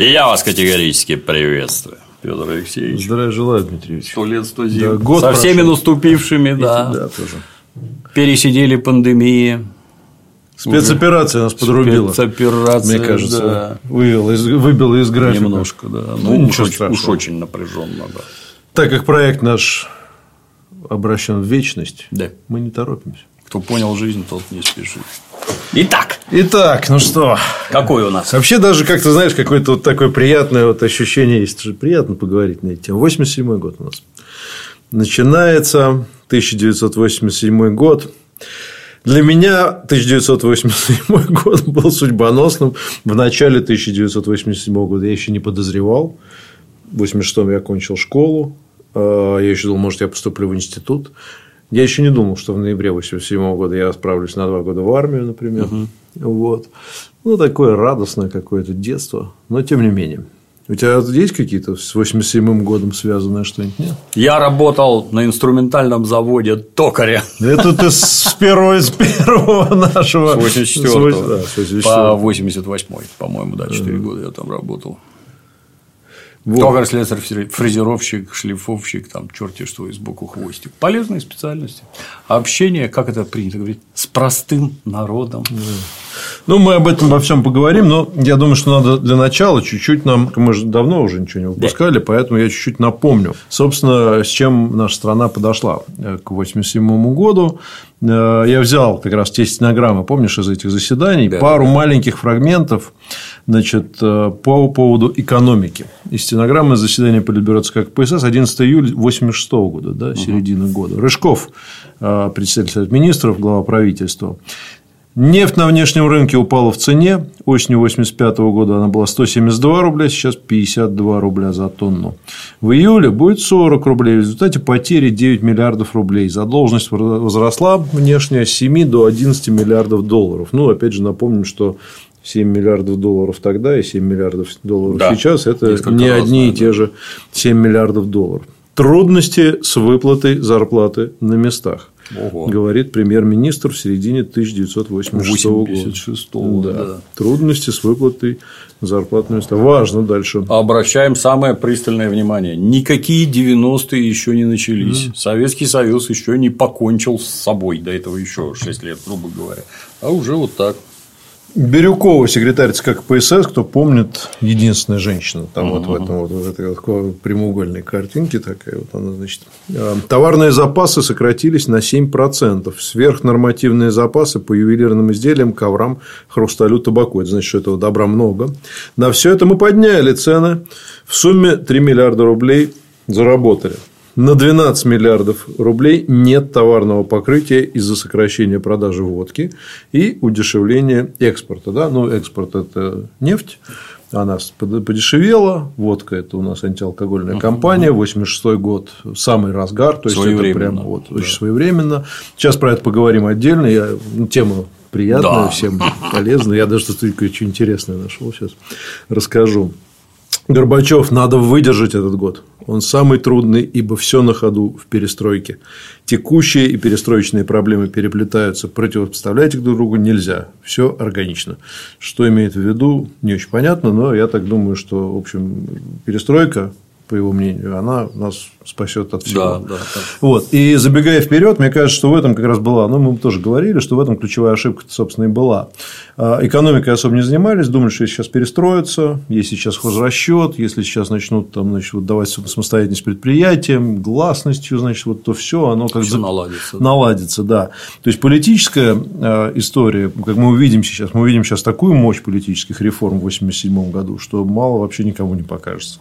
И я вас категорически приветствую. Петр Алексеевич. Здравия желаю, Дмитрий Ильич. Сто лет, сто зим. Да, год Со прошел. всеми наступившими, да. Да, тоже. Пересидели пандемии. Спецоперация нас подрубила. Спецоперация, Мне кажется, да. вывела из, выбила из графика. Немножко, да. Ну, Ну, ничего уж, уж страшного. очень напряженно, да. Так как проект наш обращен в вечность, Да. мы не торопимся. Кто понял жизнь, тот не спешит. Итак, Итак, ну что, какой у нас? Вообще даже как-то, знаешь, какое-то вот такое приятное вот ощущение есть. Же приятно поговорить на эту тему. 87 год у нас. Начинается 1987 год. Для меня 1987 год был судьбоносным. В начале 1987 года я еще не подозревал. В 86-м я окончил школу. Э, Я еще думал, может, я поступлю в институт. Я еще не думал, что в ноябре 87 года я отправлюсь на два года в армию, например. Вот. Ну, такое радостное какое-то детство. Но тем не менее. У тебя есть какие-то с 87 годом связанное что-нибудь? Нет? Я работал на инструментальном заводе токаря. Это ты с первого, с первого нашего... С 84 с вось- да, с 84. по 88 по-моему, да, 4 года я там работал. Вот. Токарь, слесарь, фре- фрезеровщик, шлифовщик, там, черти что, и сбоку хвостик. Полезные специальности. Общение, как это принято говорить, с простым народом. Ну, мы об этом во всем поговорим, но я думаю, что надо для начала чуть-чуть нам, мы же давно уже ничего не выпускали, поэтому я чуть-чуть напомню, собственно, с чем наша страна подошла э, к 1987 году. Э, Я взял как раз те стенограммы, помнишь, из этих заседаний, Да. пару маленьких фрагментов значит, э, по поводу экономики. Из стенограммы заседания Политбюро ЦК КПСС 11 июля 1986 года, да, середины года. Рыжков, э, председатель Министров, глава правительства. Нефть на внешнем рынке упала в цене. Осенью 1985 года она была 172 рубля, сейчас 52 рубля за тонну. В июле будет 40 рублей. В результате потери 9 миллиардов рублей. Задолженность возросла внешняя с 7 до 11 миллиардов долларов. Ну, опять же, напомним, что 7 миллиардов долларов тогда и 7 миллиардов долларов Да. сейчас – это не одни и да. те же 7 миллиардов долларов. Трудности с выплатой зарплаты на местах Ого. говорит премьер-министр в середине 1986 года. 86 года, Да. да. Трудности с выплатой зарплат на места. Важно дальше. Обращаем самое пристальное внимание. Никакие 90-е еще не начались. Советский Союз еще не покончил с собой. До этого еще 6 лет, грубо говоря. А уже вот так. Бирюкова, секретарь ЦК КПСС, кто помнит, единственная женщина там вот в этом вот, в этой вот прямоугольной картинке такая вот она, значит. э, Товарные запасы сократились на 7%. Сверхнормативные запасы по ювелирным изделиям, коврам, хрусталю, табаку. Это значит, что этого добра много. На все это мы подняли цены. В сумме 3 миллиарда рублей заработали. На 12 миллиардов рублей нет товарного покрытия из-за сокращения продажи водки и удешевления экспорта. Да? Ну, экспорт – это нефть, она под- подешевела, водка – это у нас антиалкогольная компания, 86 год – самый разгар, то есть это прям вот, да. очень своевременно. Сейчас про это поговорим отдельно, я, ну, тема приятная, Да. всем полезная, я даже тут кое-что интересное нашел, сейчас расскажу. Горбачев, надо выдержать этот год. Он самый трудный, ибо все на ходу в перестройке. Текущие и перестроечные проблемы переплетаются, противопоставлять их друг другу нельзя. Все органично. Что имеет в виду, не очень понятно, но я так думаю, что, в общем, перестройка, по его мнению, она нас спасет от всего. Да, да, так. Вот. И забегая вперед, мне кажется, что в этом как раз была, ну, мы тоже говорили, что в этом ключевая ошибка, собственно, и была. А, Экономикой особо не занимались, думали, что сейчас перестроятся, если сейчас хозрасчет, если сейчас начнут там, значит, вот давать самостоятельность предприятиям, гласностью, значит, вот то все, оно как за- наладится, да. наладится, да. То есть политическая э, история, как мы увидим сейчас, мы увидим сейчас такую мощь политических реформ в 1987 году, что мало вообще никому не покажется.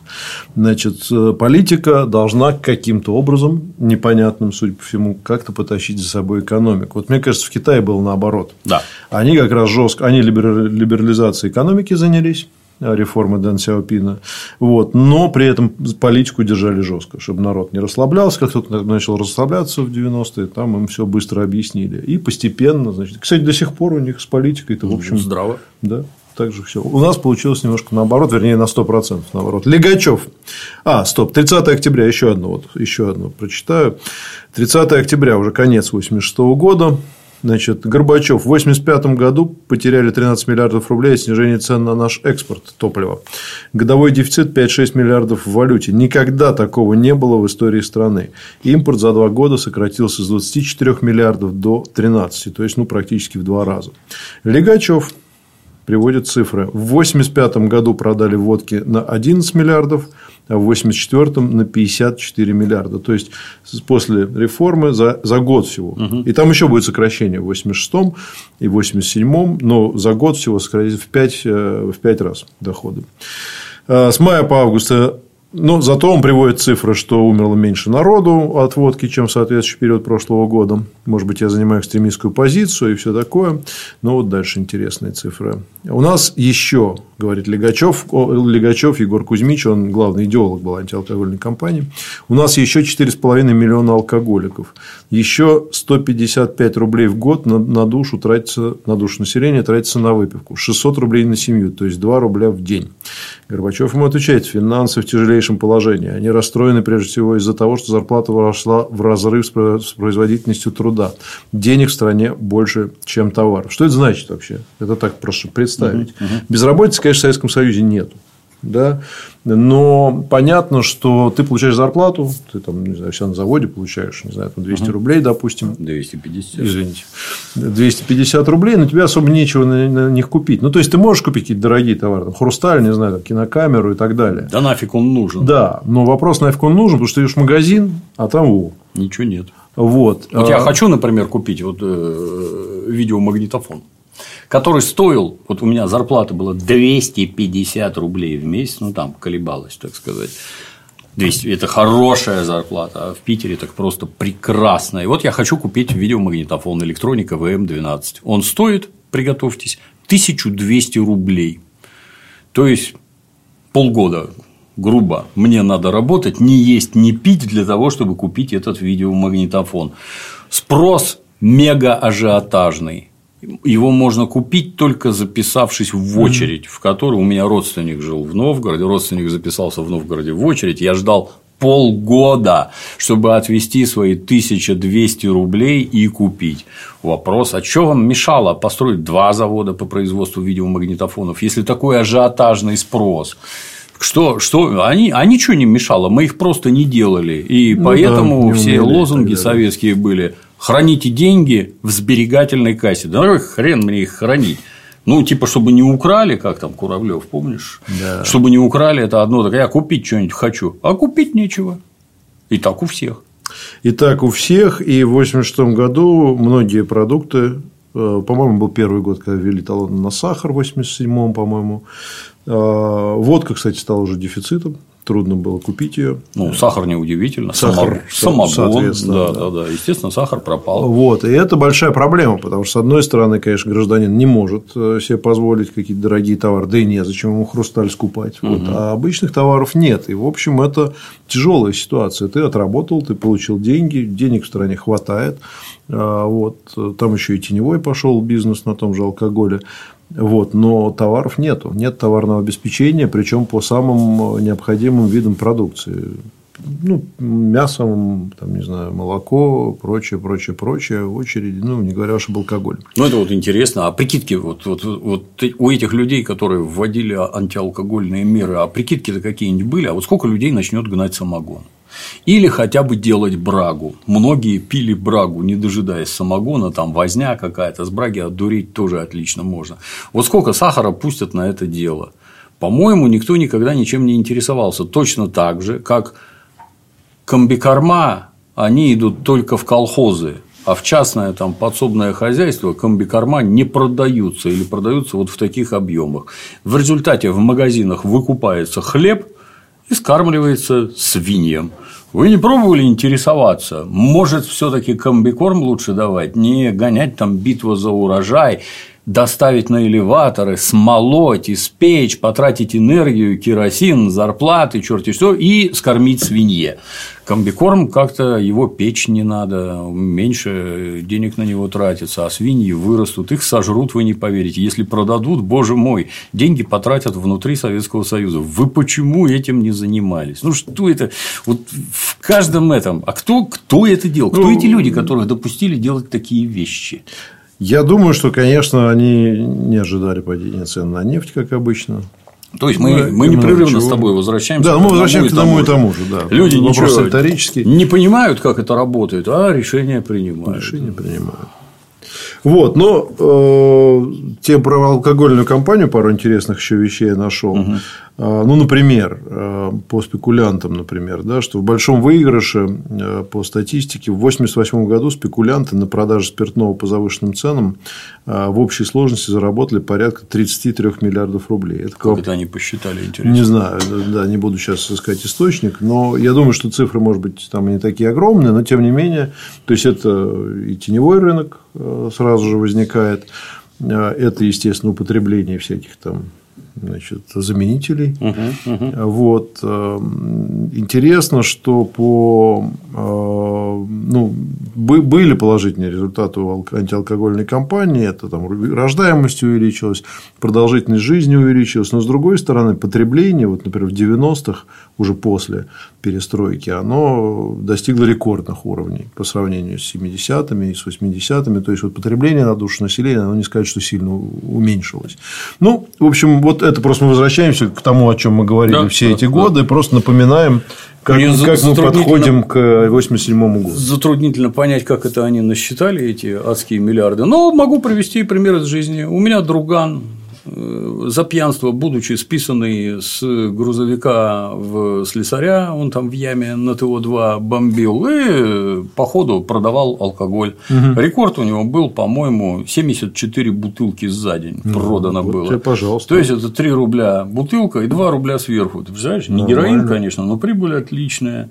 Значит, политика должна каким-то образом, непонятным, судя по всему, как-то потащить за собой экономику. Вот мне кажется, в Китае было наоборот. Да. Они как раз жестко, они либер- либерализацией экономики занялись, а, реформы Дэн Сяопина, вот, но при этом политику держали жестко, чтобы народ не расслаблялся, как только начал расслабляться в 90-е, там им все быстро объяснили. И постепенно, значит, кстати, до сих пор у них с политикой-то, в общем, Здраво. да, так же все. У нас получилось немножко наоборот, вернее, на 100% наоборот. Легачев. А, стоп, 30 октября, еще одно, вот, еще одно прочитаю. 30 октября, уже конец 86 года. Значит, Горбачев в 1985 году потеряли 13 миллиардов рублей от снижения цен на наш экспорт топлива. Годовой дефицит 5-6 миллиардов в валюте. Никогда такого не было в истории страны. Импорт за два года сократился с 24 миллиардов до 13, то есть ну, практически в два раза. Легачев приводит цифры. В 1985 году продали водки на 11 миллиардов, а в 1984 на 54 миллиарда. То есть, после реформы за, за год всего. Угу. И там еще будет сокращение в 86 и 87 но за год всего сократить в 5, э, в 5 раз доходы. А с мая по август но зато он приводит цифры, что умерло меньше народу от водки, чем в соответствующий период прошлого года. Может быть, я занимаю экстремистскую позицию и все такое. Но вот дальше интересные цифры. У нас еще, говорит Легачев, Легачев Егор Кузьмич, он главный идеолог был антиалкогольной кампании. У нас еще 4,5 миллиона алкоголиков. Еще 155 рублей в год на душу тратится, на душу населения тратится на выпивку. 600 рублей на семью, то есть 2 рубля в день. Горбачев ему отвечает, финансы в тяжелейшем положении. Они расстроены прежде всего из-за того, что зарплата вошла в разрыв с производительностью труда. Денег в стране больше, чем товаров. Что это значит вообще? Это так просто представить. Угу, угу. Безработицы, конечно, в Советском Союзе нет да, но понятно, что ты получаешь зарплату, ты там, не знаю, все на заводе получаешь, не знаю, там 200 угу. рублей, допустим. 250. Извините. 250 рублей, но тебе особо нечего на них купить. Ну, то есть, ты можешь купить какие-то дорогие товары, там, хрусталь, не знаю, там, кинокамеру и так далее. Да нафиг он нужен. Да, но вопрос нафиг он нужен, потому что ты идешь в магазин, а там о. Ничего нет. Вот. Вот я а хочу, например, купить вот, э, видеомагнитофон который стоил, вот у меня зарплата была 250 рублей в месяц, ну там колебалась, так сказать. 200, это хорошая зарплата, а в Питере так просто прекрасно. И вот я хочу купить видеомагнитофон электроника ВМ-12. Он стоит, приготовьтесь, 1200 рублей. То есть полгода грубо, мне надо работать, не есть, не пить для того, чтобы купить этот видеомагнитофон. Спрос мега ажиотажный. Его можно купить только записавшись в очередь, в которой у меня родственник жил в Новгороде, родственник записался в Новгороде в очередь, я ждал полгода, чтобы отвести свои 1200 рублей и купить. Вопрос, а что вам мешало построить два завода по производству видеомагнитофонов, если такой ажиотажный спрос? Что, что они, а ничего не мешало, мы их просто не делали. И ну поэтому да, все лозунги советские были храните деньги в сберегательной кассе. Да какой хрен мне их хранить? Ну, типа, чтобы не украли, как там Куравлев, помнишь? Да. Чтобы не украли, это одно, так я купить что-нибудь хочу, а купить нечего. И так у всех. И так у всех, и в 1986 году многие продукты, э, по-моему, был первый год, когда ввели талон на сахар, в 87-м, по-моему. Э, водка, кстати, стала уже дефицитом трудно было купить ее. Ну, сахар неудивительно. Сахар, самогон. Да, да, да, да. Естественно, сахар пропал. Вот. И это большая проблема, потому что, с одной стороны, конечно, гражданин не может э, себе позволить какие-то дорогие товары, да и нет, зачем ему хрусталь скупать. Угу. Вот. А обычных товаров нет. И, в общем, это тяжелая ситуация. Ты отработал, ты получил деньги, денег в стране хватает. А, вот. Там еще и теневой пошел бизнес на том же алкоголе. Вот, но товаров нету, нет товарного обеспечения, причем по самым необходимым видам продукции. Ну, мясом, там, не знаю, молоко, прочее, прочее, прочее, очереди, ну, не говоря уж об алкоголе. Ну, это вот интересно. А прикидки вот, вот, вот у этих людей, которые вводили антиалкогольные меры, а прикидки-то какие-нибудь были? А вот сколько людей начнет гнать самогон? Или хотя бы делать брагу. Многие пили брагу, не дожидаясь самогона, там возня какая-то, с браги отдурить тоже отлично можно. Вот сколько сахара пустят на это дело? По-моему, никто никогда ничем не интересовался. Точно так же, как комбикорма, они идут только в колхозы, а в частное там, подсобное хозяйство комбикорма не продаются или продаются вот в таких объемах. В результате в магазинах выкупается хлеб и скармливается свиньям. Вы не пробовали интересоваться? Может, все-таки комбикорм лучше давать, не гонять там битву за урожай. Доставить на элеваторы, смолоть, испечь, потратить энергию, керосин, зарплаты, черти что, и скормить свинье. Комбикорм как-то его печь не надо, меньше денег на него тратится, а свиньи вырастут, их сожрут, вы не поверите. Если продадут, боже мой, деньги потратят внутри Советского Союза. Вы почему этим не занимались? Ну что это? Вот в каждом этом. А кто, кто это делал? Кто ну, эти люди, которых допустили делать такие вещи? Я думаю, что, конечно, они не ожидали падения цен на нефть, как обычно. То есть мы, мы, мы непрерывно чего? с тобой возвращаемся. Да, мы возвращаемся к тому и тому же. Да. Люди ничего не понимают, как это работает, а решения принимают. Решения принимают. Вот, но э, те про алкогольную компанию пару интересных еще вещей я нашел. Угу. Э, ну, например, э, по спекулянтам, например, да, что в большом выигрыше э, по статистике в 1988 году спекулянты на продаже спиртного по завышенным ценам э, в общей сложности заработали порядка 33 миллиардов рублей. Это как это они посчитали, интересно? Не знаю, да, не буду сейчас искать источник, но я думаю, что цифры, может быть, там не такие огромные, но тем не менее, то есть это и теневой рынок, сразу же возникает. Э, это, естественно, употребление всяких там значит, заменителей. Uh-huh, uh-huh. Вот. Э, интересно, что по ну, были положительные результаты у антиалкогольной кампании. Это там рождаемость увеличилась, продолжительность жизни увеличилась. Но с другой стороны, потребление, вот, например, в 90-х, уже после перестройки, оно достигло рекордных уровней по сравнению с 70-ми и с 80-ми. То есть, вот потребление на душу населения, оно не сказать, что сильно уменьшилось. Ну, в общем, вот это просто мы возвращаемся к тому, о чем мы говорили да, все да, эти годы, да. просто напоминаем, как, как мы подходим к 87 году. Затруднительно понять, как это они насчитали, эти адские миллиарды. Но могу привести пример из жизни. У меня друган Э, за пьянство, будучи списанный с грузовика в слесаря, он там в яме на ТО-2 бомбил и по ходу продавал алкоголь. Угу. Рекорд у него был, по-моему, 74 бутылки за день ну, продано вот было. Тебе, пожалуйста. То есть это 3 рубля бутылка и 2 рубля сверху. Ты представляешь, не Нормально. героин, конечно, но прибыль отличная.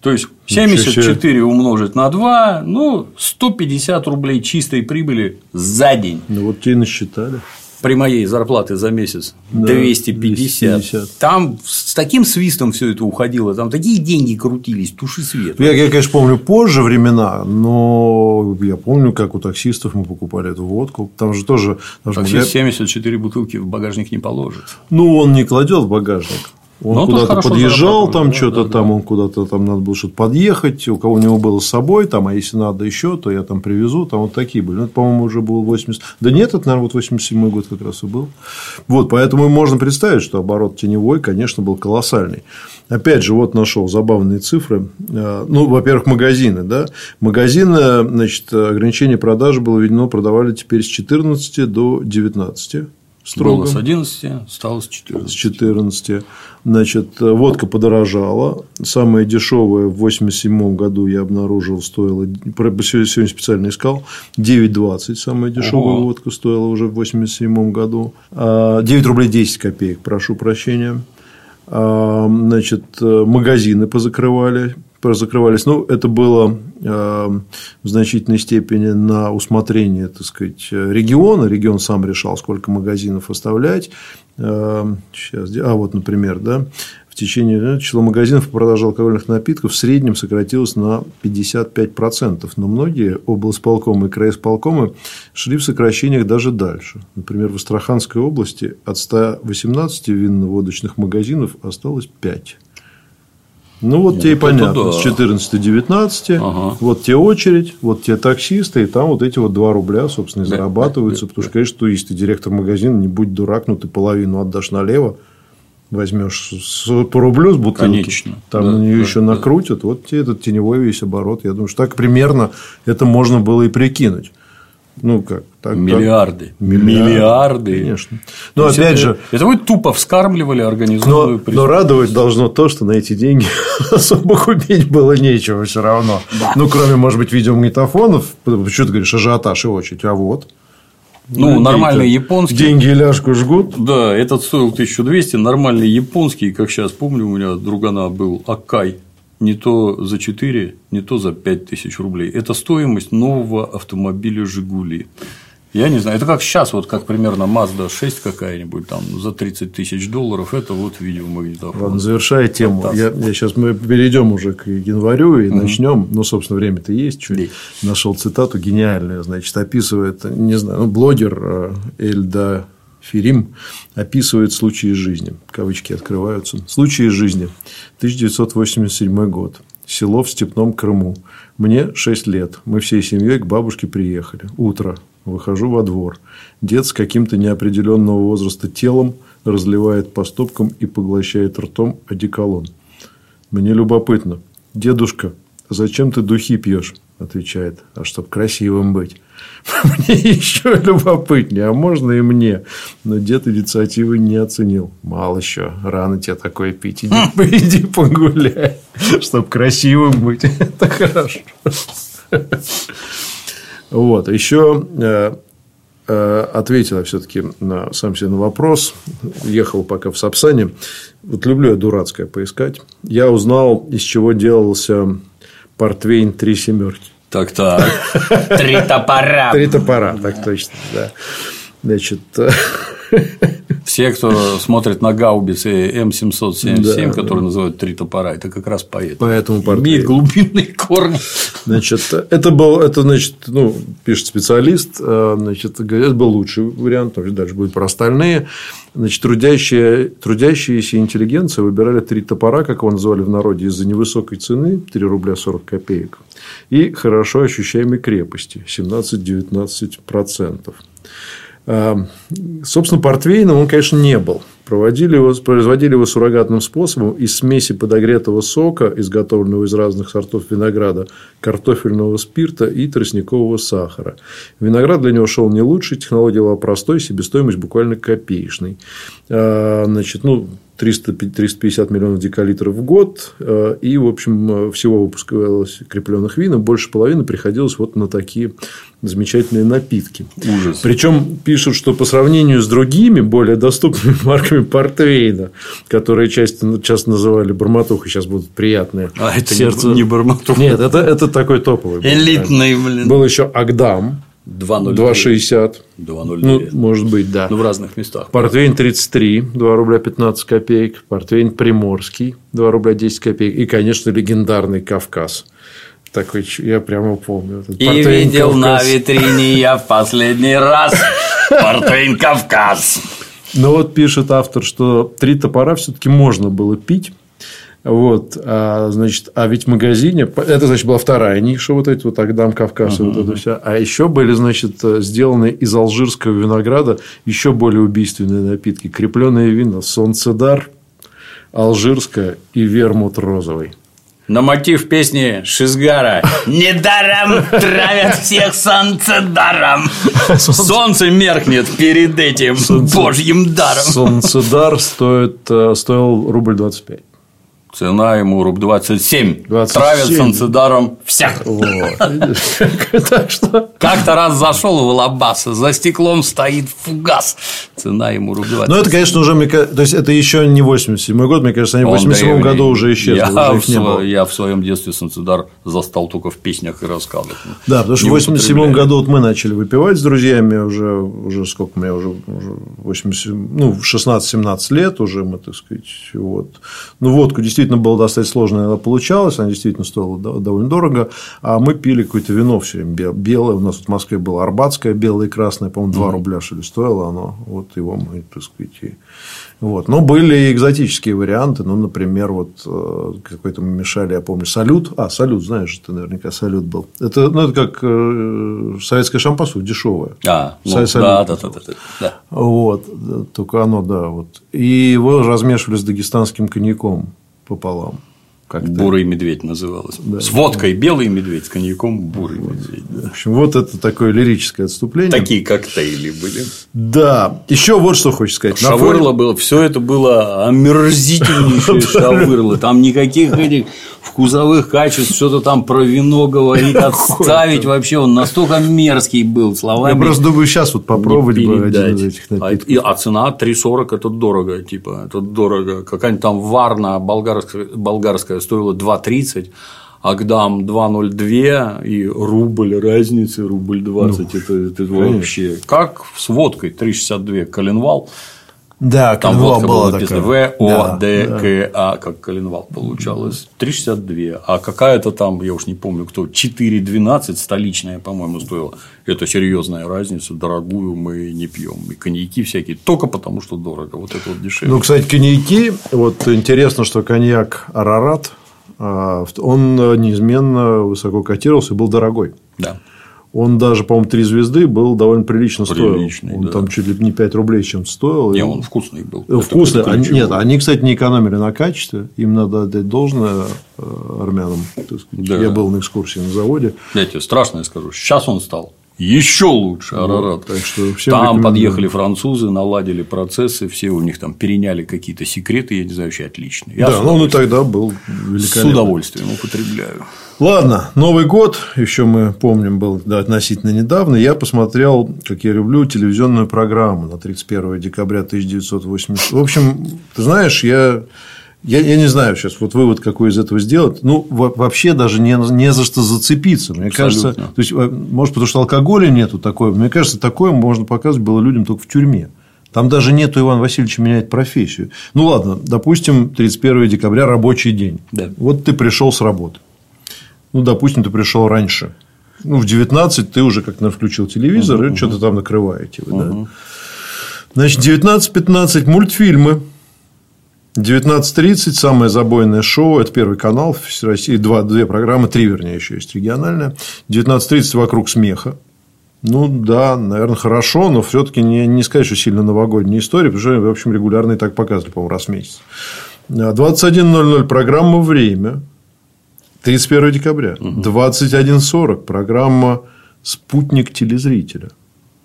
То есть 74 умножить на 2, ну, 150 рублей чистой прибыли за день. Ну, вот тебе насчитали при моей зарплате за месяц да, 250. 250. Там с таким свистом все это уходило, там такие деньги крутились, туши свет. Я, я, конечно, помню позже времена, но я помню, как у таксистов мы покупали эту водку. Там же тоже. Таксист мы... 74 бутылки в багажник не положит. Ну, он не кладет в багажник. Он Но ну, куда-то подъезжал, там да, что-то да, там, да. он куда-то там надо было что-то подъехать, у кого у него было с собой, там, а если надо еще, то я там привезу, там вот такие были. Ну, это, по-моему, уже был 80. Да нет, это, наверное, вот 87 год как раз и был. Вот, поэтому можно представить, что оборот теневой, конечно, был колоссальный. Опять же, вот нашел забавные цифры. Э, ну, во-первых, магазины, да. Магазины, значит, ограничение продажи было введено, продавали теперь с 14 до 19 строго. Было с 11, стало с 14. С 14. Значит, водка подорожала. Самая дешевая в 87 году я обнаружил, стоила, сегодня специально искал, 9,20 самая дешевая Ого. водка стоила уже в 87 году. 9 а, рублей 10 копеек, прошу прощения. А, значит, магазины позакрывали закрывались. Ну, это было э, в значительной степени на усмотрение, так сказать, региона. Регион сам решал, сколько магазинов оставлять. Э, сейчас, а вот, например, да, в течение число магазинов по продаже алкогольных напитков в среднем сократилось на 55%. Но многие облсполкомы и краисполкомы шли в сокращениях даже дальше. Например, в Астраханской области от 118 винно-водочных магазинов осталось 5. Ну, вот Нет, тебе и понятно, да. с 14 до 19, ага. вот тебе очередь, вот тебе таксисты, и там вот эти вот 2 рубля, собственно, и зарабатываются, потому что, конечно, туристы, директор магазина, не будь дурак, ну, ты половину отдашь налево, возьмешь по рублю с бутылки, Конечно. там да, на нее да, еще да. накрутят, вот тебе этот теневой весь оборот. Я думаю, что так примерно это можно было и прикинуть. Ну как? Так, миллиарды. Так, миллиарды. Миллиарды. Конечно. Но опять это, же. Это вы тупо вскармливали организованную но, но радовать должно то, что на эти деньги особо купить было нечего все равно. Да. Ну, кроме, может быть, видеомагнитофонов. Что ты говоришь, ажиотаж и очередь. А вот. Ну, ну нормальный японский. Деньги ляжку жгут. Да, этот стоил 1200, нормальный японский, как сейчас помню, у меня другана был Акай не то за 4, не то за 5 тысяч рублей. Это стоимость нового автомобиля «Жигули». Я не знаю, это как сейчас, вот как примерно Mazda 6 какая-нибудь там за 30 тысяч долларов, это вот видеомагнитофон. Ладно, завершая тему, я, я сейчас мы перейдем уже к январю и угу. начнем. Ну, собственно, время-то есть. Чуть. Есть. Нашел цитату гениальную, значит, описывает, не знаю, ну, блогер э, Эльда Ферим описывает случаи из жизни. Кавычки открываются. Случаи из жизни. 1987 год. Село в Степном Крыму. Мне 6 лет. Мы всей семьей к бабушке приехали. Утро. Выхожу во двор. Дед с каким-то неопределенного возраста телом разливает по стопкам и поглощает ртом одеколон. Мне любопытно. Дедушка, зачем ты духи пьешь? Отвечает. А чтоб красивым быть. Мне еще любопытнее, а можно и мне. Но дед инициативы не оценил. Мало еще, рано тебе такое пить. Иди, иди погуляй, чтоб красивым быть. Это хорошо. Вот. Еще э, э, ответила все-таки на сам себе на вопрос. Ехал пока в Сапсане. Вот люблю я дурацкое поискать. Я узнал, из чего делался портвейн три семерки. Так, так. Три топора. Три топора, так точно, да. Значит, все, кто смотрит на гаубицы М777, да, которые да. называют три топора, это как раз поэтому. Поэтому портрет. Имеет глубинные корни. Значит, это был, это, значит, ну, пишет специалист, э, значит, это был лучший вариант, дальше будет про остальные. Значит, трудящие, трудящиеся интеллигенция выбирали три топора, как его называли в народе, из-за невысокой цены 3 рубля 40 копеек и хорошо ощущаемой крепости 17-19%. А, собственно, портвейном он, конечно, не был. Проводили его, производили его суррогатным способом из смеси подогретого сока, изготовленного из разных сортов винограда, картофельного спирта и тростникового сахара. Виноград для него шел не лучше, технология была простой, себестоимость буквально копеечной. А, значит, ну, 300, 350 миллионов декалитров в год, э, и, в общем, всего выпускалось крепленных вин, больше половины приходилось вот на такие замечательные напитки. Ужас. Причем пишут, что по сравнению с другими, более доступными марками портвейна, которые часто, часто называли барматухой, сейчас будут приятные. А это сердце... не, не барматуха. Нет, это, это такой топовый. Элитный, блин. Был еще Агдам, 2,60. 2,09. Ну, может быть, да. Ну, в разных местах. Портвейн 33, 2 рубля 15 копеек. Портвейн Приморский, 2 рубля 10 копеек. И, конечно, легендарный Кавказ. Такой, я прямо помню. И видел Кавказ. на витрине я в последний раз Портвейн Кавказ. Ну, вот пишет автор, что три топора все-таки можно было пить вот, а, значит, а ведь в магазине, это, значит, была вторая ниша, вот эти вот Агдам, Кавказ, uh-huh. вот это все. А еще были, значит, сделаны из алжирского винограда еще более убийственные напитки. Крепленные вина, солнцедар, алжирское и вермут розовый. На мотив песни Шизгара «Недаром травят всех солнцедаром». Солнце меркнет перед этим Солнце... божьим даром. Солнцедар стоит, э, стоил рубль 25. Цена ему руб 27. 27. Травят санцидаром всех. так что... Как-то раз зашел в Лабас, за стеклом стоит фугас. Цена ему руб 27. Ну, это, конечно, уже, то есть, это еще не 87 год, мне кажется, они в 87 году уже исчезли. Я, в, своем детстве санцидар застал только в песнях и рассказах. Да, потому что в 87 году вот мы начали выпивать с друзьями уже, уже сколько мне уже, уже 80, ну, 16-17 лет уже мы, так сказать, вот. Ну, водку действительно действительно было достаточно сложно иногда получалось, она действительно стоила довольно дорого, а мы пили какое-то вино все время белое, у нас в Москве было арбатское белое и красное, по-моему, 2 рубля, что ли, стоило оно, вот его мы, так сказать, и вот. Но были и экзотические варианты. Ну, например, вот э, какой-то мы мешали, я помню, салют. А, салют, знаешь, ты наверняка салют был. Это, ну, это как э, советское шампанское, дешевое. А, ну, салют. да, да, да, да, да. Вот. Только оно, да. Вот. И его размешивали с дагестанским коньяком пополам. Как бурый медведь называлось. Да, с водкой белый медведь, с коньяком бурый вот. медведь. Да. В общем, вот это такое лирическое отступление. Такие коктейли были. Да. Еще вот что хочешь сказать. Шавырла было, все это было омерзительнейшее шавырло. Там никаких этих вкусовых качеств, что-то там про вино говорить, отставить вообще, он настолько мерзкий был словами. Я просто думаю, сейчас вот попробовать бы один из этих напитков. А, а цена 3,40 это дорого, типа, это дорого. Какая-нибудь там варна болгарская, болгарская стоила 2,30, Агдам 2,02 и рубль разницы, рубль 20. это, это вообще как с водкой 3,62 коленвал. Да, Там водка была была написано такая. В, О, Да, Д. К, А, как коленвал получалось. 3,62. А какая-то там, я уж не помню кто, 4,12 столичная, по-моему, стоила. Это серьезная разница. Дорогую мы не пьем. И коньяки всякие. Только потому, что дорого. Вот это вот дешевле. Ну, кстати, коньяки. Вот интересно, что коньяк Арарат, а, он неизменно высоко котировался и был дорогой. да. Он даже, по-моему, три звезды был довольно прилично Приличный, стоил. Он да. там чуть ли не 5 рублей чем стоил. Не, И- он вкусный был. Э, Это Вкусно. ключевое. Они- нет, они, кстати, не экономили на качестве. Им надо отдать должное э, армянам. Да. Я был на экскурсии на заводе. Я тебе страшно скажу. Сейчас он стал еще лучше Арарат. так что всем там подъехали французы, наладили процессы, все у них там переняли какие-то секреты, я не знаю, вообще отличные. Я да, с ну он и тогда был с великолепный. удовольствием употребляю. Ладно, Новый год, еще мы помним, был да, относительно недавно. Я посмотрел, как я люблю, телевизионную программу на 31 декабря 1980. В общем, ты знаешь, я, я, я не знаю сейчас, вот вывод какой из этого сделать. Ну, во- вообще даже не, не за что зацепиться. Мне кажется, Абсолютно. то есть, э, может, потому что алкоголя нету такой. Мне кажется, такое можно показывать было людям только в тюрьме. Там даже нету Иван Васильевич меняет профессию. Ну ладно, допустим, 31 декабря рабочий день. Да. Вот ты пришел с работы. Ну, допустим, ты пришел раньше. Ну, в 19 ты уже как-то включил телевизор и что-то там накрываете. Вы, да? Значит, 19.15 мультфильмы. 19.30 самое забойное шоу. Это первый канал в России. Два, две программы, три, вернее, еще есть региональная. 19.30 вокруг смеха. Ну да, наверное, хорошо, но все-таки не, не сказать, что сильно новогодняя история, потому что, в общем, регулярно и так показывали, по-моему, раз в месяц. А, 21.00 программа «Время». 31 декабря. 21.40 программа «Спутник телезрителя».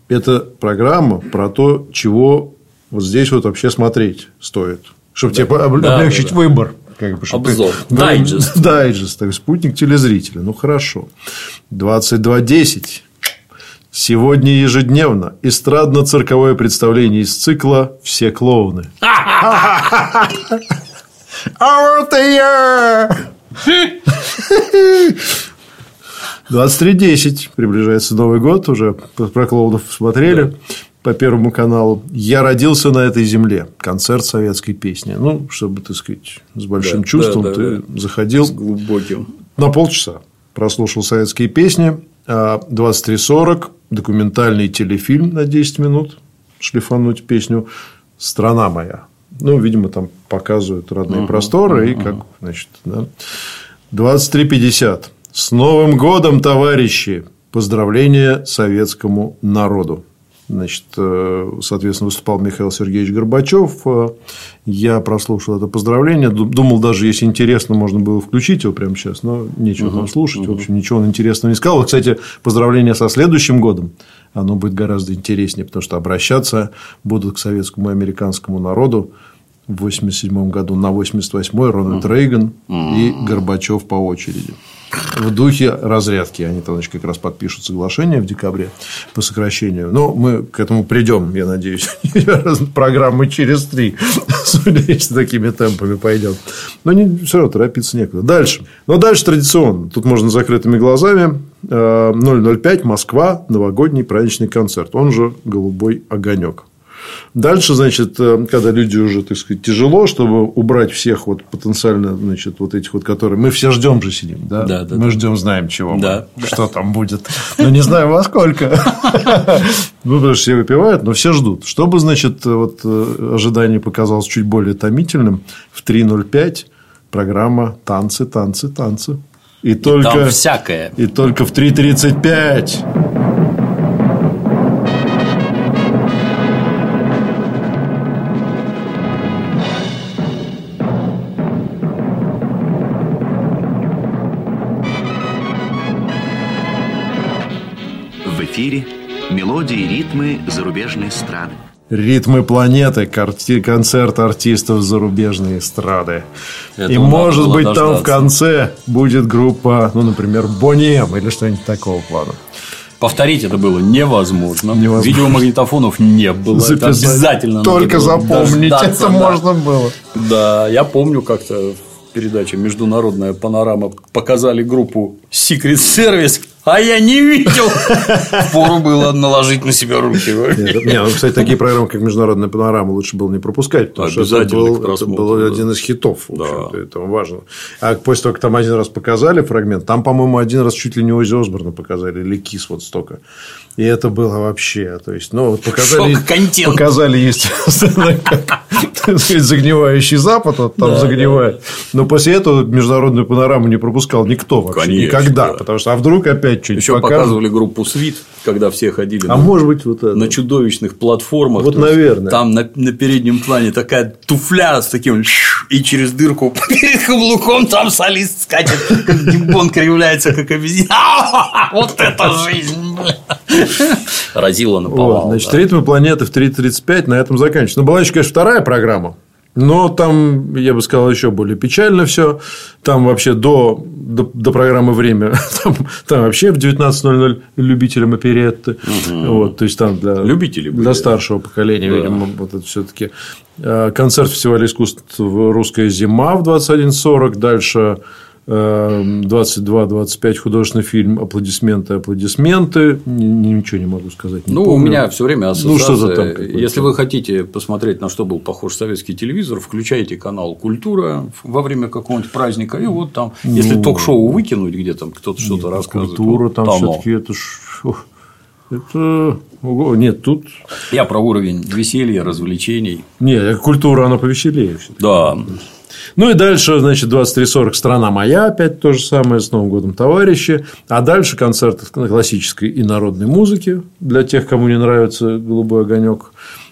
Это программа про то, чего вот здесь вот вообще смотреть стоит. Чтобы тебе об- Да, облегчить да, выбор. Как бы, ты- Обзор. Да, Дайджест. Дайджест. так, Спутник телезрителя. Ну, хорошо. 22.10. Сегодня ежедневно эстрадно-цирковое представление из цикла «Все клоуны». Out the year! 23.10. Приближается Новый год. Уже про клоунов смотрели по Первому каналу. «Я родился на этой земле». Концерт советской песни. Ну, чтобы, так сказать, с большим Да, чувством да, да, ты да. заходил С глубоким. на полчаса. Прослушал советские песни. А 23.40 документальный телефильм на 10 минут. Шлифануть песню «Страна моя». Ну, видимо, там показывают родные просторы. И как, значит, да. 23.50. С Новым годом, товарищи! Поздравления советскому народу. Значит, э, соответственно, выступал Михаил Сергеевич Горбачев. Э, Я прослушал это поздравление. Ду- Думал, даже если интересно, можно было включить его прямо сейчас, но нечего там слушать. В общем, ничего он интересного не сказал. Кстати, поздравление со следующим годом. Оно будет гораздо интереснее, потому что обращаться будут к советскому и американскому народу в 87 году на 88 Рональд Рейган и Горбачев по очереди. В духе разрядки. Они там значит, как раз подпишут соглашение в декабре по сокращению. Но мы к этому придем, я надеюсь. Программы через три, если такими темпами пойдет. Но не, все равно торопиться некуда. Дальше. Но дальше традиционно. Тут можно закрытыми глазами. Э, 005 Москва. Новогодний праздничный концерт. Он же «Голубой огонек». Дальше, значит, э, когда люди уже, так сказать, тяжело, чтобы убрать всех вот потенциально, значит, вот этих вот, которые... Мы все ждем же сидим, да? Да, да, Мы да. ждем, знаем, чего. мы, Да. Что там будет. Но не знаем во сколько. Ну, потому что все выпивают, но все ждут. Чтобы, значит, вот э, ожидание показалось чуть более томительным, в 3.05 программа «Танцы, танцы, танцы». И только... Там всякое. И только в 3.35 мелодии и ритмы зарубежной эстрады. Ритмы планеты, карти- концерт артистов зарубежной эстрады. Это И может быть там в дождаться. конце будет группа, ну, например, Бонем или что-нибудь такого плана. Повторить это было невозможно. Невозможно. Видеомагнитофонов не было. Это Записать. обязательно надо Только было запомнить дождаться, это да. можно было. Да, я помню как-то передача «Международная панорама» показали группу Secret Service, а я не видел. Пору было наложить на себя руки. Не, ну, кстати, такие программы, как «Международная панорама» лучше было не пропускать, потому что это был, это был да. один из хитов. Да. Это важно. А после того, как там один раз показали фрагмент, там, по-моему, один раз чуть ли не Ози Осборна показали, или Кис вот столько. И это было вообще, то есть, ну, показали, показали естественно, как загнивающий Запад, вот там да, загнивает. Да. Но после этого международную панораму не пропускал никто вообще. Конечно, никогда. Да. Потому что, а вдруг опять что-нибудь Еще покажут. показывали группу Свит, когда все ходили а на, может быть, вот это. на чудовищных платформах. Вот, наверное. Там на, на переднем плане такая туфля с таким и через дырку перед каблуком там солист скачет, как гимбон кривляется, как обезьяна. Вот это жизнь, Разила наповал. Вот, значит, да. ритмы планеты в 3.35 на этом заканчивается. Но была еще, конечно, вторая программа. Но там, я бы сказал, еще более печально все. Там вообще до, до, до программы время, там, там вообще в 19.00 любителям оперетты. Угу. Вот, то есть там для, Любители были. для старшего поколения, да. видимо, вот это все-таки э, концерт фестиваля искусств Русская зима в 21.40. Дальше 22-25 эм, художественный фильм «Аплодисменты, аплодисменты». Ничего не могу сказать. Не ну, помню. у меня все время ассоциация. Ну, что за там Если вы хотите посмотреть, на что был похож советский телевизор, включайте канал «Культура» во время какого-нибудь праздника, и вот там, ну, если ток-шоу выкинуть, где там кто-то что-то рассказывает. Культура там все-таки это ж... Это... Нет, тут... Я про уровень веселья, развлечений. Нет, культура, она повеселее. Да. Ну и дальше, значит, 23.40 «Страна моя», опять то же самое, с Новым годом, товарищи. А дальше концерт классической и народной музыки для тех, кому не нравится «Голубой огонек».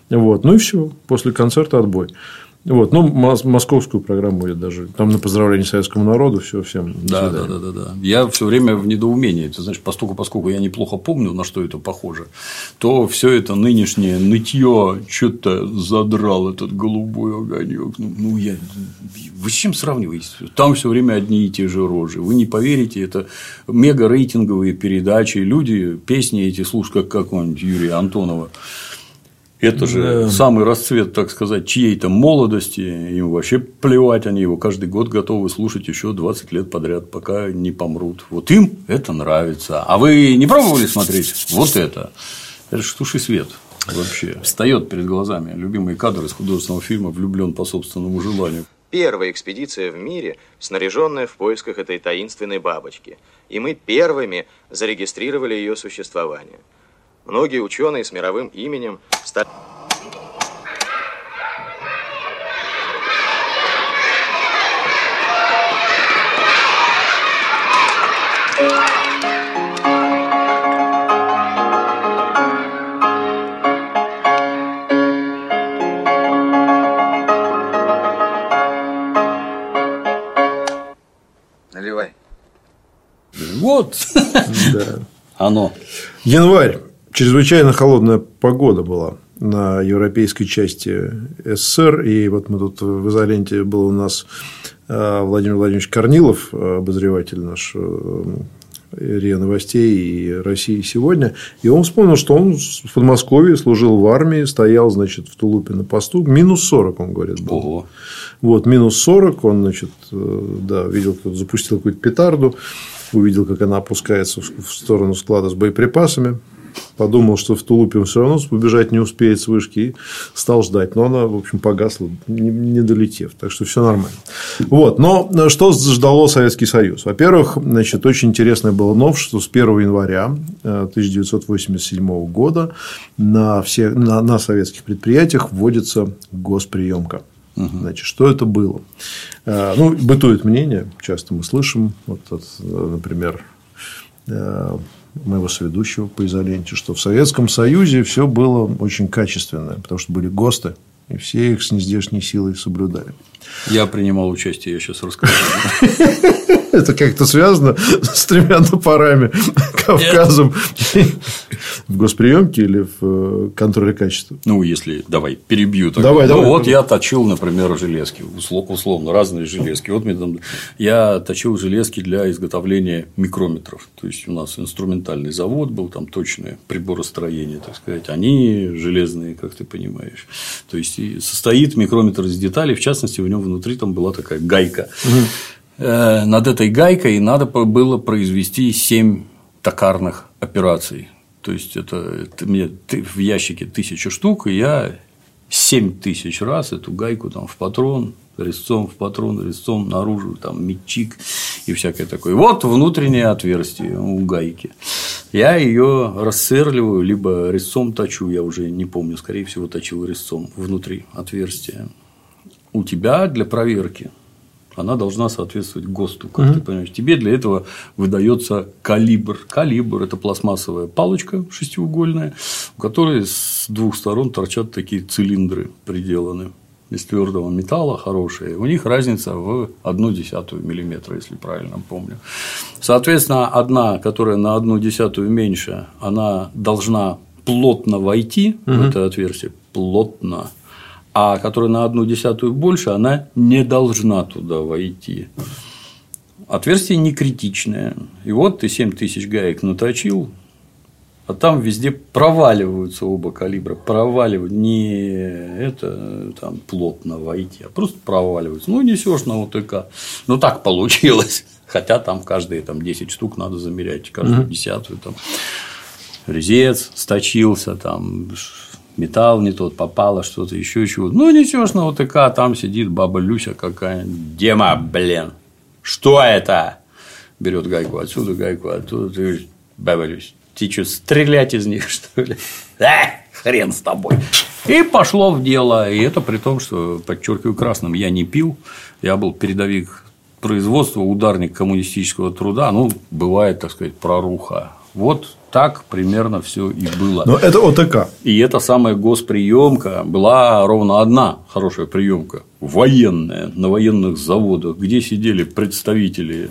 Вот. Ну и все. После концерта отбой. Вот, ну, московскую программу я даже там на поздравление советскому народу все всем. Да, да, да, да, да. Я все время в недоумении. Ты знаешь, поскольку, поскольку я неплохо помню, на что это похоже, то все это нынешнее нытье что-то задрал этот голубой огонек. Ну, ну я вы с чем сравниваете? Там все время одни и те же рожи. Вы не поверите, это мега рейтинговые передачи. Люди песни эти слушают, как какого-нибудь Юрия Антонова. Это же да. самый расцвет, так сказать, чьей-то молодости. Им вообще плевать, они его каждый год готовы слушать еще 20 лет подряд, пока не помрут. Вот им это нравится. А вы не пробовали смотреть вот это? Это же туши свет. Вообще встает перед глазами любимый кадр из художественного фильма «Влюблен по собственному желанию». Первая экспедиция в мире, снаряженная в поисках этой таинственной бабочки. И мы первыми зарегистрировали ее существование. Многие ученые с мировым именем стали... Наливай. Вот. Да. Оно. Январь чрезвычайно холодная погода была на европейской части СССР. И вот мы тут в изоленте был у нас э, Владимир Владимирович Корнилов, обозреватель наш э, РИА Новостей и России сегодня. И он вспомнил, что он в Подмосковье служил в армии, стоял, значит, в тулупе на посту. Минус 40, он говорит, был. Ого. Вот, минус 40, он, значит, э, да, видел, кто-то запустил какую-то петарду, увидел, как она опускается в сторону склада с боеприпасами подумал, что в тулупе он все равно убежать не успеет с вышки, и стал ждать. Но она, в общем, погасла, не долетев. Так что все нормально. Вот. Но что ждало Советский Союз? Во-первых, значит, очень интересное было новшество с 1 января 1987 э, года на, все, на, на советских предприятиях вводится госприемка. Значит, что это было? Э, ну, бытует мнение, часто мы слышим, вот, например, э, моего соведущего по изоленте, что в Советском Союзе все было очень качественное, потому что были ГОСТы, и все их с нездешней силой соблюдали. Я принимал участие, я сейчас расскажу. Это как-то связано с тремя топорами, Кавказом. В госприемке или в э, контроле качества? Ну, если, давай, перебью. Так. Давай, ну, давай. Вот я точил, например, железки, условно, разные железки. Вот я точил железки для изготовления микрометров. То есть, у нас инструментальный завод был, там точное приборостроение, так сказать. Они железные, как ты понимаешь. То есть, состоит микрометр из деталей, в частности, в нем внутри там была такая гайка. Э, над этой гайкой надо было произвести 7 токарных операций. То есть это, это мне в ящике тысяча штук, и я 7 тысяч раз эту гайку там в патрон, резцом в патрон, резцом наружу, там метчик и всякое такое. Вот внутреннее отверстие у гайки. Я ее рассверливаю, либо резцом точу, я уже не помню, скорее всего, точил резцом внутри отверстия. У тебя для проверки она должна соответствовать ГОСТу, как mm-hmm. ты понимаешь. Тебе для этого выдается калибр. Калибр – это пластмассовая палочка шестиугольная, у которой с двух сторон торчат такие цилиндры приделаны из твердого металла хорошие, у них разница в одну десятую миллиметра, если правильно помню. Соответственно, одна, которая на одну десятую меньше, она должна плотно войти угу. в это отверстие, плотно, а которая на одну десятую больше, она не должна туда войти. Отверстие не критичное. И вот ты 7 тысяч гаек наточил, а там везде проваливаются оба калибра, проваливают не это там плотно войти, а просто проваливаются. Ну, несешь на ОТК. Ну, так получилось. Хотя там каждые там, 10 штук надо замерять, каждую десятую там резец сточился, там металл не тот, попало что-то еще чего. Ну, несешь на ОТК, там сидит баба Люся какая Дема, блин, что это? Берет гайку отсюда, гайку оттуда, ты говоришь, баба Люся, ты что, стрелять из них, что ли? А, хрен с тобой. И пошло в дело. И это при том, что, подчеркиваю красным, я не пил, я был передовик производства, ударник коммунистического труда, ну, бывает, так сказать, проруха. Вот так примерно все и было. Но это ОТК. И эта самая госприемка была ровно одна хорошая приемка военная на военных заводах, где сидели представители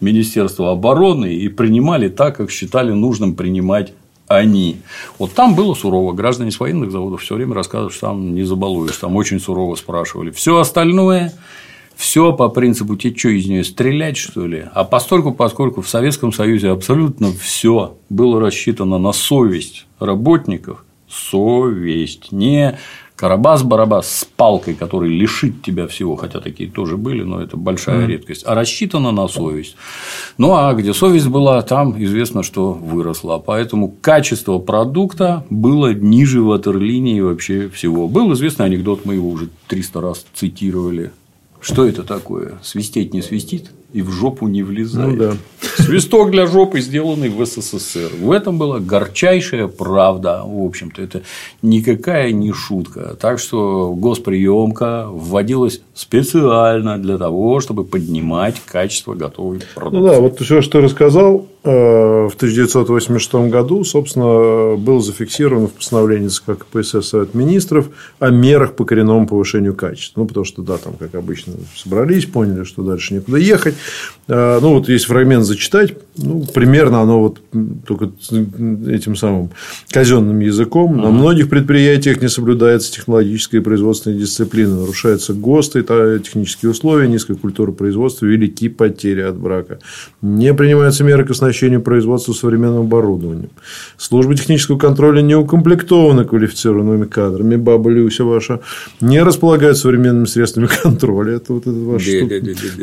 Министерства обороны и принимали так, как считали нужным принимать они. Вот там было сурово. Граждане с военных заводов все время рассказывают, что там не забалуешь, там очень сурово спрашивали. Все остальное все по принципу тебе что из нее стрелять, что ли? А постольку, поскольку в Советском Союзе абсолютно все было рассчитано на совесть работников, совесть, не Карабас-барабас с палкой, который лишит тебя всего, хотя такие тоже были, но это большая mm. редкость, а рассчитана на совесть. Ну а где совесть была, там известно, что выросла. Поэтому качество продукта было ниже ватерлинии вообще всего. Был известный анекдот, мы его уже 300 раз цитировали. Что это такое? Свистеть не свистит? и в жопу не влезает. Ну, да. Свисток для жопы, сделанный в СССР. В этом была горчайшая правда. В общем-то, это никакая не шутка. Так что госприемка вводилась специально для того, чтобы поднимать качество готовой продукции. Ну да, вот все, что рассказал, э, в 1986 году, собственно, был зафиксирован в постановлении ЦК КПСС Совет Министров о мерах по коренному повышению качества. Ну, потому что, да, там, как обычно, собрались, поняли, что дальше некуда ехать. Э, ну, вот есть фрагмент зачитать. Ну, примерно оно вот только этим самым казенным языком. На многих предприятиях не соблюдается технологическая и производственная дисциплина, нарушаются ГОСТы, технические условия, низкая культура производства, велики потери от брака. Не принимаются меры к оснащению производства современным оборудованием. Служба технического контроля не укомплектована квалифицированными кадрами. Баба Люся ваша не располагает современными средствами контроля. Это вот это ваша штука.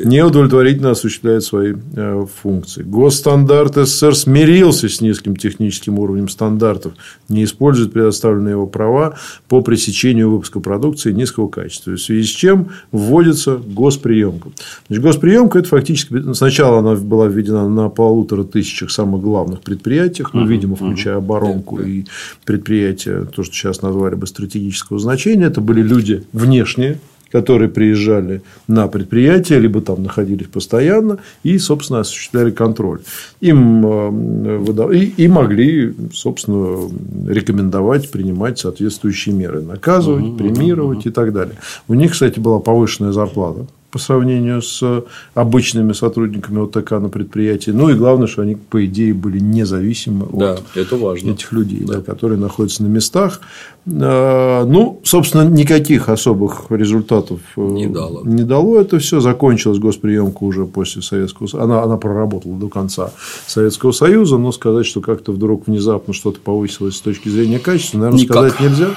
Не удовлетворительно осуществляет свои э, функции. Госстандарт СССР смирился с низким техническим уровнем стандартов, не использует предоставленные его права по пресечению выпуска продукции низкого качества, в связи с чем вводится госприемка. Значит, госприемка – это фактически сначала она была введена на полутора тысячах самых главных предприятиях, ну, видимо, включая оборонку и предприятия, то, что сейчас назвали бы стратегического значения. Это были люди внешние, которые приезжали на предприятие, либо там находились постоянно и, собственно, осуществляли контроль. Им э, и могли, собственно, рекомендовать принимать соответствующие меры, наказывать, премировать и так далее. У них, кстати, была повышенная зарплата по сравнению с обычными сотрудниками ОТК на предприятии. Ну и главное, что они, по идее, были независимы да, от это важно. этих людей, да. Да, которые находятся на местах. А, ну, собственно, никаких особых результатов э, не дало. Не дало это все. Закончилась госприемка уже после Советского Союза. Она, она проработала до конца Советского Союза, но сказать, что как-то вдруг внезапно что-то повысилось с точки зрения качества, наверное, Никак. сказать нельзя.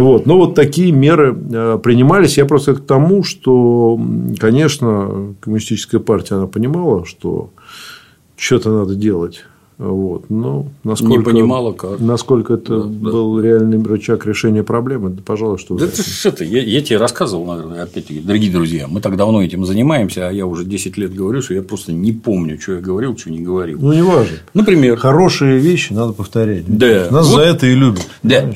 Вот. Но вот такие меры э, принимались. Я просто к тому, что, конечно, коммунистическая партия, она понимала, что что-то надо делать. Вот. Но насколько, не понимала, как. Насколько это да, был да. реальный рычаг решения проблемы, да, пожалуй, что да это, это я, я тебе рассказывал, наверное, опять-таки, дорогие друзья, мы так давно этим занимаемся, а я уже 10 лет говорю, что я просто не помню, что я говорил, что не говорил. Ну, не важно. Например. Хорошие вещи надо повторять. Да. Нас вот. за это и любят. Да.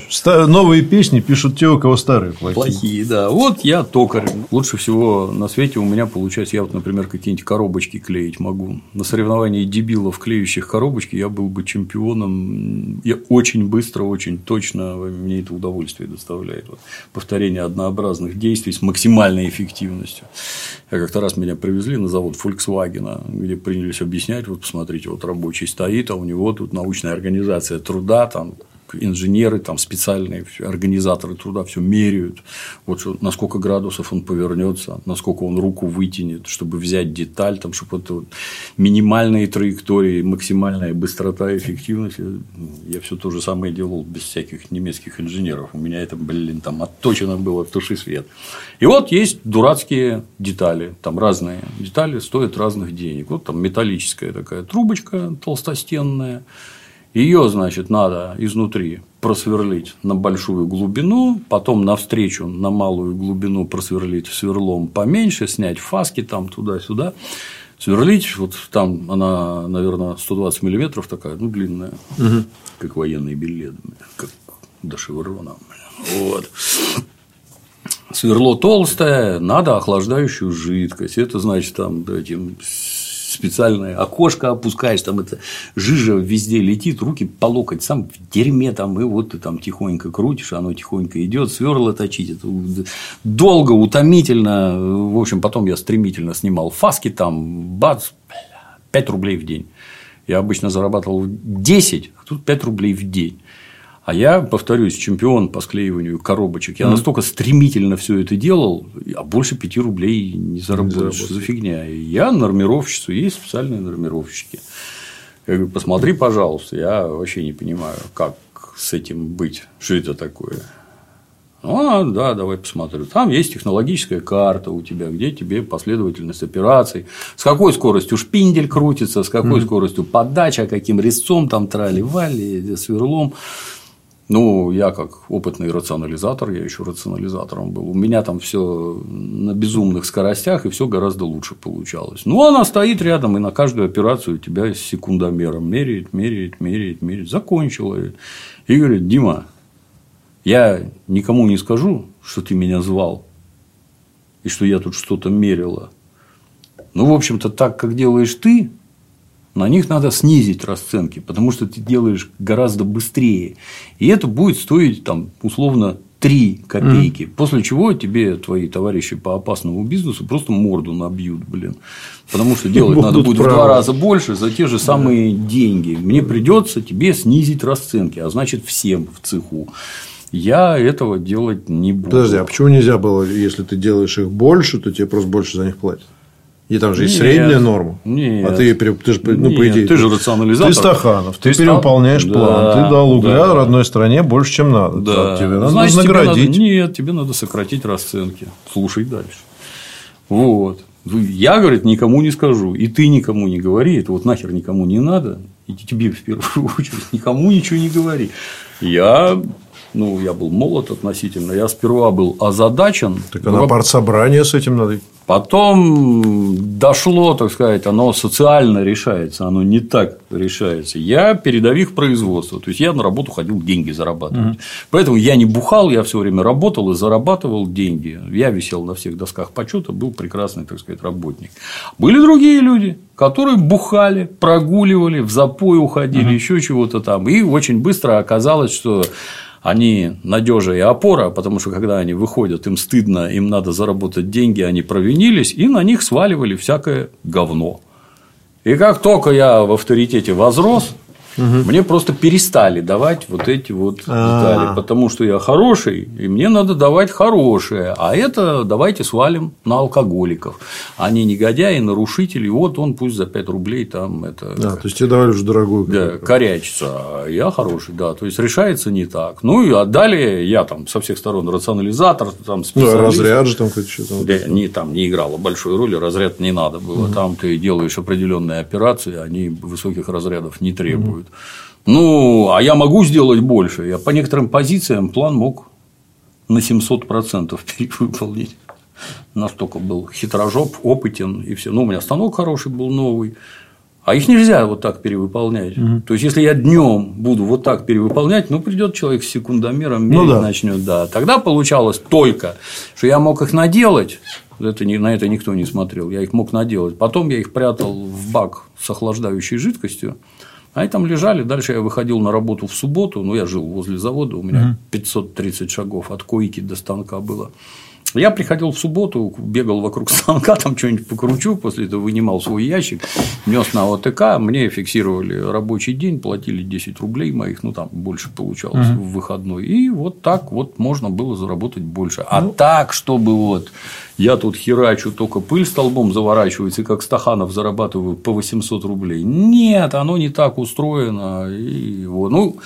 Новые песни пишут те, у кого старые плохие. Плохие, да. Вот я токарь. Лучше всего на свете у меня получается, я вот, например, какие-нибудь коробочки клеить могу. На соревновании дебилов, клеющих коробочки, девочки, я был бы чемпионом. Я очень быстро, очень точно, мне это удовольствие доставляет. Вот, повторение однообразных действий с максимальной эффективностью. Я как-то раз меня привезли на завод Volkswagen, где принялись объяснять, вот посмотрите, вот рабочий стоит, а у него тут научная организация труда, там инженеры, там специальные организаторы труда все меряют, вот на сколько градусов он повернется, насколько он руку вытянет, чтобы взять деталь, там, чтобы это вот минимальные траектории, максимальная быстрота, эффективность. Я все то же самое делал без всяких немецких инженеров. У меня это, блин, там отточено было в туши свет. И вот есть дурацкие детали, там разные детали стоят разных денег. Вот там металлическая такая трубочка толстостенная, ее, значит, надо изнутри просверлить на большую глубину, потом навстречу на малую глубину просверлить сверлом поменьше, снять фаски там туда-сюда, сверлить. Вот там она, наверное, 120 миллиметров такая, ну, длинная, угу. как военный билет, как до шеврона. Вот. Сверло толстое, надо охлаждающую жидкость. Это значит, там этим специальное окошко опускаешь, там это жижа везде летит, руки по локоть, сам в дерьме там, и вот ты там тихонько крутишь, оно тихонько идет, сверло точить, это долго, утомительно, в общем, потом я стремительно снимал фаски там, бац, 5 рублей в день. Я обычно зарабатывал 10, а тут 5 рублей в день. А я, повторюсь, чемпион по склеиванию коробочек. Я mm-hmm. настолько стремительно все это делал, а больше 5 рублей не заработаешь. Что за фигня? Я нормировщицу, есть специальные нормировщики. Я говорю, посмотри, пожалуйста, я вообще не понимаю, как с этим быть, что это такое. А, да, давай посмотрю. Там есть технологическая карта у тебя, где тебе последовательность операций, с какой скоростью шпиндель крутится, с какой mm-hmm. скоростью подача, каким резцом там трали-вали, сверлом. Ну, я как опытный рационализатор, я еще рационализатором был. У меня там все на безумных скоростях, и все гораздо лучше получалось. Ну, она стоит рядом, и на каждую операцию тебя с секундомером меряет, меряет, меряет, меряет. Закончила. И говорит, Дима, я никому не скажу, что ты меня звал, и что я тут что-то мерила. Ну, в общем-то, так, как делаешь ты, на них надо снизить расценки, потому что ты делаешь гораздо быстрее. И это будет стоить, там, условно, 3 копейки, mm. после чего тебе твои товарищи по опасному бизнесу просто морду набьют, блин. Потому что делать надо будет в два раза больше за те же самые деньги. Мне придется тебе снизить расценки, а значит всем в цеху. Я этого делать не буду. Подожди, а почему нельзя было, если ты делаешь их больше, то тебе просто больше за них платят? И там же есть средняя норма. Нет. А ты, ты же, ну, по идее, ты же рационализатор. Ты Стаханов, ты, ты переуполняешь да, план, ты дал угля да. родной стране больше, чем надо. Да. Тебе надо Значит, наградить. Тебе надо, нет, тебе надо сократить расценки. Слушай дальше. Вот. Я, говорит, никому не скажу. И ты никому не говори. Это вот нахер никому не надо. И тебе в первую очередь никому ничего не говори. Я ну, я был молод относительно, я сперва был озадачен. Так а на партсобрание с этим надо Потом дошло, так сказать, оно социально решается, оно не так решается. Я передовик производства, то есть я на работу ходил деньги зарабатывать. Угу. Поэтому я не бухал, я все время работал и зарабатывал деньги. Я висел на всех досках почета, был прекрасный, так сказать, работник. Были другие люди, которые бухали, прогуливали, в запой уходили, угу. еще чего-то там. И очень быстро оказалось, что они надежа и опора, потому что когда они выходят, им стыдно, им надо заработать деньги, они провинились, и на них сваливали всякое говно. И как только я в авторитете возрос, Мне просто перестали давать вот эти вот детали, потому что я хороший, и мне надо давать хорошее, а это давайте свалим на алкоголиков. Они негодяи, нарушители, вот он пусть за 5 рублей там это. А, то есть тебе давали уже дорогую. Да, корячится, а я хороший, да, то есть решается не так. Ну и отдали я там со всех сторон рационализатор, там Ну, а специалист. разряд же там хоть что-то. Да, не, там не играло большой роли, разряд не надо было. Там ты делаешь определенные операции, они высоких разрядов не требуют. Ну, а я могу сделать больше. Я по некоторым позициям план мог на 700% перевыполнить. Настолько был хитрожоп, опытен и все. Ну, у меня станок хороший был новый. А их нельзя вот так перевыполнять. То есть, если я днем буду вот так перевыполнять, ну, придет человек с секундомером, Ну да. начнет, да. Тогда получалось только, что я мог их наделать, это, на это никто не смотрел, я их мог наделать. Потом я их прятал в бак с охлаждающей жидкостью, они там лежали. Дальше я выходил на работу в субботу, ну, я жил возле завода, у меня 530 шагов от койки до станка было. Я приходил в субботу, бегал вокруг станка, там что-нибудь покручу, после этого вынимал свой ящик, нес на ОТК, мне фиксировали рабочий день, платили 10 рублей моих, ну там больше получалось в выходной. И вот так вот можно было заработать больше. А так, чтобы вот я тут херачу, только пыль столбом заворачивается, и как Стаханов зарабатываю по 800 рублей. Нет, оно не так устроено. И вот, ну,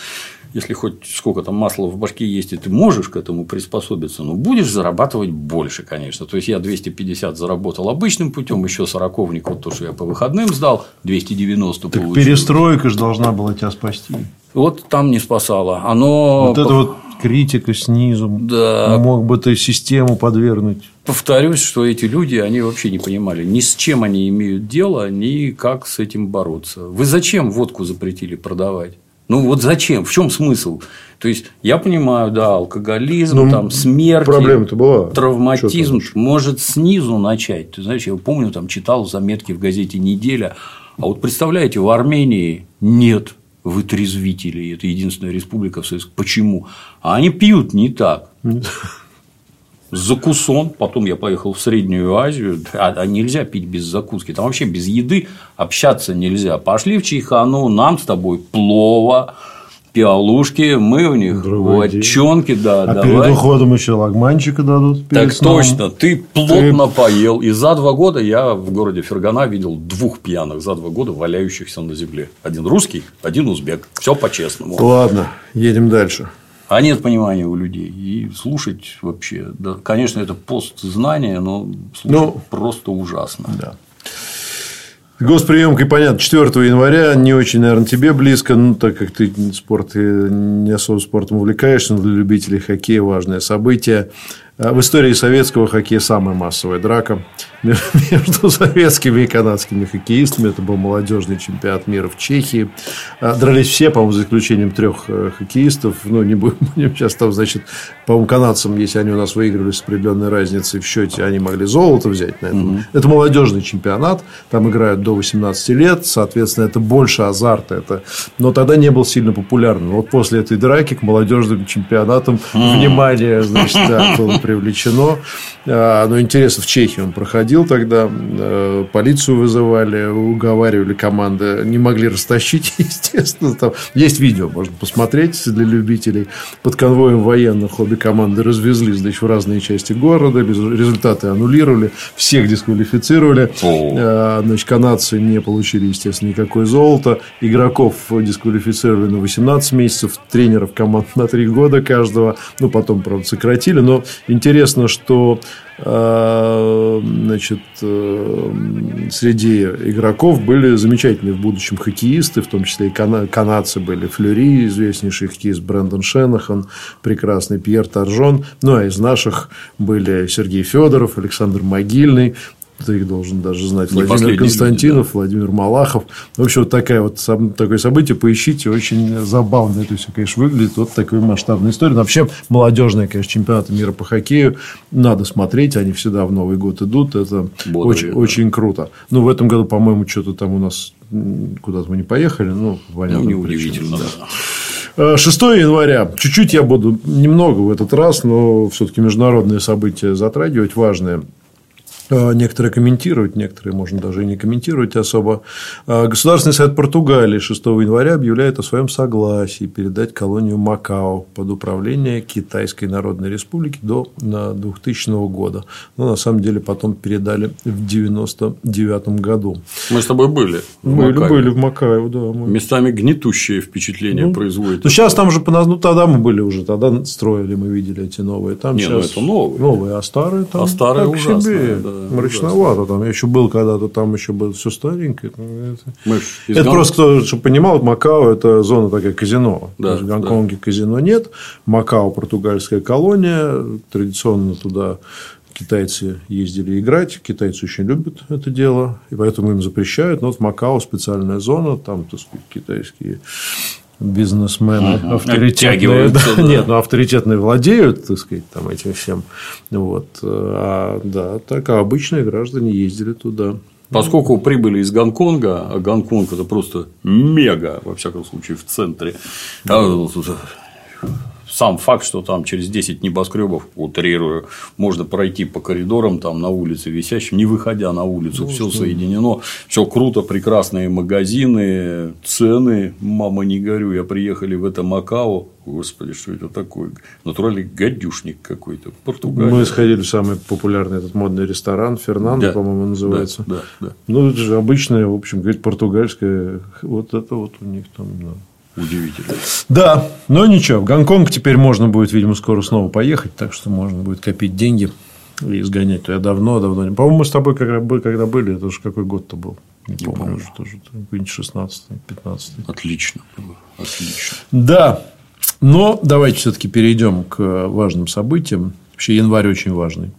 если хоть сколько там масла в башке есть, и ты можешь к этому приспособиться, ну, будешь зарабатывать больше, конечно. То есть, я 250 заработал обычным путем, еще сороковник, вот то, что я по выходным сдал, 290 Так получил. перестройка же должна была тебя спасти. Вот там не спасало. Оно. Вот это вот критика снизу. Да. Мог бы ты систему подвергнуть. Повторюсь, что эти люди, они вообще не понимали, ни с чем они имеют дело, ни как с этим бороться. Вы зачем водку запретили продавать? Ну вот зачем? В чем смысл? То есть я понимаю, да, алкоголизм, Ну, там смерть, проблема-то была. травматизм может снизу начать. Ты знаешь, я помню, там читал заметки в газете Неделя. А вот представляете, в Армении нет вытрезвителей. Это единственная республика в Советском. Почему? А они пьют не так. Закусон, потом я поехал в Среднюю Азию, а, а нельзя пить без закуски, там вообще без еды общаться нельзя. Пошли в чайхану, нам с тобой плова, пиалушки, мы у них Другой день. ватчонки, да, А давай. перед уходом еще лагманчика дадут. Так сном. точно, ты плотно поел. И за два года я в городе Фергана видел двух пьяных за два года валяющихся на земле. Один русский, один узбек. Все по-честному. Ладно, едем дальше. А нет понимания у людей. И слушать вообще, да, конечно, это постзнание, но слушать Ну, просто ужасно. Да. Госприемкой, понятно, 4 января, не очень, наверное, тебе близко, ну, так как ты спорт, э, не особо спортом увлекаешься, но для любителей хоккея важное событие. А В истории советского хоккея самая массовая драка между советскими и канадскими хоккеистами. Это был молодежный чемпионат мира в Чехии. А, Дрались все, по-моему, за исключением трех э, хоккеистов. Ну, не будем будем сейчас там, значит, по-моему, канадцам, если они у нас выиграли с определенной разницей в счете, они могли золото взять на этом. Это молодежный чемпионат. Там играют до 18 лет. Соответственно, это больше азарта. Это... Но тогда не был сильно популярным. Вот после этой драки к молодежным чемпионатам внимание, значит, да, было привлечено. А, Но интересно, в Чехии он проходил тогда. Э, Полицию вызывали, уговаривали команды. Не могли растащить, естественно. Там есть видео, можно посмотреть для любителей. Под конвоем военных обе команды развезли, значит, в разные части города. Результаты аннулировали. Всех дисквалифицировали. Э, Значит, канадцы не получили, естественно, никакое золото. Игроков дисквалифицировали на 18 месяцев, тренеров команд на 3 года каждого. Ну, потом, правда, сократили. Но интересно, что э, значит, э, среди игроков были замечательные в будущем хоккеисты, в том числе и кана- канадцы были. Флюри, известнейший хоккеист Брэндон Шенахан, прекрасный Пьер Торжон. Ну, а из наших были Сергей Федоров, Александр Могильный. Ты их должен даже знать. Не Владимир Константинов, Владимир Малахов. В общем, вот такая вот, такое событие. Поищите. Очень забавно это все, конечно, выглядит. Вот такой масштабная история. Но вообще, молодежные, конечно, чемпионаты мира по хоккею надо смотреть. Они всегда в Новый год идут. Это Бодрые, очень, да. очень круто. Ну, в этом году, по-моему, что-то там у нас куда-то мы не поехали. Ну, Ну, понятно. неудивительно. да. Э, 6 января. Чуть-чуть я буду немного в этот раз, но все-таки международные события затрагивать важные. А, некоторые комментировать, некоторые можно даже и не комментировать особо. А, Государственный совет Португалии 6 января объявляет о своем согласии передать колонию Макао под управление Китайской Народной Республики до 2000 года. Но на самом деле потом передали в 1999 году. Мы с тобой были. Мы были в Макао, да. Мы... Местами гнетущее впечатление ну, производит. Ну, сейчас там же, ну, тогда мы были уже, тогда строили, мы видели эти новые. Там Не, сейчас... ну, это новые. Новые, а старые там. А старые ужасные, себе. Да мрачновато. Там я еще был когда-то, там еще было все старенькое. Мы это Гон... просто кто, чтобы понимал, Макао это зона такая казино. Да, в Гонконге да. казино нет. Макао португальская колония. Традиционно туда китайцы ездили играть, китайцы очень любят это дело, и поэтому им запрещают. Но вот в Макао специальная зона, там, так сказать, китайские бизнесмены угу. авторитетные, да, да. нет, ну авторитетные владеют, так сказать, там этим всем, вот, а да, так а обычные граждане ездили туда. Поскольку прибыли из Гонконга, а Гонконг это просто мега, во всяком случае, в центре, да сам факт, что там через 10 небоскребов, утрирую, можно пройти по коридорам там на улице висящим, не выходя на улицу, все соединено, все круто, прекрасные магазины, цены, мама не горю, я приехали в это Макао, Господи, что это такое? Натуральный гадюшник какой-то. Португалия. Мы сходили в самый популярный этот модный ресторан Фернандо, да, по-моему, называется. Да, да, да. Ну, это же обычная, в общем, говорит, португальская. Вот это вот у них там. Да. Удивительно. Да, но ничего. В Гонконг теперь можно будет, видимо, скоро снова поехать, так что можно будет копить деньги и изгонять. Я давно, давно не. По-моему, мы с тобой когда, были, это же какой год-то был? Не, не помню, помню. уже тоже какой-нибудь 16 15 Отлично Отлично. Да. Но давайте все-таки перейдем к важным событиям. Вообще январь очень важный.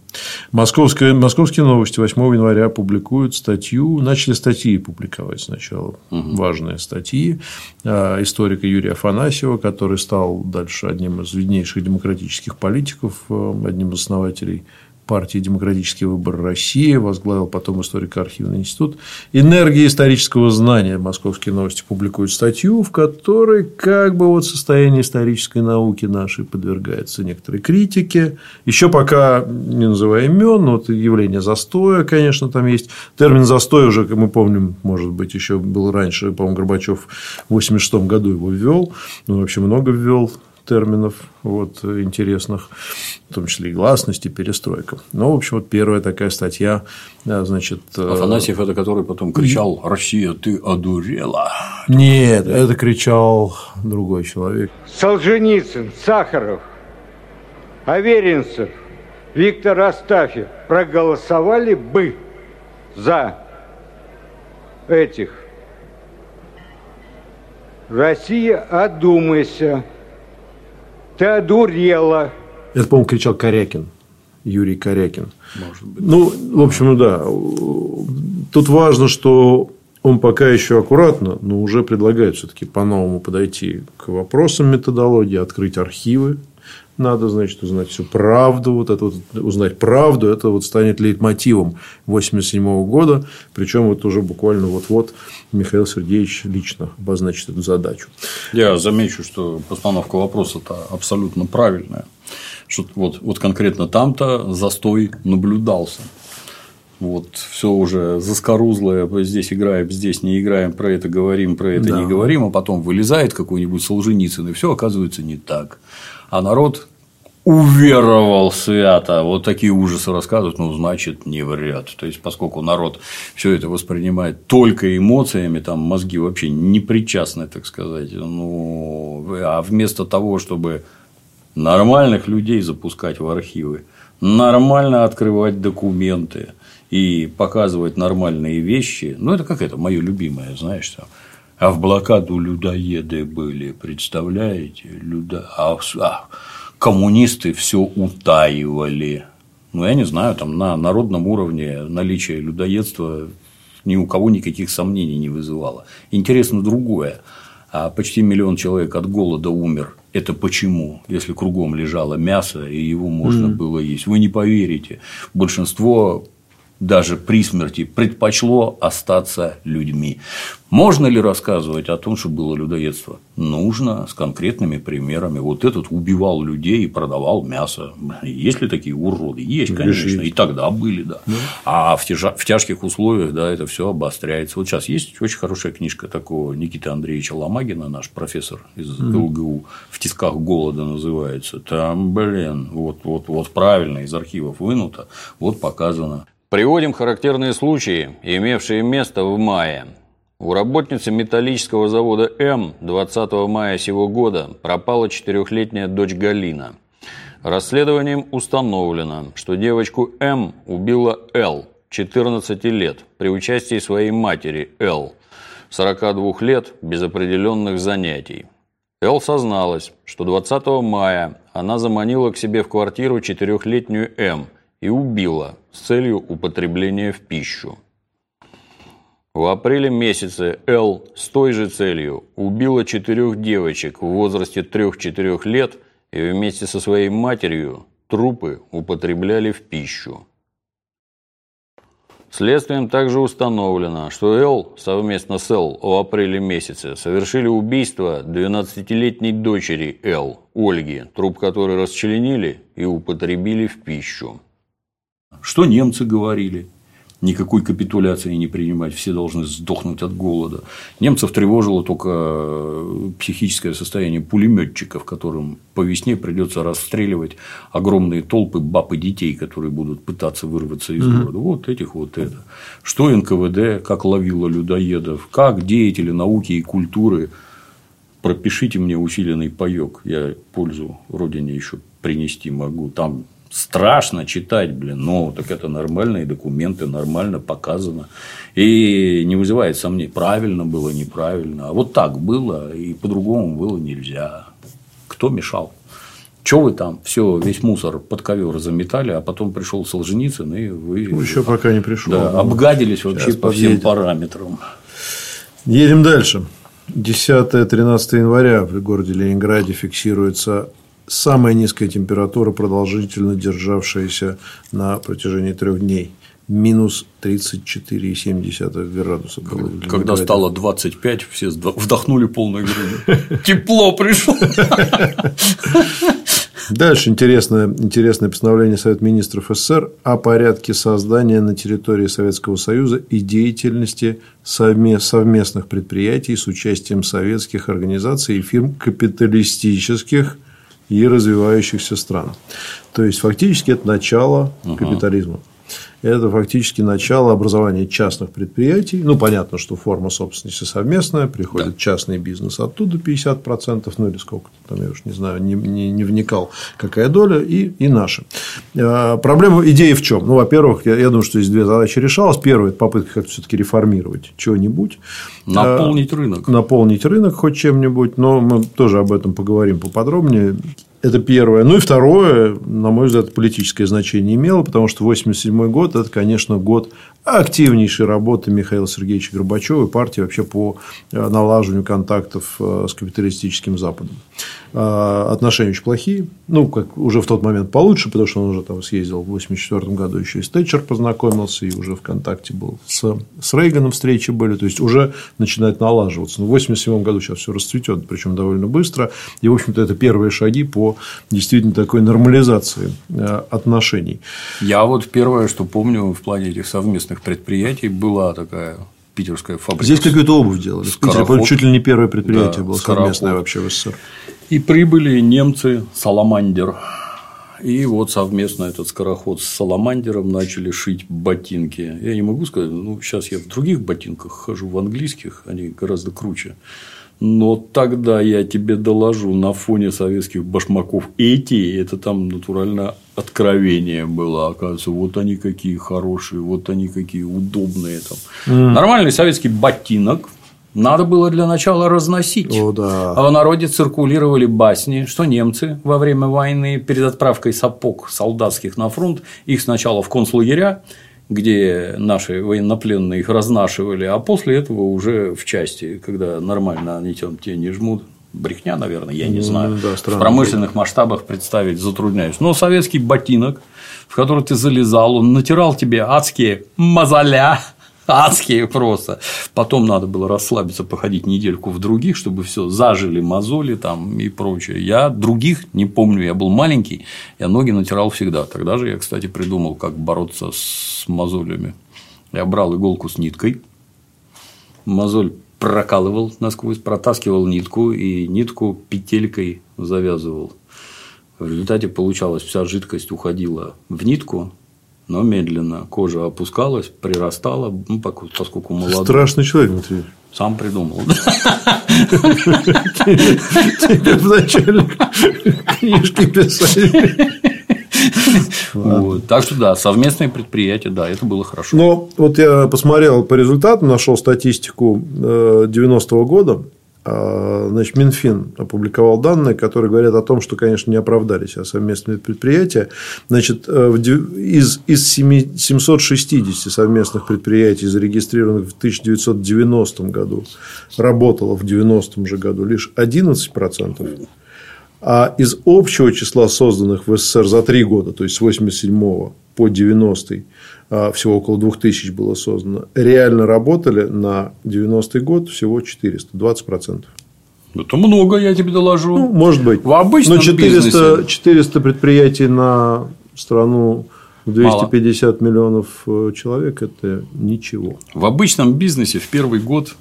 Московские, московские новости 8 января публикуют статью, начали статьи публиковать сначала, угу. важные статьи а, историка Юрия Афанасьева, который стал дальше одним из виднейших демократических политиков, а, одним из основателей партии «Демократический выбор России», возглавил потом историко-архивный институт. «Энергия исторического знания» московские новости публикуют статью, в которой как бы вот состояние исторической науки нашей подвергается некоторой критике. Еще пока не называя имен, но вот явление застоя, конечно, там есть. Термин застой уже, как мы помним, может быть, еще был раньше, по-моему, Горбачев в 1986 году его ввел, ну, вообще много ввел терминов вот, интересных, в том числе и гласность, и перестройка. Ну, в общем, вот первая такая статья, значит… Э, Афанасьев – это который потом кричал «Россия, ты одурела». Нет, это кричал другой человек. Солженицын, Сахаров, Аверинцев, Виктор Астафьев проголосовали бы за этих. Россия, одумайся. Ты одурела. Это, по-моему, кричал Корякин. Юрий Корякин. Может быть. Ну, в общем, да. Тут важно, что он пока еще аккуратно, но уже предлагает все-таки по-новому подойти к вопросам методологии, открыть архивы надо, значит, узнать всю правду, вот это вот, узнать правду, это вот станет лейтмотивом 1987 года, причем вот уже буквально вот-вот Михаил Сергеевич лично обозначит эту задачу. Я замечу, что постановка вопроса-то абсолютно правильная, что вот, вот конкретно там-то застой наблюдался. Вот, все уже заскорузлое, здесь играем, здесь не играем, про это говорим, про это да. не говорим, а потом вылезает какой-нибудь Солженицын, и все оказывается не так а народ уверовал свято. Вот такие ужасы рассказывают, ну, значит, не врет. То есть, поскольку народ все это воспринимает только эмоциями, там мозги вообще не причастны, так сказать. Ну, а вместо того, чтобы нормальных людей запускать в архивы, нормально открывать документы и показывать нормальные вещи, ну, это как это, мое любимое, знаешь, там, а в блокаду людоеды были, представляете? Люда... А, а коммунисты все утаивали. Ну, я не знаю, там на народном уровне наличие людоедства ни у кого никаких сомнений не вызывало. Интересно другое. А почти миллион человек от голода умер. Это почему? Если кругом лежало мясо, и его можно mm. было есть. Вы не поверите. Большинство даже при смерти предпочло остаться людьми. Можно ли рассказывать о том, что было людоедство? Нужно, с конкретными примерами. Вот этот убивал людей и продавал мясо. Есть ли такие уроды? Есть, конечно. И тогда были, да. да. А в, тяжа... в тяжких условиях, да, это все обостряется. Вот сейчас есть очень хорошая книжка такого Никиты Андреевича Ломагина, наш профессор из ЛГУ, в тисках голода называется. Там, блин, вот, вот, вот правильно из архивов вынуто, вот показано. Приводим характерные случаи, имевшие место в мае. У работницы металлического завода М 20 мая сего года пропала четырехлетняя дочь Галина. Расследованием установлено, что девочку М убила Л, 14 лет, при участии своей матери Л, 42 лет, без определенных занятий. Эл созналась, что 20 мая она заманила к себе в квартиру четырехлетнюю М и убила с целью употребления в пищу. В апреле месяце Л с той же целью убила четырех девочек в возрасте 3-4 лет и вместе со своей матерью трупы употребляли в пищу. Следствием также установлено, что Л совместно с Л в апреле месяце совершили убийство 12-летней дочери Л, Ольги, труп которой расчленили и употребили в пищу. Что немцы говорили? никакой капитуляции не принимать, все должны сдохнуть от голода. Немцев тревожило только э, психическое состояние пулеметчиков, которым по весне придется расстреливать огромные толпы баб и детей, которые будут пытаться вырваться из угу. города. Вот этих вот это. Что НКВД, как ловило людоедов, как деятели науки и культуры пропишите мне усиленный паек, я пользу родине еще принести могу. Там страшно читать, блин, но так это нормальные документы, нормально показано. И не вызывает сомнений, правильно было, неправильно. А вот так было, и по-другому было нельзя. Кто мешал? Че вы там все, весь мусор под ковер заметали, а потом пришел Солженицын, и вы. Ну, еще пока не пришел. Да, да. обгадились вообще по всем параметрам. Едем дальше. 10-13 января в городе Ленинграде фиксируется самая низкая температура, продолжительно державшаяся на протяжении трех дней. Минус 34,7 градуса было. Когда стало 25, все вдохнули полной грудью. Тепло пришло. Дальше интересное, интересное постановление Совета Министров СССР о порядке создания на территории Советского Союза и деятельности совместных предприятий с участием советских организаций и фирм капиталистических и развивающихся стран. То есть, фактически, это начало капитализма это фактически начало образования частных предприятий. Ну, понятно, что форма собственности совместная, приходит да. частный бизнес оттуда 50%, ну или сколько там, я уж не знаю, не, не, не вникал, какая доля, и, и наша. А, проблема идеи в чем? Ну, во-первых, я, я думаю, что здесь две задачи решалась. Первая – это попытка как-то все-таки реформировать чего-нибудь. Наполнить а, рынок. Наполнить рынок хоть чем-нибудь, но мы тоже об этом поговорим поподробнее. Это первое. Ну и второе, на мой взгляд, политическое значение имело, потому что 1987 год – это, конечно, год активнейшей работы Михаила Сергеевича Горбачева и партии вообще по э, налаживанию контактов э, с капиталистическим Западом. Э, отношения очень плохие. Ну, как уже в тот момент получше, потому что он уже там съездил в 1984 году еще и с Тэтчер познакомился, и уже в контакте был с, с Рейганом встречи были. То есть, уже начинает налаживаться. Но в 1987 году сейчас все расцветет, причем довольно быстро. И, в общем-то, это первые шаги по действительно такой нормализации отношений. Я вот первое, что помню в плане этих совместных совместных предприятий была такая питерская фабрика. Здесь какую-то обувь делали. В Питере чуть ли не первое предприятие да, было совместное вообще в СССР. И прибыли немцы Саламандер. И вот совместно этот скороход с Саламандером начали шить ботинки. Я не могу сказать, ну, сейчас я в других ботинках хожу, в английских, они гораздо круче. Но тогда я тебе доложу на фоне советских башмаков эти, это там натурально откровение было, оказывается, вот они какие хорошие, вот они какие удобные там. Mm. Нормальный советский ботинок надо было для начала разносить. О, да. А в народе циркулировали басни, что немцы во время войны перед отправкой сапог солдатских на фронт их сначала в концлагеря где наши военнопленные их разнашивали, а после этого уже в части, когда нормально они там те не жмут, брехня, наверное, я не знаю. Ну, да, в промышленных масштабах представить затрудняюсь. Но советский ботинок, в который ты залезал, он натирал тебе адские мозоля, адские просто. Потом надо было расслабиться, походить недельку в других, чтобы все зажили мозоли там и прочее. Я других не помню, я был маленький, я ноги натирал всегда. Тогда же я, кстати, придумал, как бороться с мозолями. Я брал иголку с ниткой, мозоль прокалывал насквозь, протаскивал нитку и нитку петелькой завязывал. В результате получалось, вся жидкость уходила в нитку, но медленно. Кожа опускалась, прирастала, ну, поскольку молодой. Страшный человек. Юрьевич. Сам придумал. Тебе вначале книжки писали. Вот. Так что да, совместные предприятия, да, это было хорошо. Но вот я посмотрел по результатам, нашел статистику э, 90-го года. А, Значит, Минфин опубликовал данные, которые говорят о том, что, конечно, не оправдались а совместные предприятия. Значит, э, из, из семи- 760 совместных предприятий, зарегистрированных в 1990 году, работало в 90 же году лишь 11%. А из общего числа созданных в СССР за три года, то есть с 87 по 90 а, всего около 2000 было создано, реально работали на 90 год всего 400, 20%. Это много, я тебе доложу. Ну, может быть. В обычном Но 400, бизнесе. 400 предприятий на страну в 250 миллионов э, человек – это ничего. В обычном бизнесе в первый год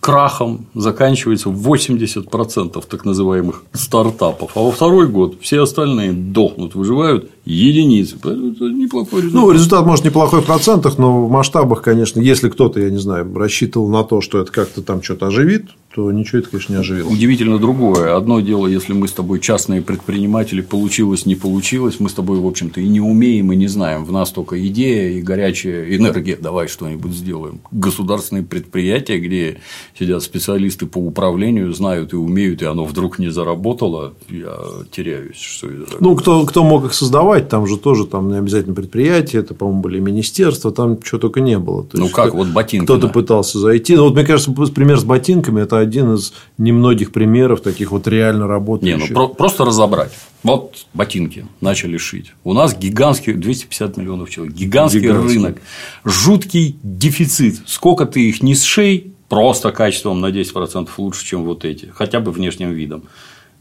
крахом заканчивается 80% так называемых стартапов, а во второй год все остальные дохнут, выживают единицы. Поэтому это неплохой результат. Ну, результат, может, неплохой в процентах, но в масштабах, конечно, если кто-то, я не знаю, рассчитывал на то, что это как-то там что-то оживит, то ничего это, конечно, не оживило. Удивительно другое. Одно дело, если мы с тобой частные предприниматели, получилось, не получилось, мы с тобой, в общем-то, и не умеем, и не знаем. В нас только идея и горячая энергия. Давай что-нибудь сделаем. Государственные предприятия, где сидят специалисты по управлению, знают и умеют, и оно вдруг не заработало, я теряюсь. Что это такое. Ну, кто, кто мог их создавать, там же тоже там не обязательно предприятия, это, по-моему, были министерства, там чего только не было. То Ну, как, вот ботинки, Кто-то да. пытался зайти. Ну, вот, мне кажется, пример с ботинками – это один из немногих примеров таких вот реально Не, работающих. ну про- просто разобрать. Вот ботинки начали шить. У нас гигантский 250 миллионов человек, гигантский, Гигантский. рынок, жуткий дефицит. Сколько ты их не сшей, просто качеством на 10% лучше, чем вот эти, хотя бы внешним видом.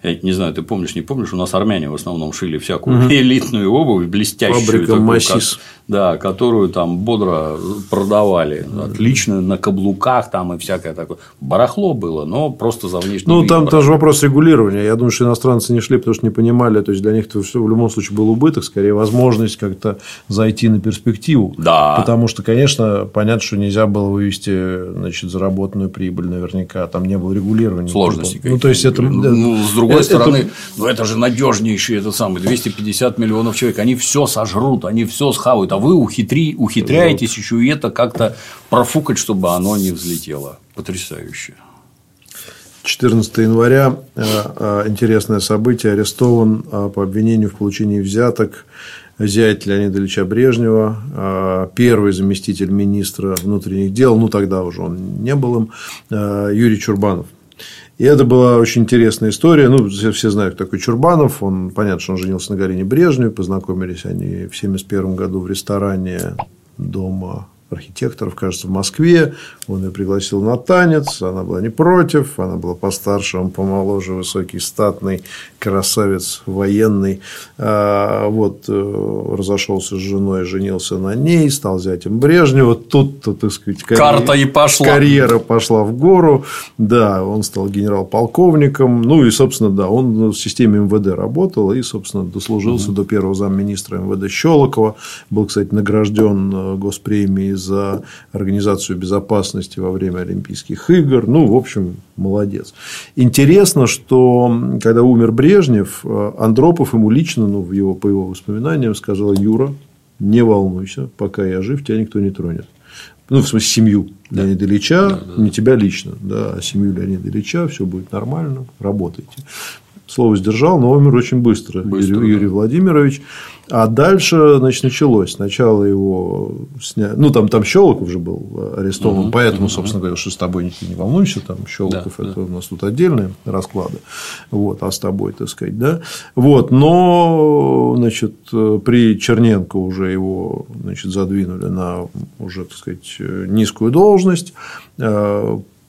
Я не знаю, ты помнишь, не помнишь, у нас армяне в основном шили всякую элитную обувь, блестящую. Фабрика такую, «Массис». как- да, которую там бодро продавали. Отлично на каблуках там и всякое такое. Барахло было, но просто за внешний Ну, там тоже вопрос регулирования. Я думаю, что иностранцы не шли, потому что не понимали. То есть, для них это все в любом случае был убыток, скорее возможность как-то зайти на перспективу. Да. Потому что, конечно, понятно, что нельзя было вывести значит, заработанную прибыль наверняка. Там не было регулирования. сложности. Ну, то есть, это... Ну, с другой это- стороны, ну это же надежнейший этот самый 250 миллионов человек. Они все сожрут, они все схавают, а вы ухитри, ухитряетесь еще и это как-то профукать, чтобы оно не взлетело. Потрясающе. 14 января э, э, интересное событие. Арестован э, по обвинению в получении взяток зять Леонида Ильича Брежнева, первый заместитель министра внутренних дел, ну тогда уже он не был им, Юрий Чурбанов. И это была очень интересная история. Ну, все, все знают, такой Чурбанов. Он, понятно, что он женился на Галине Брежневой. Познакомились они в 1971 году в ресторане дома архитекторов, кажется, в Москве. Он ее пригласил на танец. Она была не против. Она была постарше, он помоложе, высокий, статный, красавец, военный. А, Вот, э, разошелся с женой, женился на ней, стал зятем Брежнева. Тут-то, так сказать, карьер- Карта и пошла. Карьера пошла в гору. Да, он стал генерал-полковником. Ну, и, собственно, да, он в системе МВД работал и, собственно, дослужился до первого замминистра МВД Щелокова. Был, кстати, награжден э, госпремией за организацию безопасности во время Олимпийских игр. Ну, в общем, молодец. Интересно, что когда умер Брежнев, э, Андропов ему лично, ну, в его, по его воспоминаниям, сказал Юра, не волнуйся, пока я жив, тебя никто не тронет. Ну, в смысле, семью Леонида Ильича, не тебя лично, да, а семью Леонида Ильича, все будет нормально, работайте. слово сдержал, но умер очень быстро, Быстро, Юрий, да. Юрий Владимирович. А дальше, значит, началось. Сначала его сняли. Ну, там, там Щелоков же был арестован, поэтому, собственно говоря, что с тобой никто не волнуйся, там Щелоков Да, это у нас тут отдельные расклады. Вот, а с тобой, так сказать, да. Вот, но, значит, при Черненко уже его, значит, задвинули на уже, так сказать, низкую должность.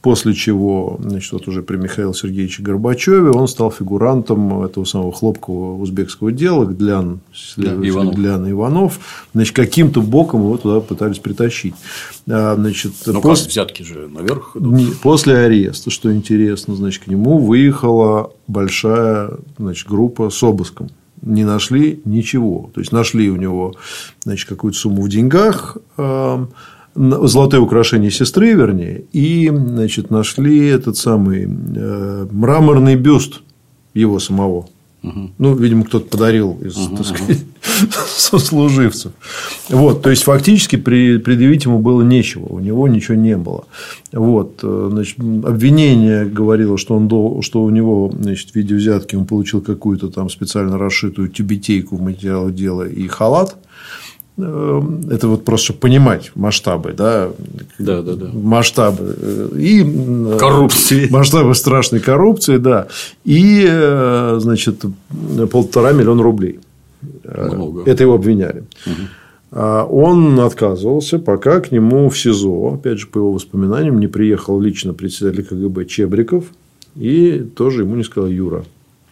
После чего, значит, вот уже при Михаиле Сергеевиче Горбачеве он стал фигурантом этого самого хлопкового узбекского дела Глян, Иванов. Глян Иванов. Значит, каким-то боком его туда пытались притащить. А, Значит, Ну, пос- как взятки же наверх идут. После ареста, что интересно, значит, к нему выехала большая значит, группа с обыском. Не нашли ничего. То есть нашли у него значит, какую-то сумму в деньгах, золотые украшения сестры, вернее, и значит, нашли этот самый э, мраморный бюст его самого. Ну, видимо, кто-то подарил из, так сказать, сослуживцев. Вот, то есть, фактически предъявить ему было нечего, у него ничего не было. Вот, э, значит, обвинение говорило, что, он что у него значит, в виде взятки он получил какую-то там специально расшитую тюбетейку в материалах дела и халат. Э, Это вот просто, понимать масштабы, да, Да, да, да. масштабы э, и э, Коррупции. масштабы страшной коррупции, да, и э, значит полтора миллиона рублей. Много. Это его обвиняли. А Он отказывался, пока к нему в СИЗО, опять же, по его воспоминаниям, не приехал лично председатель КГБ Чебриков и тоже ему не сказал Юра.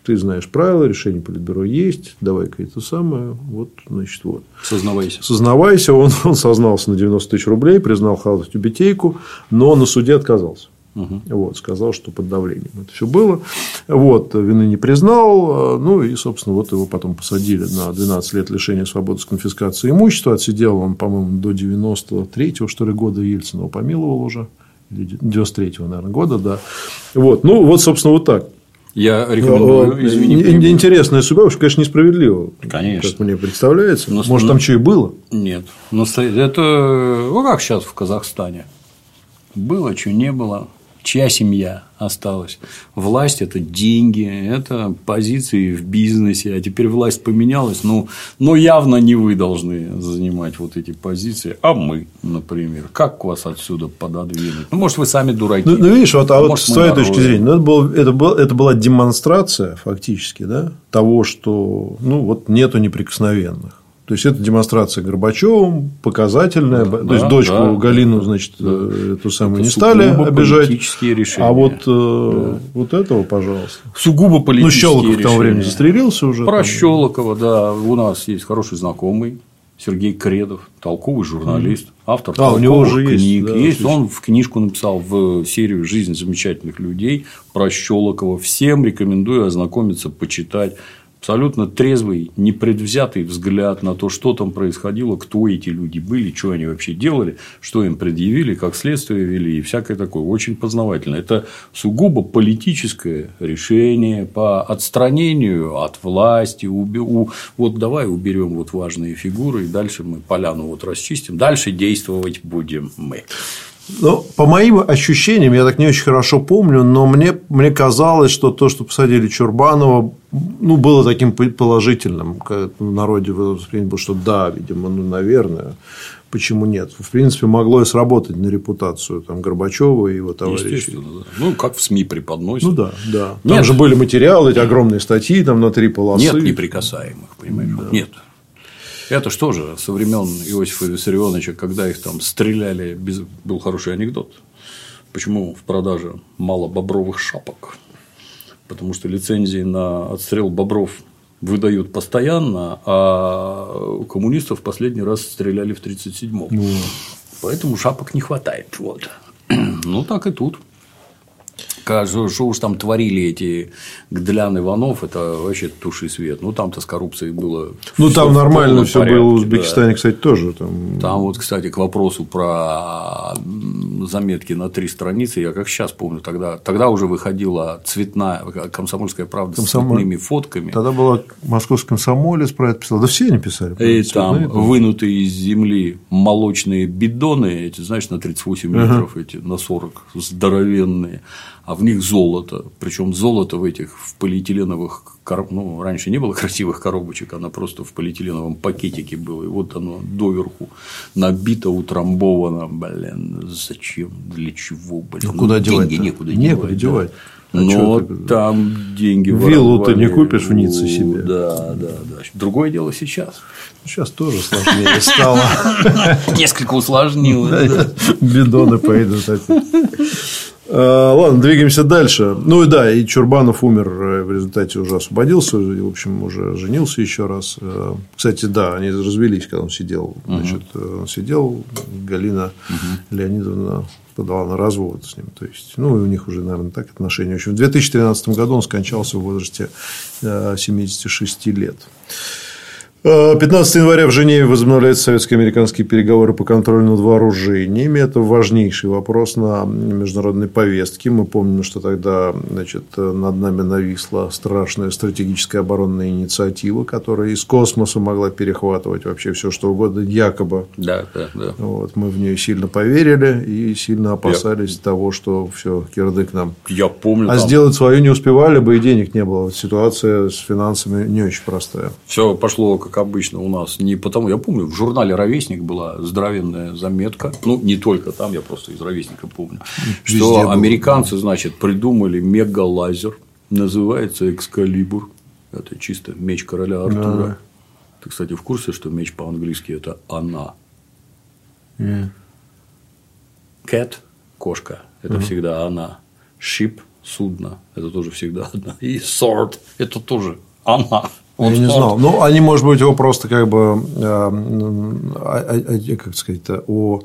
Ты знаешь правила, решение Политбюро есть, давай-ка это самое, вот, значит, вот. Сознавайся. Сознавайся, он, он сознался на 90 тысяч рублей, признал халат тюбетейку, но на суде отказался. Вот, сказал, что под давлением это все было. Вот, вины не признал. Ну, и, собственно, вот его потом посадили на 12 лет лишения свободы с конфискацией имущества. Отсидел он, по-моему, до 93-го, что ли, года Ельцин его помиловал уже. Или 93-го, наверное, года, да. Вот, ну, вот, собственно, вот так. Я рекомендую, извини. Ин- перебью. Интересная судьба, уж, конечно, несправедливо. Конечно. Как мне представляется. Но- Может, там что и было? Нет. Насто- Это ну как сейчас в Казахстане. Было, что не было. Чья семья осталась? Власть – это деньги, это позиции в бизнесе. А теперь власть поменялась. Ну, но явно не вы должны занимать вот эти позиции, а мы, например. Как вас отсюда пододвинуть? Ну, может, вы сами дураки. Ну, ну, видишь, вот, а вот Может, с твоей народы. точки зрения, ну, это, был, это, был, это была демонстрация фактически да, того, что ну, вот нету неприкосновенных. То есть это демонстрация Горбачевым, показательная. то есть да, дочку да, Галину, значит, э, эту самую Это не стали обижать. решения. А вот, э, вот этого, пожалуйста. Сугубо Ну, политические Щелоков к тому решения. времени застрелился уже. Про там. Щелокова, да. У нас есть хороший знакомый Сергей Кредов, толковый журналист, автор А, у него уже есть, книг. да, есть он в книжку написал в серию «Жизнь замечательных людей» про Щелокова. Всем рекомендую ознакомиться, почитать. Абсолютно трезвый, непредвзятый взгляд на то, что там происходило, кто эти люди были, что они вообще делали, что им предъявили, как следствие вели и всякое такое. Очень познавательно. Это сугубо политическое решение по отстранению от власти. уби- Вот давай уберем вот важные фигуры, и дальше мы поляну вот расчистим. Дальше действовать будем мы. Ну, по моим ощущениям, я так не очень хорошо помню, но мне, мне казалось, что то, что посадили Чурбанова, ну, было таким положительным. В народе воспринято было, что да, видимо, ну, наверное. Почему нет? В принципе, могло и сработать на репутацию там, Горбачева и его товарищей. Естественно, да. Ну, как в СМИ преподносят. Ну да, да. Там Нет. же были материалы, эти огромные статьи там на три полосы. Нет неприкасаемых, понимаешь? Нет. Это что же со времен Иосифа Виссарионовича, когда их там стреляли, без... был хороший анекдот. Почему в продаже мало бобровых шапок? Потому что лицензии на отстрел бобров выдают постоянно, а коммунистов последний раз стреляли в 1937-м. Ну. Поэтому шапок не хватает. Вот. Ну, так и тут. Кажется, что уж там творили эти Гдлян Иванов, это вообще туши свет. Ну, там-то с коррупцией было. Ну, там нормально все порядке, было в да. Узбекистане, кстати, тоже. Там... Там вот, кстати, к вопросу про заметки на три страницы, я как сейчас помню, тогда, тогда уже выходила цветная комсомольская правда с Комсомоль- цветными фотками. Тогда была московский комсомолец про это писал. Да все они писали. И Цветные, там да. вынутые из земли молочные бидоны, эти, знаешь, на 38 литров, эти на 40 здоровенные. А в них золото. Причем золото в этих в полиэтиленовых ну, раньше не было красивых коробочек, она просто в полиэтиленовом пакетике была. И вот оно доверху набито, утрамбовано. Блин, зачем? Для чего? Блин? Ну, куда деньги девать-то? некуда Некуда девать. девать. да. А Но ты- там деньги Виллу ты не купишь в Ницце себе. Да, да, да. Другое дело сейчас. Сейчас тоже сложнее стало. Несколько усложнилось. Бидоны пойдут опять. А, Ладно, двигаемся дальше. Ну и да, и Чурбанов умер э, в результате уже освободился, и, в общем, уже женился еще раз. Э, Кстати, да, они развелись, когда он сидел. Значит, э, он сидел, Галина Леонидовна подала на развод с ним. То есть, ну, и у них уже, наверное, так отношения. В общем, в 2013 году он скончался в возрасте э, 76 лет. Э, 15 января в Женеве возобновляются советско-американские переговоры по контролю над вооружениями. Это важнейший вопрос на международной повестке. Мы помним, что тогда значит, над нами нависла страшная стратегическая оборонная инициатива, которая из космоса могла перехватывать вообще все, что угодно, якобы. Да, да, да. Вот, мы в нее сильно поверили и сильно опасались того, что все, кирдык нам. Я помню, А сделать свою не успевали бы, и денег не было. Ситуация с финансами не очень простая. все пошло, как обычно, у нас не потому. Я помню, в журнале Ровесник была здоровенная заметка. Ну, не только там, я просто из Ровесника помню. Везде Что было, американцы, значит, придумали мегалазер, называется экскалибур. Это чисто меч короля Артура. Ты, кстати, в курсе, что меч по-английски это она? Cat – кошка. Это всегда она. Ship – судно. Это тоже всегда одна. И sword – это тоже она. Я Он не sword. знал. Ну, они, может быть, его просто как бы, э, а- а- как сказать-то, о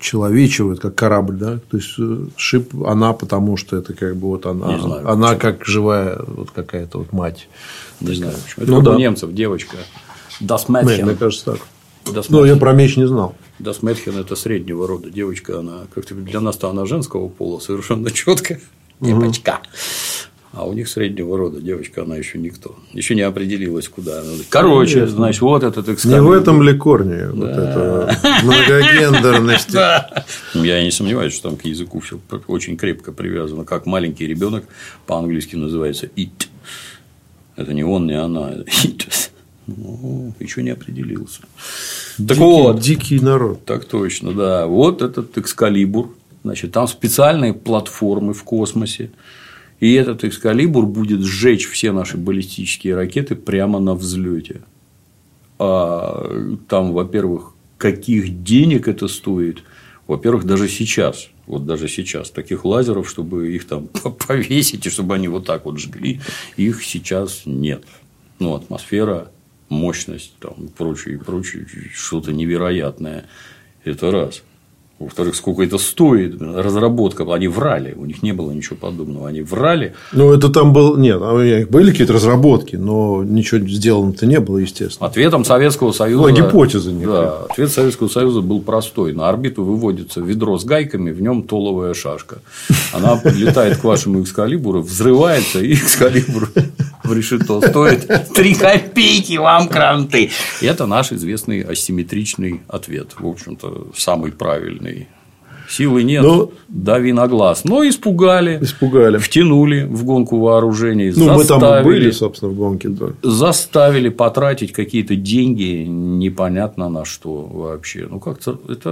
человечивают, как корабль, да, то есть э, шип она, потому что это как бы вот она, Не знаю, она как живая вот какая-то вот мать. Не знаю, почему. Это Ну как у да. немцев девочка. Das Нет, мне Mädchen. кажется так. Das Ну, я Mädchen. про меч не знал. Das Mädchen – это среднего рода девочка. Она как-то для нас-то она женского пола совершенно четко. Девочка. А у них среднего рода девочка, она еще никто. Еще не определилась, куда она. Короче, Конечно. значит, вот этот Не экскалибур. в этом ли корни вот это многогендерности? Ну, Я не сомневаюсь, что там к языку все очень крепко привязано. Как маленький ребенок по-английски называется it. Это не он, не она, it. Ну, еще не определился. Так Дикий- вот, Дикий народ. так точно, да. Вот этот экскалибур. Значит, там специальные платформы в космосе. И этот экскалибур будет сжечь все наши баллистические ракеты прямо на взлете. А там, во-первых, каких денег это стоит? Во-первых, даже сейчас, вот даже сейчас, таких лазеров, чтобы их там повесить, и чтобы они вот так вот жгли, их сейчас нет. Ну, атмосфера, мощность, там, прочее, и прочее, что-то невероятное. Это раз. Во-вторых, сколько это стоит? Разработка. Они врали. У них не было ничего подобного. Они врали. Ну, это там был... Нет, а были какие-то разработки, но ничего сделано-то не было, естественно. Ответом Советского Союза. Была гипотеза некая. Да, ответ Советского Союза был простой. На орбиту выводится ведро с гайками, в нем толовая шашка. Она подлетает к вашему экскалибуру, взрывается, и экскалибур в решето стоит 3 копейки вам кранты. Это наш известный асимметричный ответ. В общем-то, самый правильный. Силы нет, Ну, дави на глаз. Но испугали, Испугали. втянули в гонку вооружений, Ну, мы там и заставили были, собственно, в гонке. Да. заставили потратить какие-то деньги непонятно на что вообще. Ну, как-то это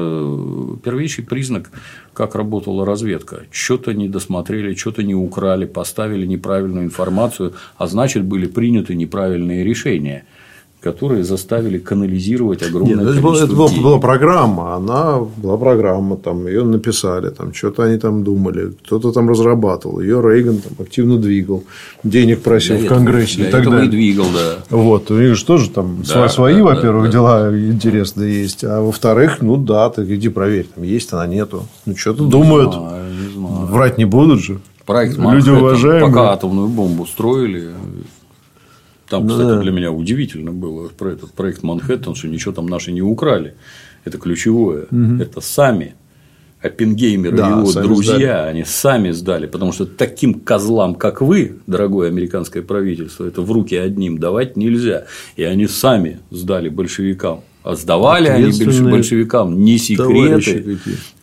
первейший признак, как работала разведка. Что-то не досмотрели, что-то не украли, поставили неправильную информацию, а значит, были приняты неправильные решения которые заставили канализировать огромное Нет, ну, это, количество это была, программа, она была программа, там ее написали, там что-то они там думали, кто-то там разрабатывал, ее Рейган там активно двигал, денег просил Для в этого- Конгрессе для и так этого далее. и двигал, да. Вот, у них же тоже там Да, сво- свои, да, во-первых, да, дела интересные есть, а во-вторых, ну да, ты иди проверь, там есть она нету, ну что-то думают, А, не знаю. врать не будут же. Проект Люди уважаемые. Пока атомную бомбу строили. Там, Ну кстати, да. для меня удивительно было про этот проект Манхэттен, что ничего там наши не украли. Это ключевое. Это сами Оппенгеймер Да, и его друзья, сдали. они сами сдали, потому что таким козлам, как вы, дорогое американское правительство, это в руки одним давать нельзя. И они сами сдали большевикам. А сдавали они большевикам не секреты,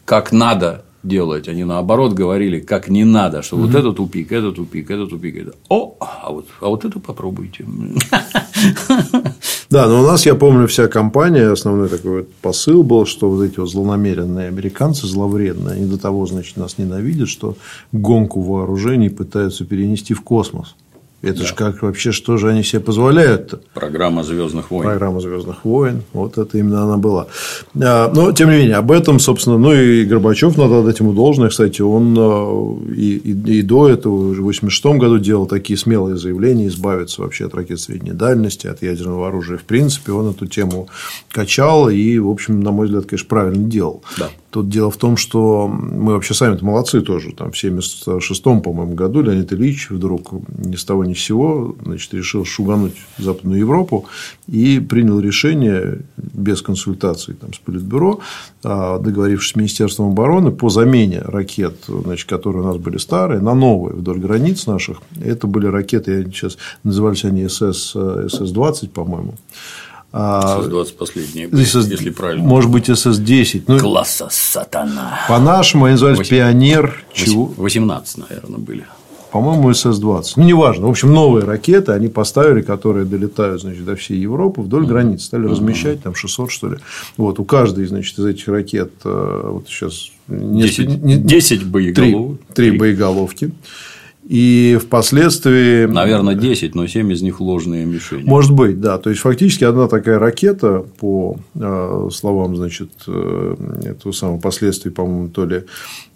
как надо делать, они наоборот говорили, как не надо, что вот это тупик, это тупик, это тупик, это. О, а вот, а вот это попробуйте. Да, но у нас, я помню, вся компания, основной такой вот посыл был, что вот эти вот злонамеренные американцы, зловредные, они до того, значит, нас ненавидят, что гонку вооружений пытаются перенести в космос. Это же как вообще, что же они себе позволяют-то? Программа Звездных войн. Программа Звездных войн. Вот это именно она была. А, но, тем не менее, об этом, собственно, ну и Горбачев, надо отдать ему должное. Кстати, он а, и, и, и до этого, в 1986 году, делал такие смелые заявления, избавиться вообще от ракет средней дальности, от ядерного оружия. В принципе, он эту тему качал и, в общем, на мой взгляд, конечно, правильно делал. Да. Тут дело в том, что мы вообще сами молодцы тоже. Там, в 1976 по-моему, году Леонид Ильич вдруг ни с того ни с сего значит, решил шугануть Западную Европу и принял решение без консультаций там, с Политбюро, а, договорившись с Министерством обороны по замене ракет, значит, которые у нас были старые, на новые вдоль границ наших. Это были ракеты, я сейчас назывались они СС, СС-20, по-моему. СС-20 последние, СС, если правильно. Может быть, СС-10. Ну, Класса сатана. По-нашему они назывались 8... Пионер. Чего? 18, наверное, были. По-моему, СС-20. Ну, неважно. В общем, новые ракеты они поставили, которые долетают, значит, до всей Европы вдоль mm-hmm. границ. Стали mm-hmm. размещать там 600, что ли. Вот. У каждой, значит, из этих ракет э, вот сейчас 10, не, 10 боеголовок. 3, 3 боеголовки. И впоследствии... Наверное, 10, но 7 из них ложные мишени. Может быть, да. То есть, фактически, одна такая ракета, по э, словам, значит, э, этого самого последствий, по-моему, то ли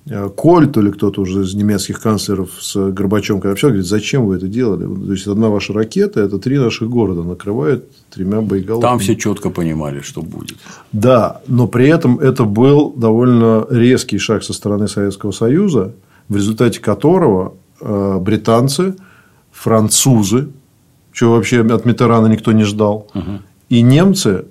э, Коль, то ли кто-то уже из немецких канцлеров с Горбачем, когда общался, говорит, зачем вы это делали? То есть, одна ваша ракета, это три наших города накрывает тремя боеголовками. Там все четко понимали, что будет. Да, но при этом это был довольно резкий шаг со стороны Советского Союза, в результате которого британцы, французы, чего вообще от Митерана никто не ждал, угу. и немцы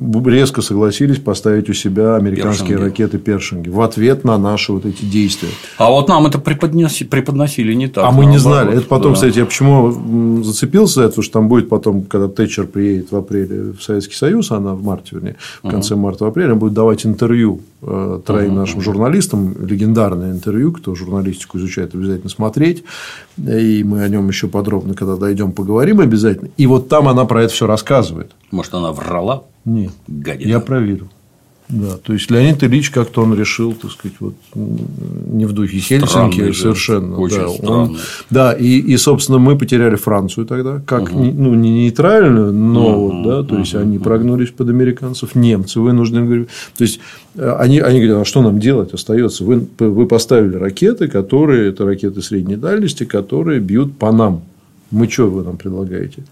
резко согласились поставить у себя американские першинги. ракеты Першинги в ответ на наши вот эти действия. А вот нам это преподносили, преподносили не так. А мы не знали. Это потом, да. кстати, я почему зацепился за это, потому что там будет потом, когда Тэтчер приедет в апреле в Советский Союз, она в марте, вернее, в конце угу. марта, в апреле, будет давать интервью э, троим угу. нашим журналистам, легендарное интервью, кто журналистику изучает, обязательно смотреть. И мы о нем еще подробно, когда дойдем, поговорим обязательно. И вот там она про это все рассказывает. Может, она врала? Нет. Гадина. Я проверил. Да, то есть Леонид Ильич как-то он решил, так сказать, вот не в духе Хельсинки совершенно. Очень да, он, да, и, и, собственно, мы потеряли Францию тогда, как угу. ну, не нейтральную, но угу, да, то есть угу, они прогнулись под американцев, немцы вынуждены То есть они, они говорят, а что нам делать остается? Вы, вы поставили ракеты, которые это ракеты средней дальности, которые бьют по нам. Мы что вы нам предлагаете?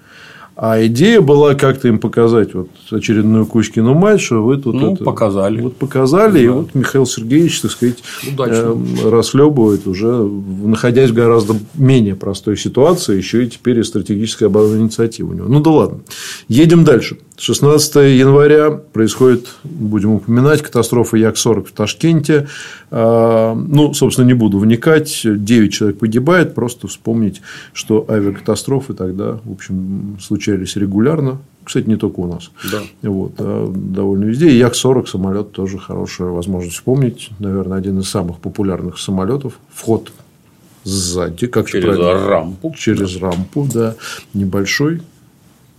А идея была как-то им показать вот очередную Кузькину мать, что вы тут ну, это, показали. Вот показали, да. и вот Михаил Сергеевич, так сказать, э, расхлебывает уже, находясь в гораздо менее простой ситуации, еще и теперь и стратегическая оборонная инициатива у него. Ну да ладно. Едем дальше. 16 января происходит, будем упоминать, катастрофа Як-40 в Ташкенте. А, ну, собственно, не буду вникать. 9 человек погибает. Просто вспомнить, что авиакатастрофы тогда, в общем, случались регулярно. Кстати, не только у нас. Да. Вот, а довольно везде. И Як-40 самолет тоже хорошая возможность вспомнить. Наверное, один из самых популярных самолетов. Вход сзади, как через рампу. Через рампу, да. Небольшой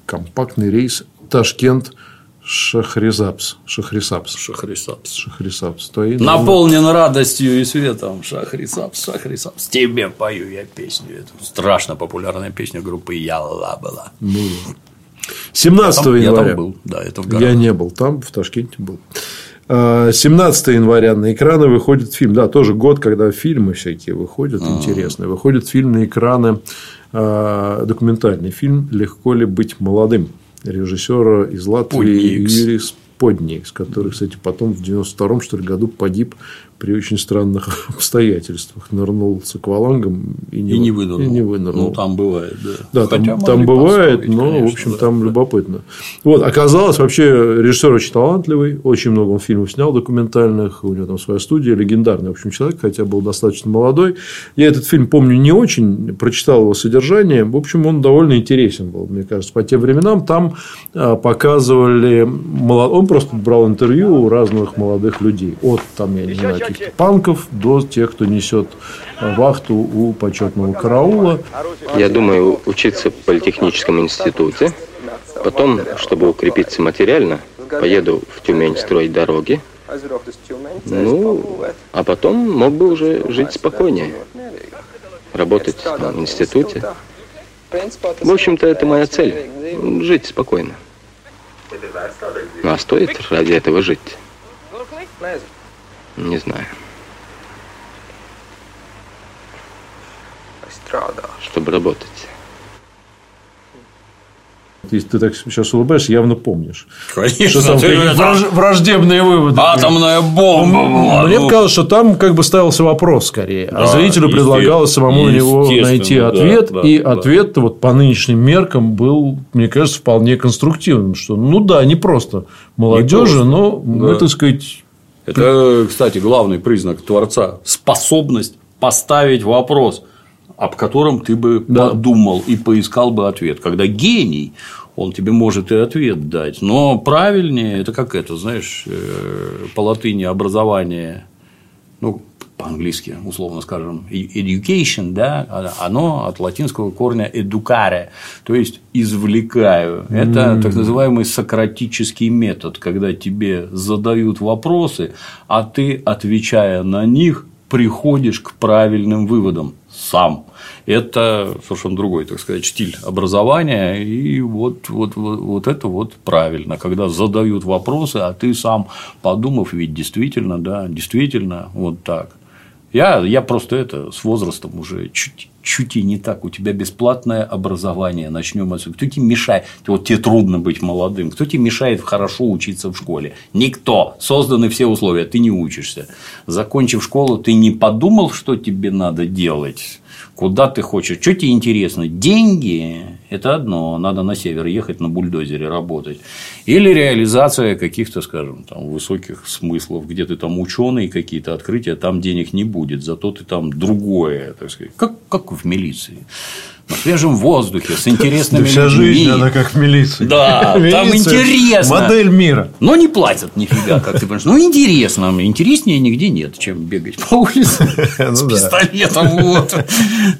компактный рейс Ташкент Шахризапс. Шахрисапс. Шахрисапс. Шахрисапс. То Наполнен радостью и светом. Шахрисапс, Шахрисапс. Тебе пою я песню. Это страшно популярная песня группы Ялла была. Ну, 17 я января. Я там был. Да, это в Я не был там, в Ташкенте был. 17 а, января на экраны выходит фильм. Да, тоже год, когда фильмы всякие выходят А-а-а. интересные. Выходит фильм на экраны, а, документальный фильм «Легко ли быть молодым?» Режиссера из Латвии Юрий Сподникс, который, кстати, потом в 92-м, что ли, году погиб при очень странных обстоятельствах нырнул с аквалангом и не, и не вынырнул. И не вынырнул. Ну, там бывает, да. Да, Хотя там, там бывает, но, конечно, в общем, да, там да. любопытно. Вот, оказалось, вообще, режиссер очень талантливый, очень много он фильмов снял документальных, у него там своя студия, легендарный, в общем, человек, хотя был достаточно молодой. Я этот фильм помню не очень, прочитал его содержание, в общем, он довольно интересен был, мне кажется, по тем временам. Там а, показывали, он просто брал интервью у разных молодых людей. От, там, я не знаю, каких-то панков до тех, кто несет вахту у почетного караула. Я думаю учиться в политехническом институте. Потом, чтобы укрепиться материально, поеду в Тюмень строить дороги. Ну, а потом мог бы уже жить спокойнее. Работать в институте. В общем-то, это моя цель. Жить спокойно. Ну, а стоит ради этого жить? Не знаю. Чтобы работать. Если ты так сейчас улыбаешься, явно помнишь. Конечно, Что там враж- враждебные выводы. Атомная бомба была. Мне ну. показалось, что там как бы ставился вопрос скорее, а Да, зрителю предлагалось самому на него найти ответ, да, и да. ответ вот по нынешним меркам был, мне кажется, вполне конструктивным, что ну да, не просто молодежи, просто, но мы, да. так сказать, Это, кстати, главный признак творца – способность поставить вопрос, об котором ты бы Да. подумал и поискал бы ответ. Когда гений, он тебе может и ответ дать. Но правильнее это как это, знаешь, э, по латыни образование, ну, по-английски, условно скажем, education, да, а- оно от латинского корня educare, то есть извлекаю. Это так называемый сократический метод, когда тебе задают вопросы, а ты, отвечая на них, приходишь к правильным выводам сам. Это совершенно другой, так сказать, стиль образования. И вот, вот, вот, вот это вот правильно, когда задают вопросы, а ты сам подумав, ведь действительно, да, действительно, вот так. Я, я просто это с возрастом уже чуть, чуть и не так. У тебя бесплатное образование. Начнем отсюда. Кто тебе мешает? Вот тебе трудно быть молодым. Кто тебе мешает хорошо учиться в школе? Никто. Созданы все условия. Ты не учишься. Закончив школу, ты не подумал, что тебе надо делать. Куда ты хочешь? Что тебе интересно? Деньги – это одно, надо на север ехать на бульдозере работать. Или реализация каких-то, скажем, там, высоких смыслов, где ты там ученый, какие-то открытия, там денег не будет, зато ты там другое, так сказать, как, как в милиции. На свежем воздухе, с интересными вся людьми. жизнь, она как в милиции. Да, там Милиция интересно. Модель мира. Но не платят нифига, как ты понимаешь. Ну, интересно. Интереснее нигде нет, чем бегать по улице с Ну да. пистолетом. Вот.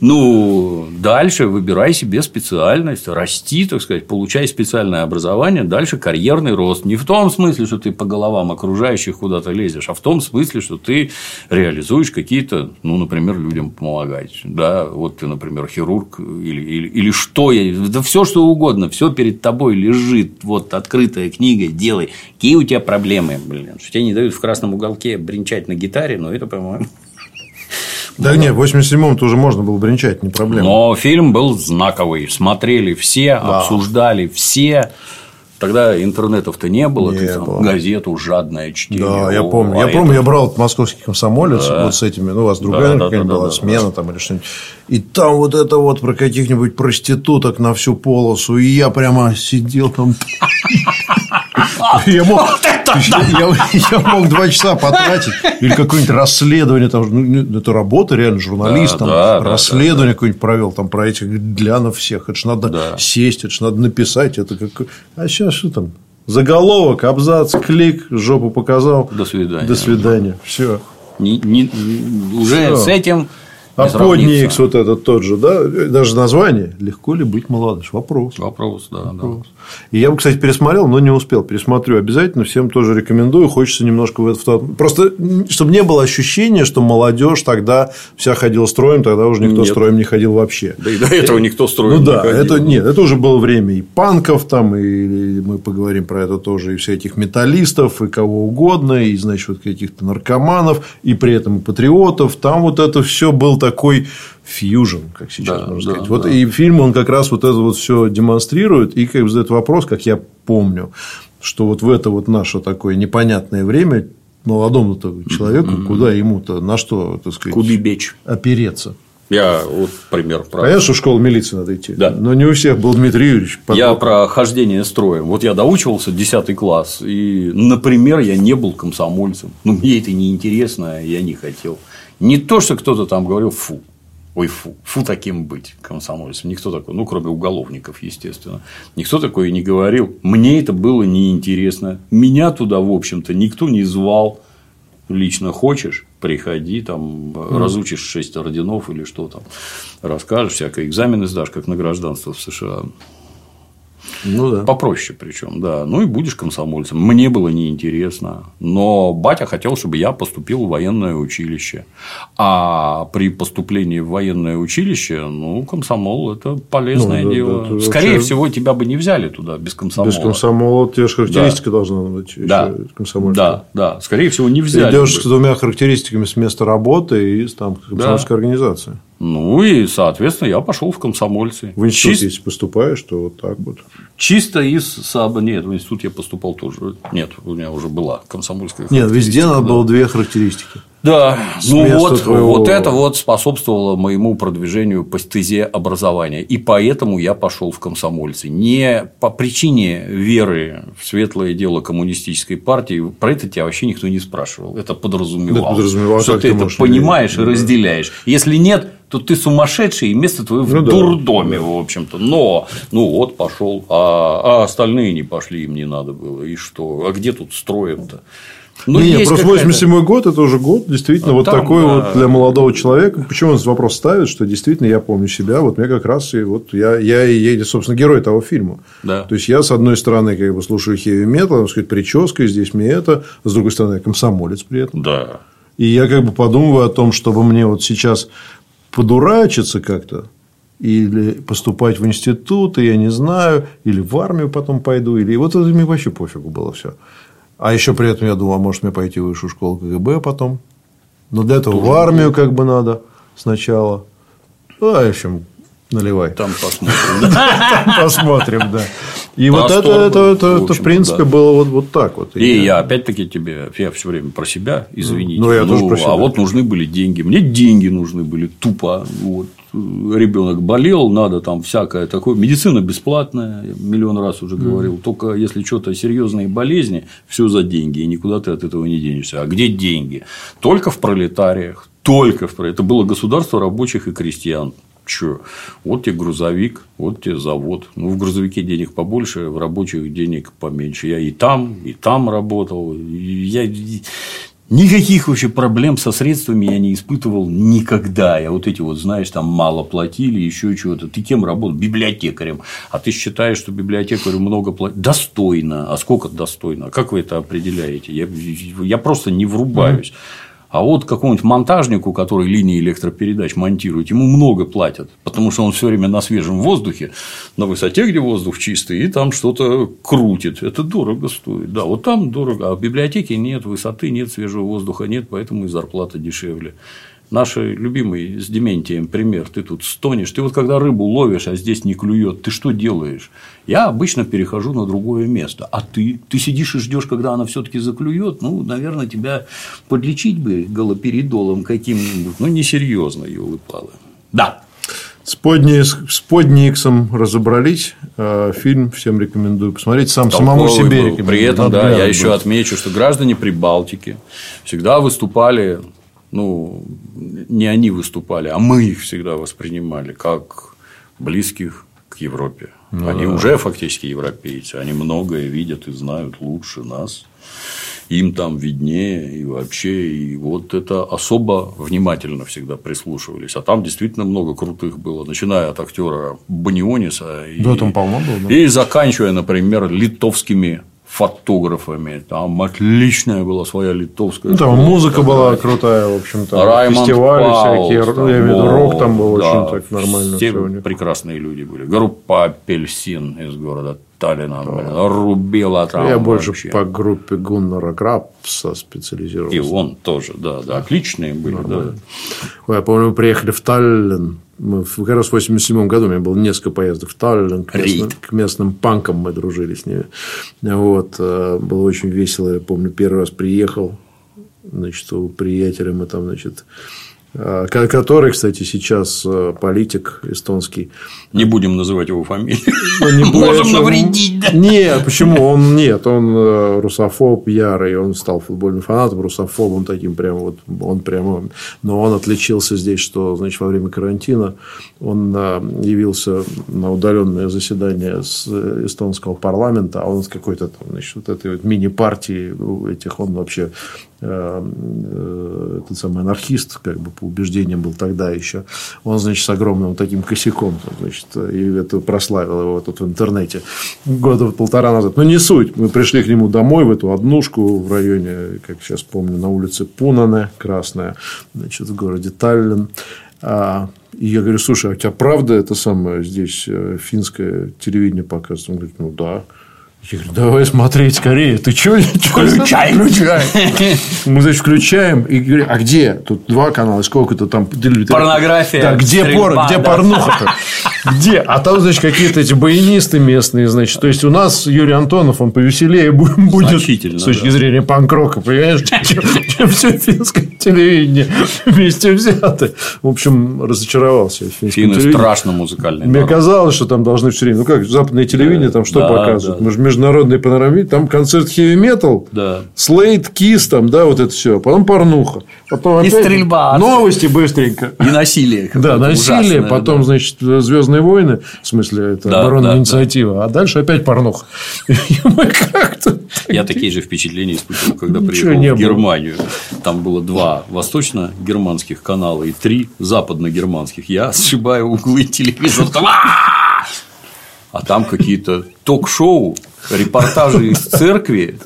Ну, дальше выбирай себе специальность, расти, так сказать, получай специальное образование, дальше карьерный рост. Не в том смысле, что ты по головам окружающих куда-то лезешь, а в том смысле, что ты реализуешь какие-то, ну, например, людям помогать. Да, вот ты, например, хирург или, или, или что я, да все что угодно, все перед тобой лежит, вот открытая книга, делай. Какие у тебя проблемы, блин, что тебе не дают в красном уголке бренчать на гитаре, но это, по-моему, Да нет, в 87-м тоже можно было бренчать, не проблема. Но фильм был знаковый. Смотрели все, обсуждали все. Тогда интернетов-то не было, Не ты там было. газету жадное чтение. Да, я помню. а Я это- помню, я брал этот московский комсомолец вот с этими, ну, у вас другая Да, да, какая-нибудь да, была да, смена там или что-нибудь. И там вот это вот про каких-нибудь проституток на всю полосу. И я прямо сидел там. Я мог, я, мог два часа потратить или какое-нибудь расследование там, ну, это работа реально журналист Да, да, да, расследование какое-нибудь провел там про этих глянов всех, это ж надо Да. сесть, это ж надо написать, это как, а сейчас что там заголовок, абзац, клик, жопу показал, До свидания. до свидания, все. Не- не- уже Всё. с этим А подникс вот этот тот же, да, даже название легко ли быть молодым, вопрос. Вопрос, да, да. И я бы, кстати, пересмотрел, но не успел. Пересмотрю обязательно, всем тоже рекомендую. Хочется немножко в это... Просто, чтобы не было ощущения, что молодежь тогда вся ходила строем, тогда уже никто Нет. строем не ходил вообще. Да и до этого никто строил Ну не да, ходил. это нет, это уже было время и панков там, и мы поговорим про это тоже, и всех этих металлистов, и кого угодно, и, значит, вот каких-то наркоманов, и при этом и патриотов. Там вот это все был такой фьюжн, как сейчас Да, можно да, сказать. Вот да. и фильм, он как раз вот это вот все демонстрирует, и как бы задает вопрос, как я помню, что вот в это вот наше такое непонятное время молодому человеку, куда ему-то, на что, так сказать, Куды бечь. опереться. Я вот пример про Понятно, что в школу милиции надо идти. Да. Но не у всех был Дмитрий Юрьевич. под Я про хождение строем. Вот я доучивался 10 класс, и, например, я не был комсомольцем. Ну, мне это не интересно, я не хотел. Не то, что кто-то там говорил, фу. Ой, фу, фу таким быть комсомольцем. Никто такой, ну, кроме уголовников, естественно. Никто такой не говорил. Мне это было неинтересно. Меня туда, в общем-то, никто не звал. Лично хочешь, приходи, там, разучишь шесть орденов или что там, расскажешь, всякое, экзамены сдашь, как на гражданство в США. Ну да. Попроще причем, да. Ну и будешь комсомольцем. Мне было неинтересно. Но батя хотел, чтобы я поступил в военное училище. А при поступлении в военное училище, ну, комсомол это полезное Ну, да, дело. да, это Скорее вообще- всего, тебя бы не взяли туда без комсомола. Без комсомола те же характеристика должна быть. Да. Да, да. Скорее всего, не взяли. идешь с двумя характеристиками с места работы и с там комсомольской организации. Ну и, соответственно, я пошел в комсомольцы. В институт, Чис- если поступаешь, то вот так вот. Чисто из Саба. Нет, в институт я поступал тоже. Нет, у меня уже была комсомольская. Нет, везде надо да. было две характеристики. Да, ну вот, твоего- вот это вот способствовало моему продвижению по стезе образования. И поэтому я пошел в комсомольцы. Не по причине веры в светлое дело коммунистической партии. Про это тебя вообще никто не спрашивал. Это подразумевал. Да, подразумевал, что ты ты это понимаешь и да. разделяешь. Если нет, то ты сумасшедший, и место твое в Ну да. дурдоме, в общем-то. Но, ну вот, пошел, а, а остальные не пошли, им не надо было. И что? А где тут строим-то? Ну, не, просто какая-то- 87 год это уже год действительно А вот там, такой да. вот для молодого человека. Почему он этот вопрос ставит, что действительно я помню себя, вот мне как раз и вот я, я и собственно, герой того фильма. Да. То есть я, с одной стороны, как бы слушаю хэви метал, сказать, прическа, здесь мне это, с другой стороны, я комсомолец при этом. Да. И я как бы подумываю о том, чтобы мне вот сейчас подурачиться как-то, или поступать в институт, и я не знаю, или в армию потом пойду, или вот это мне вообще пофигу было все. А еще при этом я думал, а может мне пойти в высшую школу КГБ потом. Но для этого в армию как бы надо сначала. Ну, а в общем, наливай. Там посмотрим. Посмотрим, да. И вот это, это, это, это, в принципе, да. было вот, вот так вот. И я опять-таки тебе, я все время про себя, извините. Ну, я тоже про себя. А вот нужны были деньги. Мне деньги нужны были тупо. Вот ребенок болел, надо там всякое такое. Медицина бесплатная, я миллион раз уже говорил. Только если что-то серьезные болезни, все за деньги, и никуда ты от этого не денешься. А где деньги? Только в пролетариях. Только в пролетариях. Это было государство рабочих и крестьян. Че? Вот тебе грузовик, вот тебе завод. Ну, в грузовике денег побольше, в рабочих денег поменьше. Я и там, и там работал. Я никаких вообще проблем со средствами я не испытывал никогда. Я вот эти вот, знаешь, там мало платили, еще чего-то. Ты кем работал? Библиотекарем. А ты считаешь, что библиотекарю много платят? Достойно. А сколько достойно? А как вы это определяете? Я, я просто не врубаюсь. А вот какому-нибудь монтажнику, который линии электропередач монтирует, ему много платят, потому что он все время на свежем воздухе, на высоте, где воздух чистый, и там что-то крутит. Это дорого стоит. Да, вот там дорого. А в библиотеке нет высоты, нет свежего воздуха, нет, поэтому и зарплата дешевле. Наш любимый с Дементием пример. Ты тут стонешь. Ты вот когда рыбу ловишь, а здесь не клюет, ты что делаешь? Я обычно перехожу на другое место. А ты? Ты сидишь и ждешь, когда она все-таки заклюет. Ну, наверное, тебя подлечить бы галоперидолом каким-нибудь. Ну, несерьезно, елы палы. Да. С, подни, с подниксом разобрались. Э, Фильм всем рекомендую посмотреть. Сам самому Толковый себе был. рекомендую. При этом, да, я еще отмечу, что граждане Прибалтики всегда выступали, ну, не они выступали, а мы их всегда воспринимали как близких к Европе. Ну они уже фактически европейцы, они многое видят и знают лучше нас. Им там виднее и вообще, и вот это особо внимательно всегда прислушивались. А там действительно много крутых было, начиная от актера Баниониса и, Да, там полно было, да. и заканчивая, например, литовскими фотографами. Там отличная была своя литовская. Ну, там школа музыка была фотографий. крутая, в общем-то. Раймонд фестивали Паулс, всякие. там ну, я имею в виду, рок там был да, очень так нормально. Все у них. прекрасные люди были. Группа Апельсин из города Таллина. блин, Рубила там. Я больше вообще. по группе Гуннера Грапса специализировался. И он тоже, да, да. Отличные были, да. Ой, я помню, мы приехали в Таллин. Мы в- как раз в 87 году у меня было несколько поездок в Таллин. К местным, к местным панкам мы дружили с ними. Вот. э, Было очень весело. Я помню, первый раз приехал. Значит, у приятеля мы там, значит, а, который, кстати, сейчас э, политик эстонский. Не будем называть его фамилию. Ну, не Можем навредить, да? Нет, почему? Он нет, он э, русофоб ярый, он стал футбольным фанатом, русофобом таким прямо вот, он прямо, но он отличился здесь, что, значит, во время карантина он э, явился на удаленное заседание с э, эстонского парламента, а он с какой-то там, значит, вот этой вот мини-партии у этих, он вообще этот самый анархист, как бы по убеждениям был тогда еще, он, значит, с огромным таким косяком, значит, и это прославил его тут в интернете года полтора назад. Но не суть. Мы пришли к нему домой в эту однушку в районе, как сейчас помню, на улице Пунане, Красная, значит, в городе Таллин. А, и я говорю, слушай, а у тебя правда это самое здесь э, финское телевидение показывает? Он говорит, ну да. Я говорю, давай смотреть скорее. Ты что? Включай, включай. Мы, значит, включаем и говорим, а где? Тут два канала, сколько-то там. Порнография, Да, где, пор, где да. порнуха-то? Где? А там, значит, какие-то эти баянисты местные, значит. То есть, у нас Юрий Антонов, он повеселее бу- будет Значительно, с точки да. зрения панк-рока, понимаешь, чем, чем все финское телевидение вместе взято. В общем, разочаровался Финны страшно музыкальный Мне казалось, что там должны все время, ну как, западное телевидение, там что показывают? Мы же международный панорами, там концерт хэви метал, Да. Слейд, Кис, там, да, вот это все. Потом порнуха. Потом И опять стрельба. Новости быстренько. И насилие. Да, насилие, ужасное, потом, да. значит, Звездные войны, в смысле, это Да, оборонная да, да. инициатива, а дальше опять порнуха. Я такие же впечатления испытывал, когда приехал в. Германию. Там было два восточно-германских канала и три западно-германских. Я сшибаю углы телевизора. А там какие-то ток-шоу, репортажи из церкви.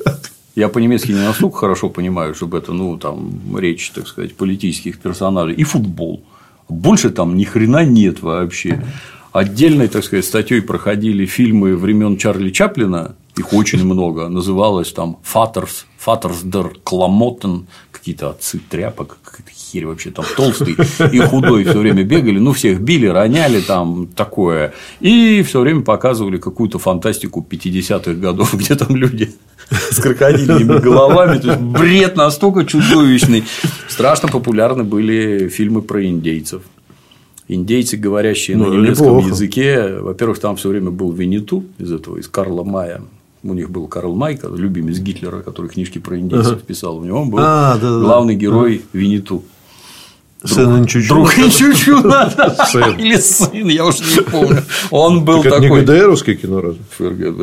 Я по-немецки не настолько хорошо понимаю, чтобы это, ну, там, речь, так сказать, политических персонажей. И футбол. Больше там ни хрена нет вообще. Отдельной, так сказать, статьей проходили фильмы времен Чарли Чаплина, их очень много, называлось там Фатерс, Фатерсдер Кламоттен, какие-то отцы тряпок, какая-то херь вообще там толстый и худой все время бегали, ну всех били, роняли там такое, и все время показывали какую-то фантастику 50-х годов, где там люди с крокодильными головами, то есть бред настолько чудовищный. Страшно популярны были фильмы про индейцев. Индейцы, говорящие Ну, на немецком неплохо. языке, во-первых, там все время был Винниту из этого, из Карла Мая. У них был Карл Май, любимец Гитлера, который книжки про индейцев писал. У него был А, да-да-да. главный герой Винниту. Сын Инчучу. Друг Инчучу, да. Сын. Или сын, я уж не помню. Он был Так это не такой. ГДРовское кино разве?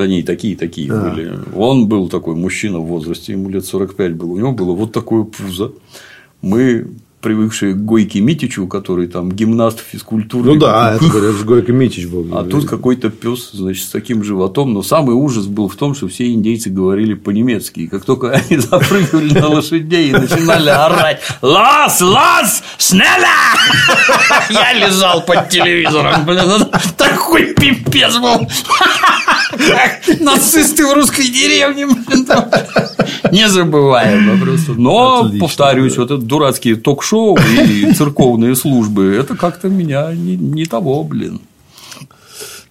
Они такие, такие А. были. Он был такой мужчина в возрасте, ему лет 45 было. У него было вот такое пузо. Мы привыкшие к Гойке Митичу, который там гимнаст физкультуры. Ну да, это говорят, Гойко Митич был. А тут какой-то пес, значит, с таким животом. Но самый ужас был в том, что все индейцы говорили по-немецки. И как только они запрыгивали на лошадей и начинали орать «Лас! Лас! Шнелла!» Я лежал под телевизором. Блин, это такой пипец был. Нацисты в русской деревне. Незабываемо просто. Но, Отлично, повторюсь, вот это дурацкие ток-шоу и церковные службы, это как-то меня не, не того, блин.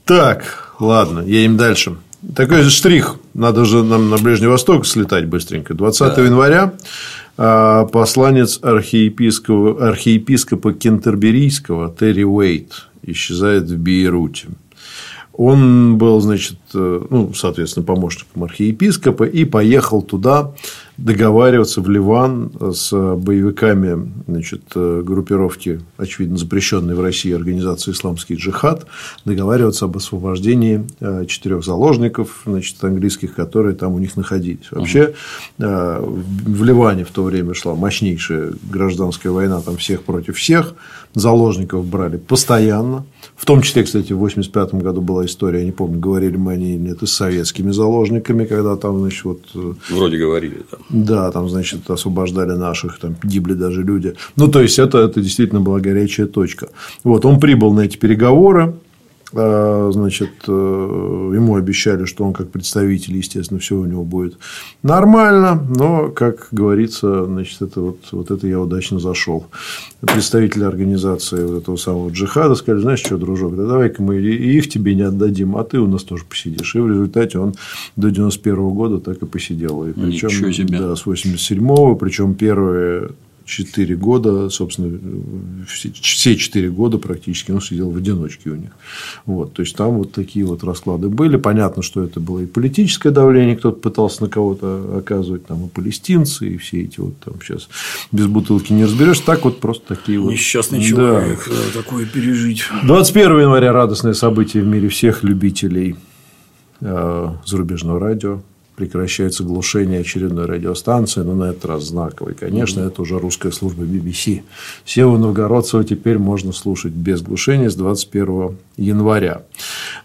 Так, ладно, едем дальше. Такой же штрих. Надо же нам на Ближний Восток слетать быстренько. 20 января а, посланец архиепископа, архиепископа Кентерберийского Терри Уэйт исчезает в Бейруте. Он был, значит, э, ну, соответственно, помощником архиепископа и поехал туда договариваться в Ливан с боевиками значит, э, группировки, очевидно, запрещенной в России организации «Исламский джихад», договариваться об освобождении э, четырех заложников значит, английских, которые там у них находились. Вообще, э, в Ливане в то время шла мощнейшая гражданская война, там всех против всех, заложников брали постоянно. В том числе, кстати, в 1985 году была история, я не помню, говорили мы о ней или нет, с советскими заложниками, когда там, значит, вот э, Вроде говорили там. Да, там, значит, освобождали наших, там гибли даже люди. Ну, то есть, это, это действительно была горячая точка. Вот, он прибыл на эти переговоры. А, Значит, э, ему обещали, что он как представитель, естественно, все у него будет нормально, но, как говорится, значит, это вот, вот это я удачно зашел. Представители организации вот этого самого джихада сказали, знаешь что, дружок, да давай-ка мы и их тебе не отдадим, а ты у нас тоже посидишь. И в результате он до 91 года так и посидел. И причем. Да, с 87-го, причем первые четыре года, собственно, все четыре года практически он сидел в одиночке у них. Вот, то есть там вот такие вот расклады были. Понятно, что это было и политическое давление, кто-то пытался на кого-то оказывать, там и палестинцы, и все эти вот там сейчас без бутылки не разберешь. Так вот просто такие вот. Несчастный человек да. такое пережить. 21 января радостное событие в мире всех любителей э, зарубежного радио прекращается глушение очередной радиостанции, но на этот раз знаковой. Конечно, mm-hmm. это уже русская служба BBC. Севу Новгородцева теперь можно слушать без глушения с 21 января.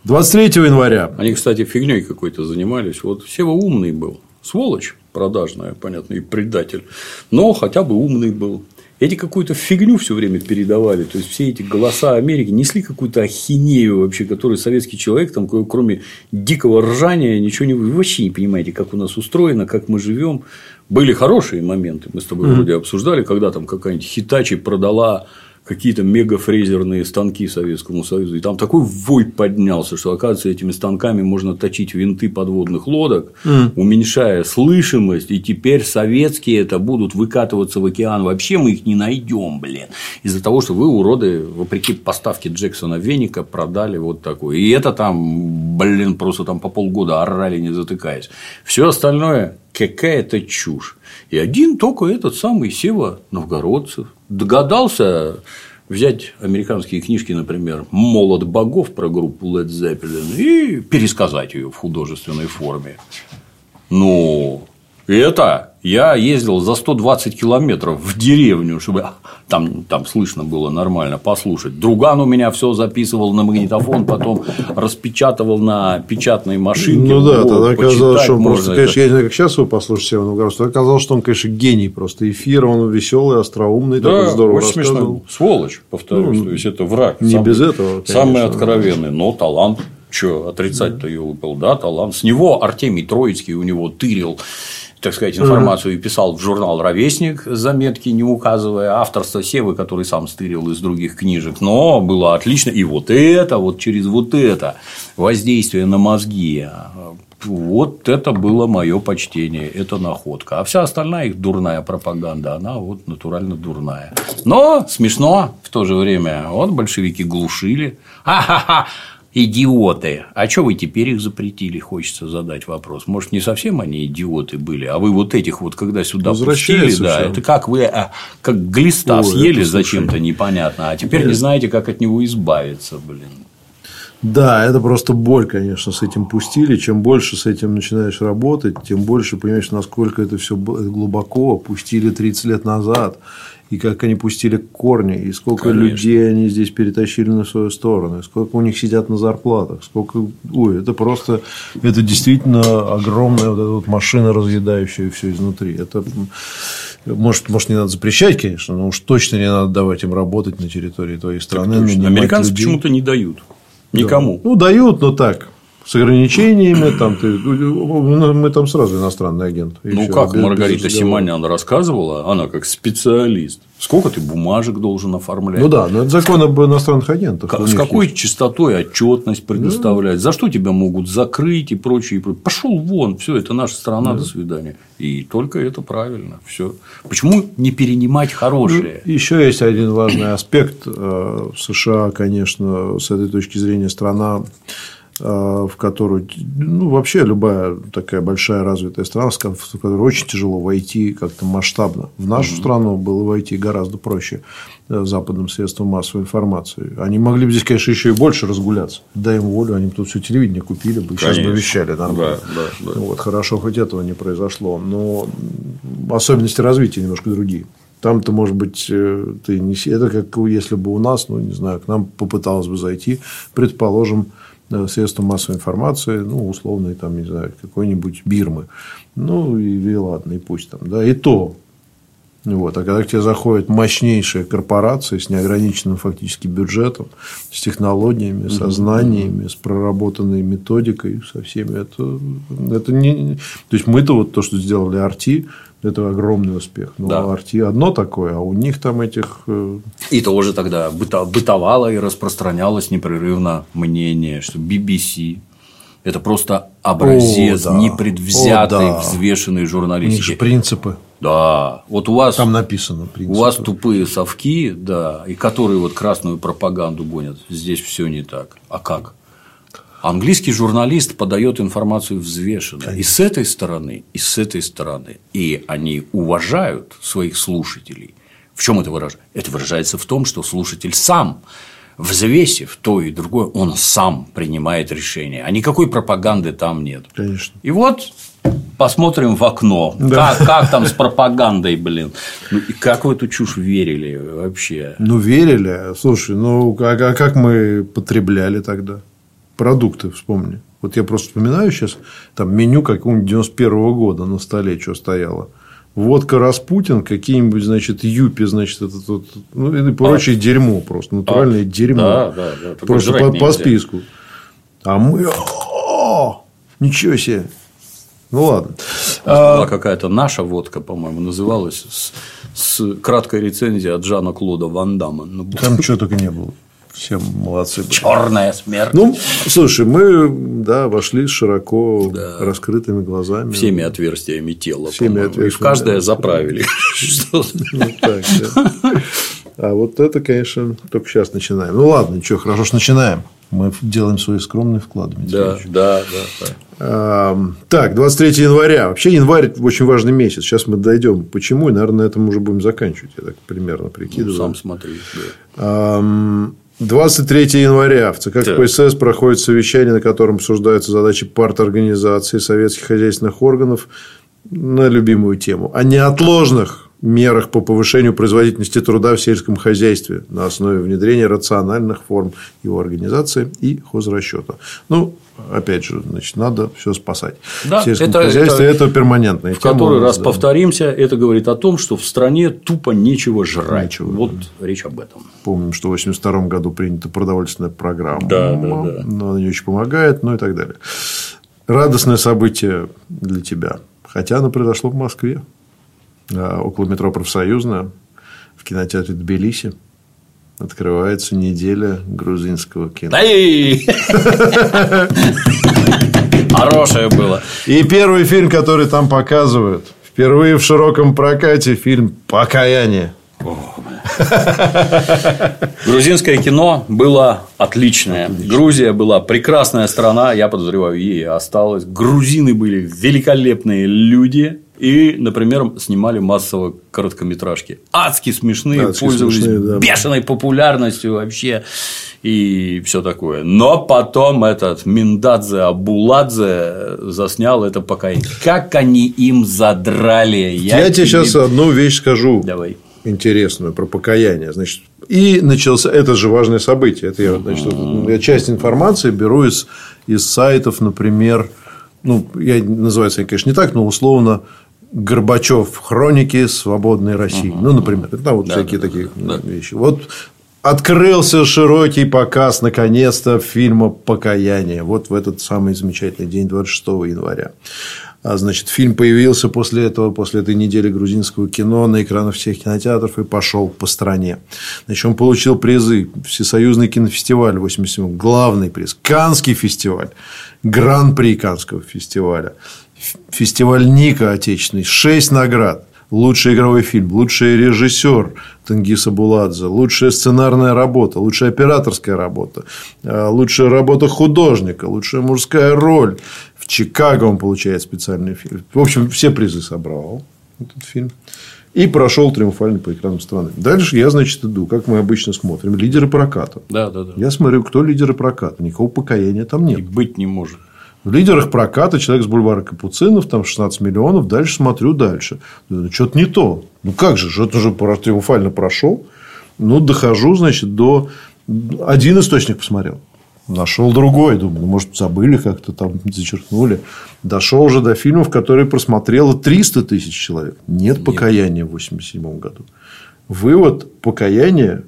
23 января. Они, кстати, фигней какой-то занимались. Вот Сева умный был. Сволочь продажная, понятно, и предатель. Но хотя бы умный был. Эти какую-то фигню все время передавали. То есть, все эти голоса Америки несли какую-то ахинею вообще, которую советский человек, там, кроме дикого ржания, ничего не... Вы вообще не понимаете, как у нас устроено, как мы живем. Были хорошие моменты. Мы с тобой mm-hmm. вроде обсуждали, когда там какая-нибудь Хитачи продала какие-то мегафрезерные станки Советскому Союзу. И там такой вой поднялся, что, оказывается, этими станками можно точить винты подводных лодок, mm. уменьшая слышимость, и теперь советские это будут выкатываться в океан. Вообще мы их не найдем, блин. Из-за того, что вы, уроды, вопреки поставке Джексона Веника, продали вот такой. И это там, блин, просто там по полгода орали, не затыкаясь. Все остальное какая-то чушь. И один только этот самый Сева Новгородцев догадался взять американские книжки, например, «Молот богов» про группу Led Zeppelin и пересказать ее в художественной форме. Ну, это я ездил за 120 километров в деревню, чтобы там, там слышно было нормально послушать. Друган у меня все записывал на магнитофон, потом распечатывал на печатной машинке. Ну да, тогда оказалось, что просто, это... конечно, я не знаю, как сейчас вы послушаете Северного Новгородца, оказалось, что он, конечно, гений просто эфир, он веселый, остроумный, да, такой здорово очень смешно. Сволочь, повторюсь, ну, то есть это враг. Не самый, без этого. Конечно. Самый откровенный, но талант. Что, отрицать-то ее выпал, да, талант. С него Артемий Троицкий у него тырил так сказать, информацию и писал в журнал «Ровесник», заметки не указывая авторство Севы, который сам стырил из других книжек, но было отлично. И вот это, вот через вот это воздействие на мозги, вот это было мое почтение, это находка. А вся остальная их дурная пропаганда, она вот натурально дурная. Но смешно в то же время. Вот большевики глушили. Ха-ха-ха идиоты. А что вы теперь их запретили, хочется задать вопрос. Может, не совсем они идиоты были, а вы вот этих вот, когда сюда пустили, да, это как вы, а, как глиста Ой, съели зачем-то непонятно, а теперь не знаете, как от него избавиться, блин. Да, это просто боль, конечно, с этим пустили. Чем больше с этим начинаешь работать, тем больше понимаешь, насколько это все глубоко пустили 30 лет назад и как они пустили корни, и сколько Конечно. людей они здесь перетащили на свою сторону, и сколько у них сидят на зарплатах, сколько. Ой, это просто это действительно огромная вот эта вот машина, разъедающая все изнутри. Это может, может, не надо запрещать, конечно, но уж точно не надо давать им работать на территории твоей страны. Американцы почему-то не дают. Никому. Да. Ну, дают, но так с ограничениями, там ты, ну, мы там сразу иностранный агент. Ну, как без, Маргарита без Симонян рассказывала, она как специалист. Сколько ты бумажек должен оформлять? Ну да, но это закон об иностранных агентах. С какой есть. частотой отчетность предоставлять? Да. За что тебя могут закрыть и прочее, и прочее. Пошел вон, все, это наша страна, да. до свидания. И только это правильно. Все. Почему не перенимать хорошее? Ну, еще есть один важный аспект. Э, США, конечно, с этой точки зрения страна в которую, ну, вообще любая такая большая развитая страна, в которую очень тяжело войти как-то масштабно. В нашу mm-hmm. страну было войти гораздо проще э, западным средством массовой информации. Они могли бы здесь, конечно, еще и больше разгуляться. Дай им волю, они бы тут все телевидение купили бы, сейчас бы вещали нормально. Да, да, да. Вот, хорошо, хоть этого не произошло. Но особенности развития немножко другие. Там-то, может быть, э, ты не... Это как если бы у нас, ну, не знаю, к нам попыталась бы зайти, предположим, средства массовой информации, ну, условно, там, не знаю, какой-нибудь Бирмы. Ну, и, и ладно, и пусть там, да, и то. Вот. А когда к тебе заходят мощнейшие корпорации с неограниченным фактически бюджетом, с технологиями, со знаниями, с проработанной методикой, со всеми, это, это не... То есть, мы-то вот то, что сделали Арти, это огромный успех. Но да. Арти одно такое, а у них там этих. Э, и тоже тогда бытовало и распространялось непрерывно мнение, что BBC это просто образец О, да. непредвзятой, О, да. взвешенной журналистики. У них же принципы. Да, вот у вас Там написано. У вас тупые совки, да, и которые вот красную пропаганду гонят. Здесь все не так. А как? Английский журналист подает информацию взвешенно. И с этой стороны, и с этой стороны. И они уважают своих слушателей. В чем это выражается? Это выражается в том, что слушатель сам, взвесив то и другое, он сам принимает решение. А никакой пропаганды там нет. Конечно. И вот посмотрим в окно. Как, как там с пропагандой, блин. Ну, и как в эту чушь верили вообще? Ну, верили. Слушай, ну, а, а как мы потребляли тогда? Продукты, вспомни. Вот я просто вспоминаю сейчас там меню какого-нибудь 91 года на столе, что стояло. Водка Распутин, какие-нибудь, значит, юпи, значит, это тут, ну, и прочее дерьмо просто, натуральное дерьмо. Да, да, да. Просто по, по списку. А мы... О, ничего себе. Ну, ладно. Была какая-то наша водка, по-моему, называлась с, с краткой рецензией от Жана Клода Ван Дамма. Ну, Там чего только не было. Все молодцы. были. черная смерть. Ну, слушай, мы, да, вошли широко раскрытыми глазами. Всеми отверстиями тела. Всеми по-моему. И в отверстиями, каждое да. заправили. Что? Ну, да. А вот это, конечно, только сейчас начинаем. Ну, ладно, ничего, хорошо, что начинаем. Мы делаем свои скромные вклады. Да, да, да, да. Так, 23 января. Вообще, январь – очень важный месяц. Сейчас мы дойдем. Почему? И, наверное, на этом уже будем заканчивать. Я так примерно прикидываю. Сам смотри. да. Ам, 23 января в ЦК. КПСС проходит совещание, на котором обсуждаются задачи парторганизации советских хозяйственных органов на любимую тему о неотложных мерах по повышению производительности труда в сельском хозяйстве на основе внедрения рациональных форм его организации и хозрасчета. Ну, опять же, значит, надо все спасать. Да, это- хозяйстве это это, перманентная В который нас, раз да. повторимся, это говорит о том, что в стране тупо нечего жрать. Нечего, вот речь об этом. Помним, что в 1982 году принята продовольственная программа. Да, да, да. Но она не очень помогает, ну и так далее. Радостное событие для тебя. Хотя оно произошло в Москве. А, Около метро Профсоюзная, в кинотеатре Тбилиси, открывается неделя грузинского кино. Хорошее было. И первый фильм, который там показывают, впервые в широком прокате фильм «Покаяние». Грузинское кино было отличное. Грузия была прекрасная страна, я подозреваю, ей и осталась. Грузины были великолепные люди. И, например, снимали массово короткометражки. Адски смешные, Адски пользовались смешные, да. бешеной популярностью вообще. И все такое. Но потом этот Миндадзе Абуладзе заснял это покаяние. Как они им задрали. Я, тебе сейчас одну вещь скажу. Давай. интересную про покаяние. Значит, и начался это же важное событие. Это я, значит, вот я часть информации беру из, из сайтов, например, ну, я называется, конечно, не так, но условно Горбачев хроники свободной России. Ну, например, это вот всякие такие вещи. Вот открылся широкий показ наконец-то фильма «Покаяние». Вот в этот самый замечательный день, 26 января. А, Значит, фильм появился после этого, после этой недели грузинского кино на экранах всех кинотеатров и пошел по стране. Значит, он получил призы. Всесоюзный кинофестиваль 87 главный приз. Канский фестиваль. Гран-при Канского фестиваля. Фестиваль Ника отечественный. Шесть наград. Лучший игровой фильм, лучший режиссер Тенгиса Буладзе, лучшая сценарная работа, лучшая операторская работа, э, лучшая работа художника, лучшая мужская роль. В Чикаго он получает специальный фильм. В общем, все призы собрал этот фильм. И прошел триумфально по экранам страны. Дальше я, значит, иду, как мы обычно смотрим, лидеры проката. Да, да, да. Я смотрю, кто лидеры проката. Никакого покаяния там нет. И быть не может. В лидерах проката человек с бульвара Капуцинов, там 16 миллионов. Дальше смотрю дальше. Ну, что-то не то. Ну, как же, это же про- триумфально прошел. Ну, дохожу, значит, до... Один источник посмотрел. Нашел другой. Думаю, ну, может, забыли как-то там, зачеркнули. Дошел уже до фильмов, которые просмотрело 300 тысяч человек. Нет покаяния в 87 году. Вывод покаяния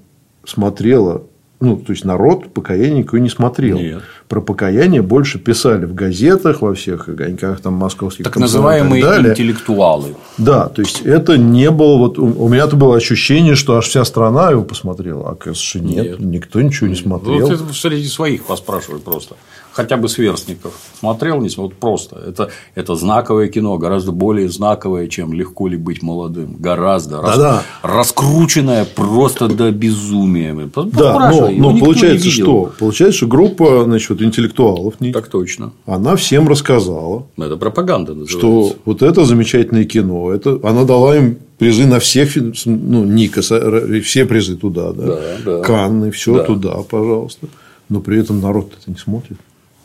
смотрело ну, то есть народ покаяние никакое не смотрел. Нет. Про покаяние больше писали в газетах, во всех огоньках там московских. Так и так называемые далее. интеллектуалы. Да, то есть это не было. Вот у меня-то было ощущение, что аж вся страна его посмотрела. А что нет, Нет. никто ничего не смотрел. Ну, ты среди своих поспрашивай просто. Хотя бы сверстников. Смотрел, не смотрел, вот просто. Это, это знаковое кино, гораздо более знаковое, чем легко ли быть молодым. Гораздо. Рас, Да-да. Раскрученное просто до безумия. Да, но, но получается что? Получается, что группа значит, вот интеллектуалов, Так точно. она всем рассказала, Это пропаганда называется. что вот это замечательное кино, это, она дала им призы на всех, ну, Никас, э, все призы туда, да, Да, да. Канны, все Да. туда, пожалуйста. Но при этом народ это не смотрит.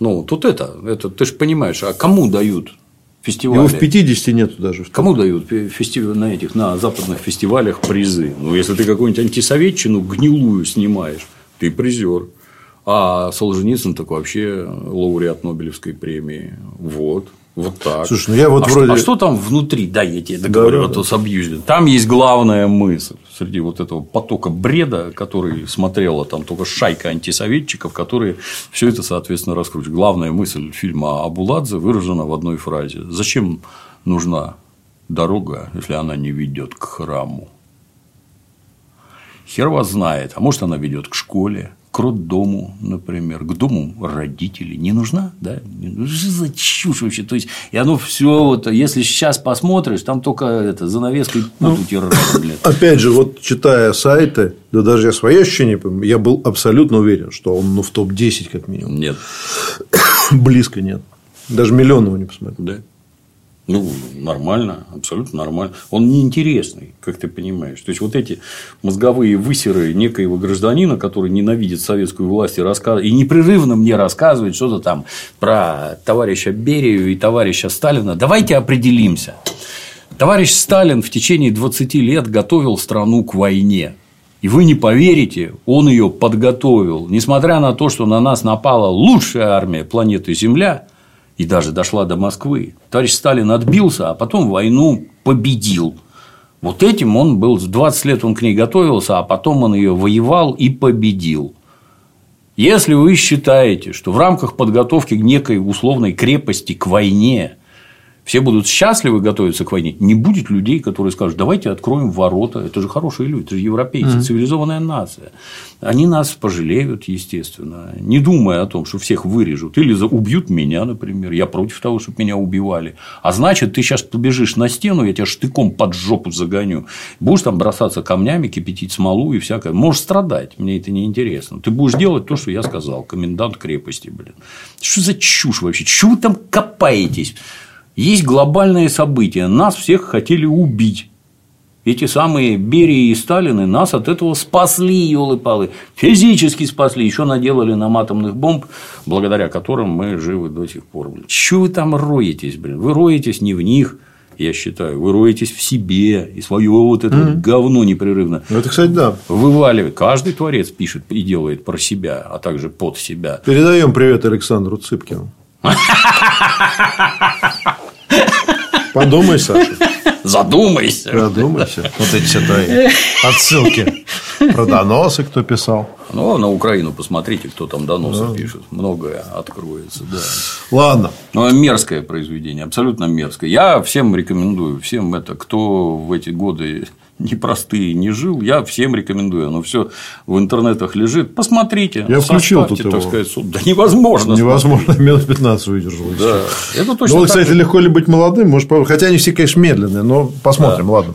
Ну, тут это, это ты же понимаешь, а кому дают фестивали? Его в 50 нету даже. Кому дают фестиваль на этих на западных фестивалях призы? Ну, если ты какую-нибудь антисоветчину гнилую снимаешь, ты призер. А Солженицын так вообще лауреат Нобелевской премии. Вот. Вот так. Слушай, ну я вот а, вроде- что, а что там внутри? Да, я тебе договорю, Да, а да, то собьюсь. Там есть главная мысль среди вот этого потока бреда, который смотрела там только шайка антисоветчиков, которые все это, соответственно, раскручивают. Главная мысль фильма Абуладзе выражена в одной фразе. Зачем нужна дорога, если она не ведет к храму? Хер вас знает. А может, она ведет к школе, к роддому, например, к дому родителей. Не нужна, да? Что за чушь вообще? То есть, и оно все вот, если сейчас посмотришь, там только это, занавеской Ну. Опять же, вот читая сайты, да даже я свои ощущения, помню, я был абсолютно уверен, что он ну, в топ-10 как минимум. Нет. Близко нет. Даже миллион его не посмотрел. Да. Ну, нормально, абсолютно нормально. Он неинтересный, как ты понимаешь. То есть, вот эти мозговые высеры некоего гражданина, который ненавидит советскую власть и, рассказывает, и непрерывно мне рассказывает что-то там про товарища Берию и товарища Сталина. Давайте определимся. Товарищ Сталин в течение 20 лет готовил страну к войне. И вы не поверите, он ее подготовил. Несмотря на то, что на нас напала лучшая армия планеты Земля, и даже дошла до Москвы. Товарищ Сталин отбился, а потом войну победил. Вот этим он был, 20 лет он к ней готовился, а потом он ее воевал и победил. Если вы считаете, что в рамках подготовки к некой условной крепости к войне все будут счастливы готовиться к войне, не будет людей, которые скажут, давайте откроем ворота. Это же хорошие люди, это же европейцы, цивилизованная нация. Они нас пожалеют, естественно, не думая о том, что всех вырежут или убьют меня, например. Я против того, чтобы меня убивали. А значит, ты сейчас побежишь на стену, я тебя штыком под жопу загоню. Будешь там бросаться камнями, кипятить смолу и всякое. Можешь страдать, мне это не интересно. Ты будешь делать то, что я сказал, комендант крепости, блин. Что за чушь вообще? Чего вы там копаетесь? Есть глобальные события. Нас всех хотели убить. Эти самые Берии и Сталины нас от этого спасли, елы-палы. Физически спасли. Еще наделали нам атомных бомб, благодаря которым мы живы до сих пор. Блин. Чего вы там роетесь, блин? Вы роетесь не в них, я считаю. Вы роетесь в себе. И свое вот это вот говно непрерывно. Ну, это, кстати, да. Вываливает. Каждый творец пишет и делает про себя, а также под себя. Передаем привет Александру Цыпкину. Подумай, Саша. Задумайся. Задумайся. Вот эти все твои отсылки. Про доносы кто писал. Ну, на Украину посмотрите, кто там доносы пишет. Многое откроется, да. Ладно. Ну, мерзкое произведение, абсолютно мерзкое. Я всем рекомендую, всем это, кто в эти годы непростые не жил, я всем рекомендую. Оно все в интернетах лежит. Посмотрите. Я включил тут так его. сказать, суд. Да невозможно. Невозможно, минут 15 выдержал. Да. Это точно Ну, кстати, же. легко ли быть молодым, может, хотя они все, конечно, медленные, но посмотрим, ладно.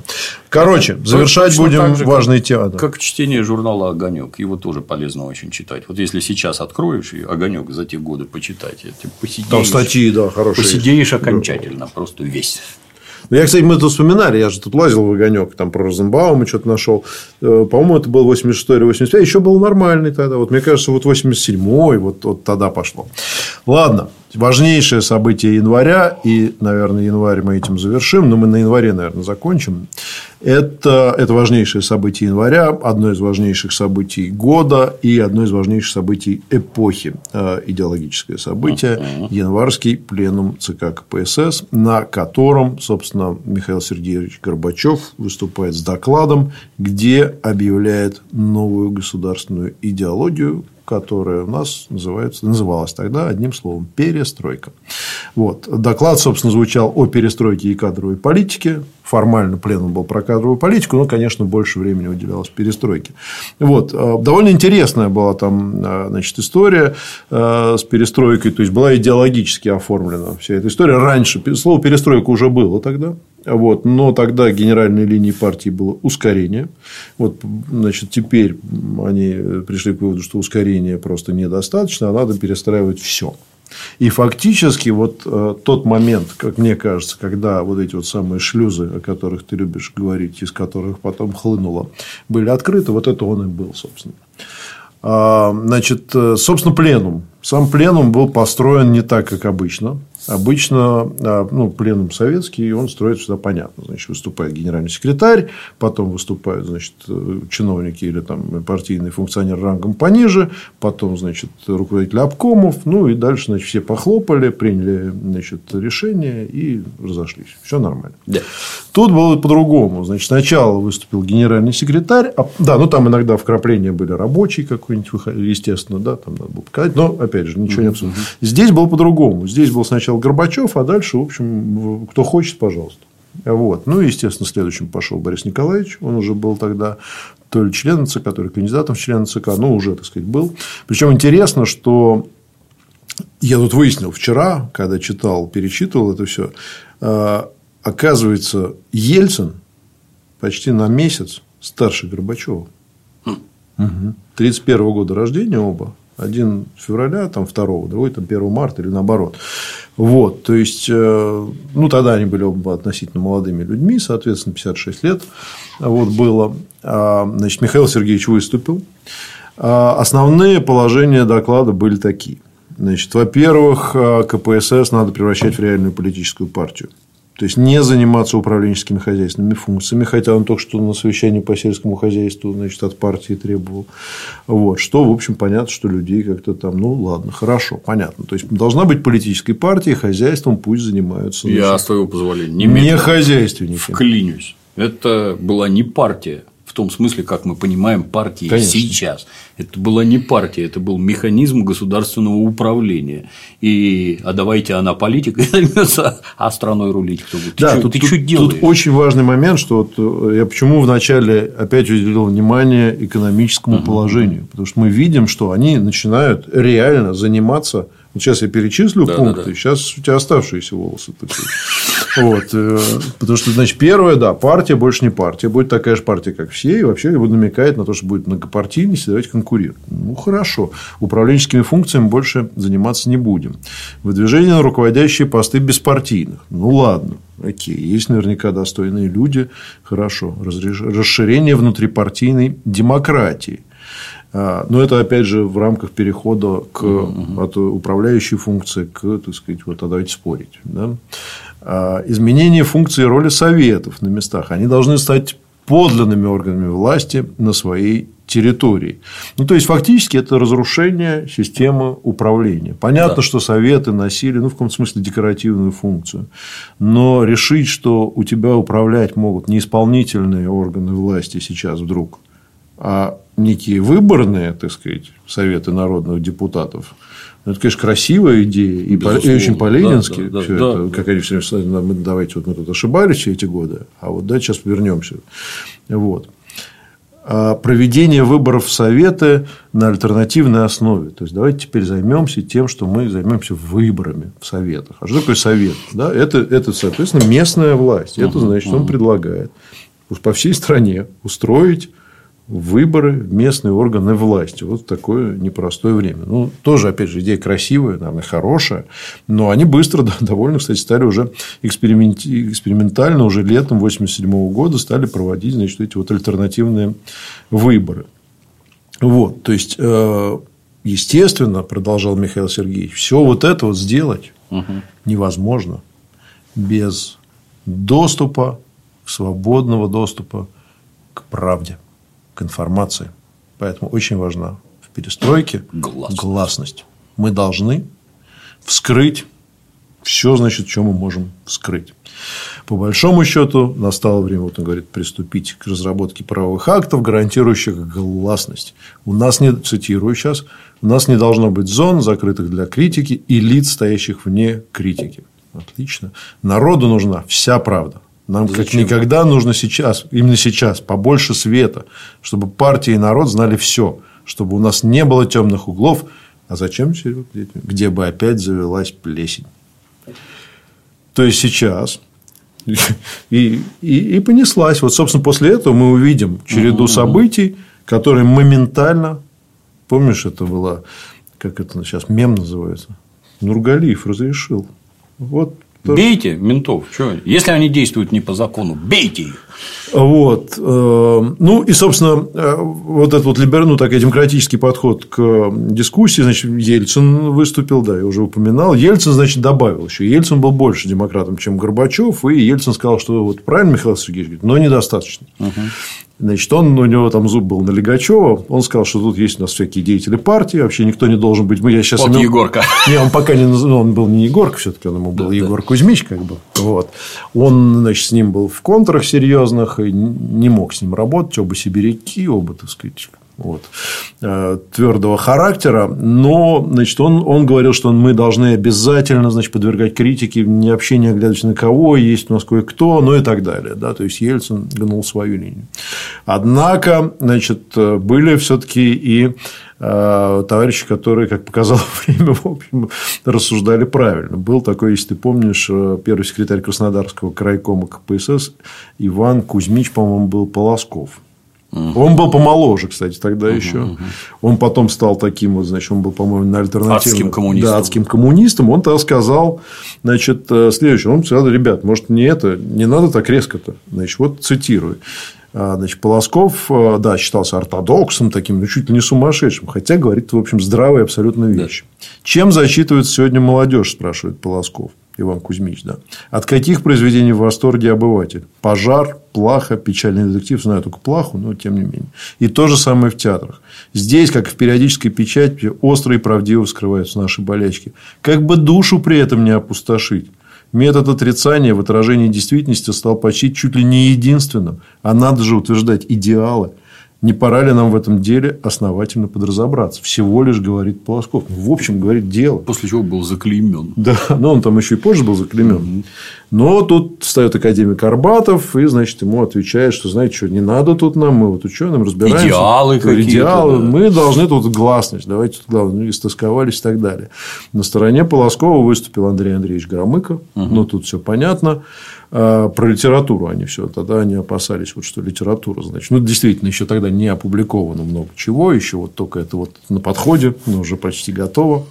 Короче, завершать Точно будем же, как- важные темы. да. Как чтение журнала Огонек. Его тоже полезно очень читать. Вот если сейчас откроешь и Огонек за те годы почитать, ты посидеешь, Там статьи, да, хорошие. посидеешь окончательно, просто весь. Ну, я, кстати, мы тут вспоминали, я же тут лазил в огонек, там про Розенбаума что-то нашел. Э, По-моему, это был 86 или 85, еще был нормальный тогда. Вот мне кажется, вот 87-й, вот, вот тогда пошло. Ладно, важнейшее событие января, и, наверное, январь мы этим завершим, но мы на январе, наверное, закончим. Это, это важнейшее событие января, одно из важнейших событий года и одно из важнейших событий эпохи. Э, Идеологическое событие – январский пленум ЦК КПСС, на котором, собственно, Михаил Сергеевич Горбачев выступает с докладом, где объявляет новую государственную идеологию, которая у нас называется, называлась тогда одним словом – перестройка. Вот. Доклад, собственно, звучал о перестройке и кадровой политике. Формально пленум был про кадровую политику, но, конечно, больше времени уделялось перестройке. Вот. Э, довольно интересная была там э, значит, история э, с перестройкой. То есть, была идеологически оформлена вся эта история. Раньше слово перестройка уже было тогда. Вот, но тогда генеральной линией партии было ускорение. Вот, значит, теперь они пришли к выводу, что ускорения просто недостаточно, а надо перестраивать все. И фактически вот э, тот момент, как мне кажется, когда вот эти вот самые шлюзы, о которых ты любишь говорить, из которых потом хлынуло, были открыты, вот это он и был, собственно. А, значит, э, собственно, пленум. Сам пленум был построен не так, как обычно. Обычно а, ну, пленум советский, он строится всегда понятно. Значит, выступает генеральный секретарь, потом выступают значит, чиновники или там, партийный функционер рангом пониже, потом значит, руководитель обкомов, ну и дальше значит, все похлопали, приняли значит, решение и разошлись. Все нормально. Да. Тут было по-другому. Значит, сначала выступил генеральный секретарь, а, да, ну там иногда вкрапления были рабочий какой-нибудь, естественно, да, там надо было показать, но опять же, ничего не обсуждать. Здесь было по-другому. Здесь был сначала сначала Горбачев, а дальше, в общем, кто хочет, пожалуйста. Вот. Ну, и, естественно, следующим пошел Борис Николаевич. Он уже был тогда то ли членом ЦК, то ли кандидатом в члены ЦК. Ну, уже, так сказать, был. Причем интересно, что я тут выяснил вчера, когда читал, перечитывал это все, а, оказывается, Ельцин почти на месяц старше Горбачева. Угу. 31 года рождения оба. Один февраля, там второго, другой там 1 марта или наоборот. Вот, то есть, э, ну, тогда они были оба относительно молодыми людьми, соответственно, 56 лет вот, было. А, значит, Михаил Сергеевич выступил. А, основные положения доклада были такие. Значит, во-первых, э, КПСС надо превращать в реальную политическую партию. То есть, не заниматься управленческими хозяйственными функциями, хотя он только что на совещании по сельскому хозяйству значит, от партии требовал. Вот, что, в общем, понятно, что людей как-то там, ну, ладно, хорошо, понятно. То есть, должна быть политической партия, хозяйством пусть занимаются. Я, значит, с твоего позволения, не хозяйственники. Вклинюсь. Это была не партия, том смысле, как мы понимаем партии Конечно. сейчас. Это была не партия, это был механизм государственного управления. И а давайте она политикой займется, а страной рулить кто будет. Да, ты тут, ты тут, что делаешь? Тут очень важный момент, что вот э, я почему вначале опять уделил внимание экономическому угу. положению. Потому что мы видим, что они начинают реально заниматься Сейчас я перечислю да, пункты, да, да. сейчас у тебя оставшиеся волосы. Вот. Э, потому что, значит, первое, да, партия больше не партия. Будет такая же партия, как все. И вообще намекает на то, что будет многопартийность, давайте конкурировать. Ну, хорошо. Управленческими функциями больше заниматься не будем. Выдвижение на руководящие посты беспартийных. Ну, ладно. Окей, есть наверняка достойные люди, хорошо. Расширение внутрипартийной демократии. А, но это, опять же, в рамках перехода к, угу. от управляющей функции к, так сказать, вот, а давайте спорить. Да? А, изменение функции и роли советов на местах. Они должны стать подлинными органами власти на своей территории. Ну, то есть, фактически, это разрушение системы управления. Понятно, да. что советы носили, ну, в каком смысле, декоративную функцию. Но решить, что у тебя управлять могут не исполнительные органы власти сейчас вдруг, а некие выборные, так сказать, советы народных депутатов, ну, это, конечно, красивая идея и, и очень по-ленински. Да, да, все да, это, да. Как они все время мы, давайте, вот мы тут ошибались все эти годы, а вот давайте сейчас вернемся. Вот. А проведение выборов в Советы на альтернативной основе. То есть, давайте теперь займемся тем, что мы займемся выборами в Советах. А что такое Совет? Да? Это, это, соответственно, местная власть. Это значит, он предлагает по всей стране устроить выборы в местные органы власти. Вот такое непростое время. Ну, тоже, опять же, идея красивая, наверное, хорошая, но они быстро, да, довольно, кстати, стали уже экспериментально, уже летом 1987 года стали проводить, значит, эти вот альтернативные выборы. Вот, то есть, э, естественно, продолжал Михаил Сергеевич, все вот это вот сделать угу. невозможно без доступа, свободного доступа к правде к информации. Поэтому очень важна в перестройке гласность. гласность. Мы должны вскрыть все, значит, что мы можем скрыть. По большому счету, настало время, вот он говорит, приступить к разработке правовых актов, гарантирующих гласность. У нас не, цитирую сейчас, у нас не должно быть зон, закрытых для критики, и лиц, стоящих вне критики. Отлично. Народу нужна вся правда. Нам Зачем? как никогда нужно сейчас, именно сейчас, побольше света, чтобы партия и народ знали все, чтобы у нас не было темных углов. А зачем? Где бы опять завелась плесень. То есть сейчас и, и, и понеслась. Вот, собственно, после этого мы увидим череду событий, которые моментально. Помнишь, это было, как это сейчас мем называется? Нургалиев разрешил. Вот Бейте ментов. Что? Если они действуют не по закону, бейте их. Вот. Э, ну, и, собственно, э, вот этот вот либер... ну, такой демократический подход к дискуссии, значит, Ельцин выступил, да, я уже упоминал. Ельцин, значит, добавил еще. Ельцин был больше демократом, чем Горбачев, и Ельцин сказал, что вот правильно Михаил Сергеевич говорит, но недостаточно. Угу. Значит, он, у него там зуб был на Легачева. Он сказал, что тут есть у нас всякие деятели партии. Вообще никто не должен быть. Мы, я сейчас вот имел... Егорка. Не, он пока не ну, он был не Егорка, все-таки он ему был да, Егор да. Кузьмич, как бы. Вот. Он, значит, с ним был в контрах серьезных и не мог с ним работать. Оба сибиряки, оба, так сказать, вот, э, твердого характера, но значит, он, он говорил, что мы должны обязательно значит, подвергать критике, не вообще не оглядываясь на кого, есть у нас кое-кто, ну и так далее. Да? То есть Ельцин гнул свою линию. Однако значит, были все-таки и э, товарищи, которые, как показало время, в общем, рассуждали правильно. Был такой, если ты помнишь, э, первый секретарь Краснодарского крайкома КПСС Иван Кузьмич, по-моему, был Полосков. Угу. Он был помоложе, кстати, тогда угу, еще. Угу. Он потом стал таким вот, значит, он был, по-моему, на альтернативном. Адским коммунистом. Да, адским коммунистом. Он тогда сказал, значит, э, следующее. Он сказал, ребят, может, не это, не надо так резко-то. Значит, вот цитирую. А, значит, Полосков, э, да, считался ортодоксом таким, ну, чуть ли не сумасшедшим. Хотя говорит, в общем, здравые абсолютно вещи. Да. Чем зачитывается сегодня молодежь, спрашивает Полосков. Иван Кузьмич, да. От каких произведений в восторге обыватель? Пожар, плаха, печальный детектив, знаю только плаху, но тем не менее. И то же самое в театрах. Здесь, как в периодической печати, остро и правдиво скрываются наши болячки. Как бы душу при этом не опустошить. Метод отрицания в отражении действительности стал почти чуть ли не единственным. А надо же утверждать идеалы – не пора ли нам в этом деле основательно подразобраться? Всего лишь говорит Полосков. Ну, в общем, говорит дело. После чего был заклеймен. Да, но он там еще и позже был заклеймен. Угу. Но тут встает академик Арбатов и, значит, ему отвечает, что, знаете, что не надо тут нам, мы вот ученым разбираемся. Идеалы какие-то. Идеалы. Да. Мы должны тут гласность. Давайте тут главное, ну, истосковались и так далее. На стороне Полоскова выступил Андрей Андреевич Громыко. Угу. Ну, тут все понятно. А, про литературу они все. Тогда они опасались, вот, что литература, значит. Ну, действительно, еще тогда не опубликовано много чего. Еще вот только это вот на подходе, но уже почти готово.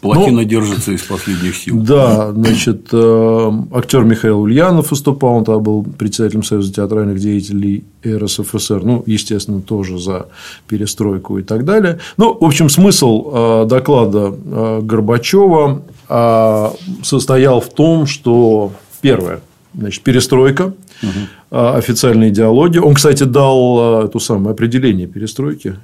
Плотина ну, держится из последних сил. Да, значит, э, актер Михаил Ульянов выступал, он тогда был председателем Союза театральных деятелей РСФСР, ну, естественно, тоже за перестройку и так далее. Ну, в общем, смысл э, доклада э, Горбачева состоял в том, что первое, Значит, перестройка, угу. официальная идеология. Он, кстати, дал а, эту самое определение перестройки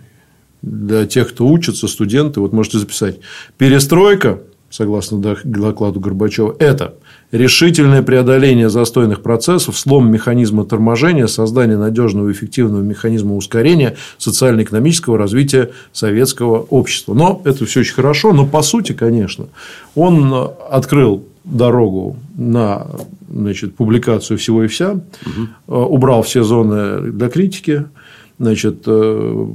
для тех, кто учится, студенты. Вот можете записать. Перестройка, согласно докладу Горбачева, это решительное преодоление застойных процессов, слом механизма торможения, создание надежного и эффективного механизма ускорения социально-экономического развития советского общества. Но это все очень хорошо, но по сути, конечно, он открыл дорогу на значит, публикацию всего и вся, угу. убрал все зоны для критики, значит, э,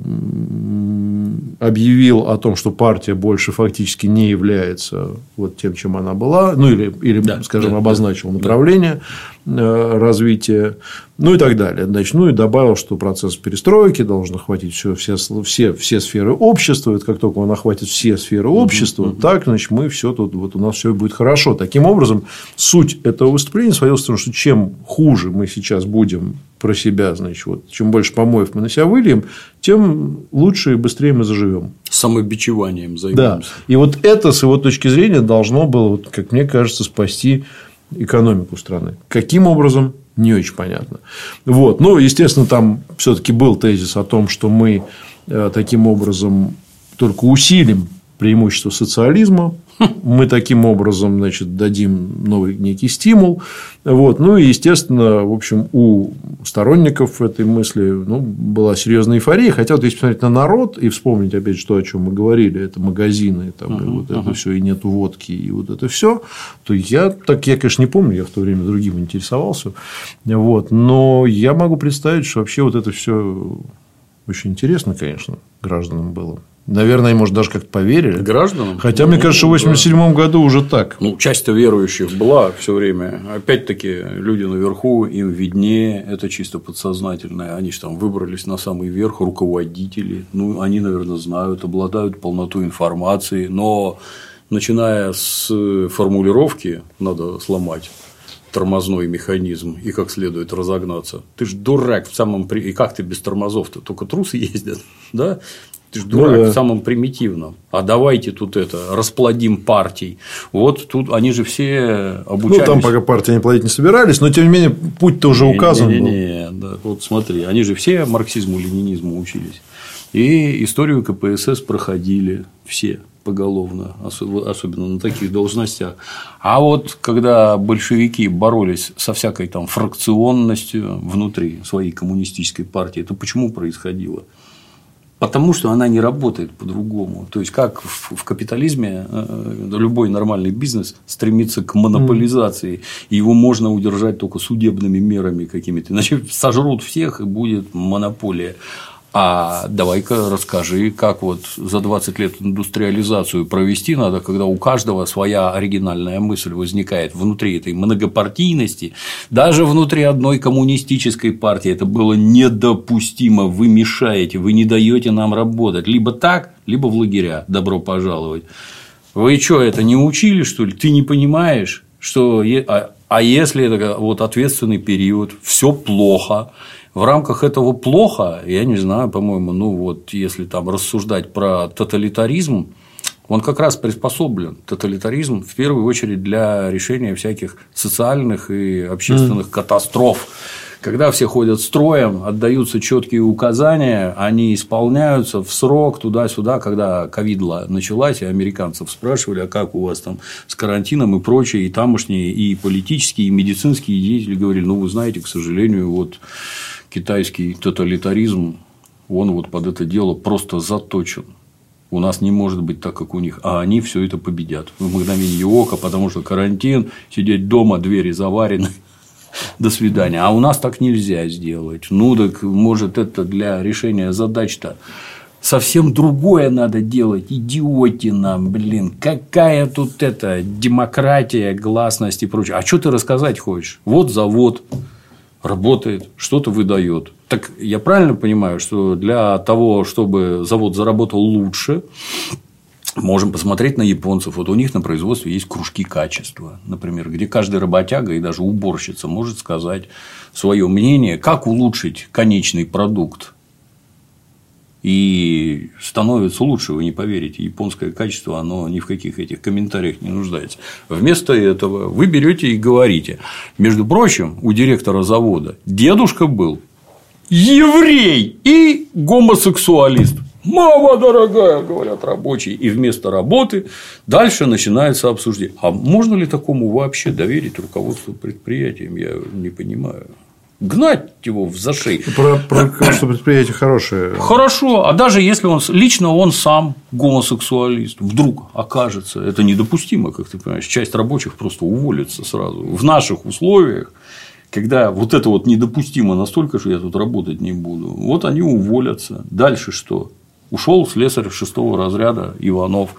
объявил о том, что партия больше фактически не является вот тем, чем она была, ну или, или да, скажем, да, обозначил да, направление да. Развития, ну и так далее. Значит, ну и добавил, что процесс перестройки должен охватить все, все, все, все сферы общества. Это как только он охватит все сферы общества, угу, так, значит, мы все тут, вот у нас все будет хорошо. Таким образом, суть этого выступления сводилась в том, что чем хуже мы сейчас будем про себя, значит, вот, чем больше помоев мы на себя выльем, тем лучше и быстрее мы заживем. Самобичеванием займемся. Да. И вот это, с его точки зрения, должно было, вот, как мне кажется, спасти экономику страны. Каким образом? Не очень понятно. Вот. Ну, естественно, там все-таки был тезис о том, что мы э, таким образом только усилим преимущества социализма. Мы таким образом значит, дадим новый некий стимул. Вот. Ну и, естественно, в общем, у сторонников этой мысли ну, была серьезная эйфория. Хотя, вот если посмотреть на народ и вспомнить, опять же, то, о чем мы говорили, это магазины, там, uh-huh, и вот uh-huh. это все, и нет водки, и вот это все, то я так, я, конечно, не помню, я в то время другим интересовался. Вот. Но я могу представить, что вообще вот это все очень интересно, конечно, гражданам было. Наверное, может, даже как-то поверили. Гражданам? Хотя, ну, мне кажется, в 1987 да. году уже так. Ну, часть верующих была все время. Опять-таки, люди наверху, им виднее, это чисто подсознательное. Они же там выбрались на самый верх, руководители. Ну, они, наверное, знают, обладают полнотой информации. Но начиная с формулировки, надо сломать тормозной механизм и как следует разогнаться. Ты ж дурак в самом... И как ты без тормозов-то? Только трусы ездят, да? Ты же ну дурак ну, да. в самом примитивном. А давайте тут это расплодим партий. Вот тут они же все обучались. Ну, там пока партии не плодить не собирались, но тем не менее путь-то уже указан. Не, не, не, не, да. Вот смотри, они же все марксизму, ленинизму учились. И историю КПСС проходили все поголовно, особенно на таких должностях. А вот когда большевики боролись со всякой там фракционностью внутри своей коммунистической партии, это почему происходило? Потому что она не работает по-другому. То есть, как в капитализме э, любой нормальный бизнес стремится к монополизации, и его можно удержать только судебными мерами какими-то. Иначе сожрут всех, и будет монополия. А давай-ка расскажи, как вот за 20 лет индустриализацию провести надо, когда у каждого своя оригинальная мысль возникает внутри этой многопартийности. Даже внутри одной коммунистической партии это было недопустимо. Вы мешаете, вы не даете нам работать. Либо так, либо в лагеря. Добро пожаловать. Вы что, это не учили, что ли? Ты не понимаешь, что а, а если это вот ответственный период, все плохо, в рамках этого плохо, я не знаю, по-моему, ну вот если там рассуждать про тоталитаризм, он как раз приспособлен, тоталитаризм, в первую очередь для решения всяких социальных и общественных mm. катастроф. Когда все ходят строем, отдаются четкие указания, они исполняются в срок туда-сюда, когда ковидла началась, и американцев спрашивали, а как у вас там с карантином и прочее, и тамошние, и политические, и медицинские деятели говорили, ну, вы знаете, к сожалению, вот китайский тоталитаризм, он вот под это дело просто заточен. У нас не может быть так, как у них, а они все это победят в мгновение ока, потому что карантин, сидеть дома, двери заварены, до свидания. А у нас так нельзя сделать. Ну, так может это для решения задач-то совсем другое надо делать. Идиотина, блин. Какая тут это демократия, гласность и прочее. А что ты рассказать хочешь? Вот завод работает, что-то выдает. Так я правильно понимаю, что для того, чтобы завод заработал лучше, можем посмотреть на японцев. Вот у них на производстве есть кружки качества, например, где каждый работяга и даже уборщица может сказать свое мнение, как улучшить конечный продукт и становится лучше, вы не поверите. Японское качество, оно ни в каких этих комментариях не нуждается. Вместо этого вы берете и говорите. Между прочим, у директора завода дедушка был еврей и гомосексуалист. Мама дорогая, говорят рабочие, и вместо работы дальше начинается обсуждение. А можно ли такому вообще доверить руководству предприятием? Я не понимаю гнать его в зашей. Про, про что предприятие хорошее. Хорошо, а даже если он лично он сам гомосексуалист, вдруг окажется, это недопустимо, как ты понимаешь, часть рабочих просто уволится сразу. В наших условиях, когда вот это вот недопустимо настолько, что я тут работать не буду, вот они уволятся. Дальше что? Ушел слесарь шестого разряда Иванов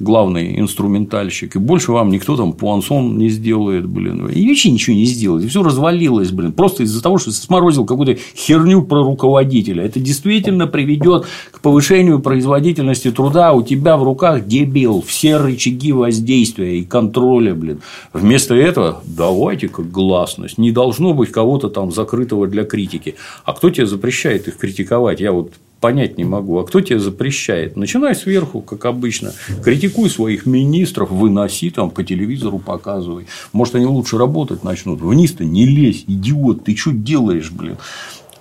главный инструментальщик, и больше вам никто там пуансон не сделает, блин, и вообще ничего не сделает, все развалилось, блин, просто из-за того, что сморозил какую-то херню про руководителя. Это действительно приведет к повышению производительности труда, у тебя в руках дебил, все рычаги воздействия и контроля, блин. Вместо этого давайте как гласность, не должно быть кого-то там закрытого для критики. А кто тебе запрещает их критиковать? Я вот понять не могу. А кто тебе запрещает? Начинай сверху, как обычно. Критикуй своих министров, выноси там по телевизору, показывай. Может, они лучше работать начнут. Вниз-то не лезь, идиот, ты что делаешь, блин?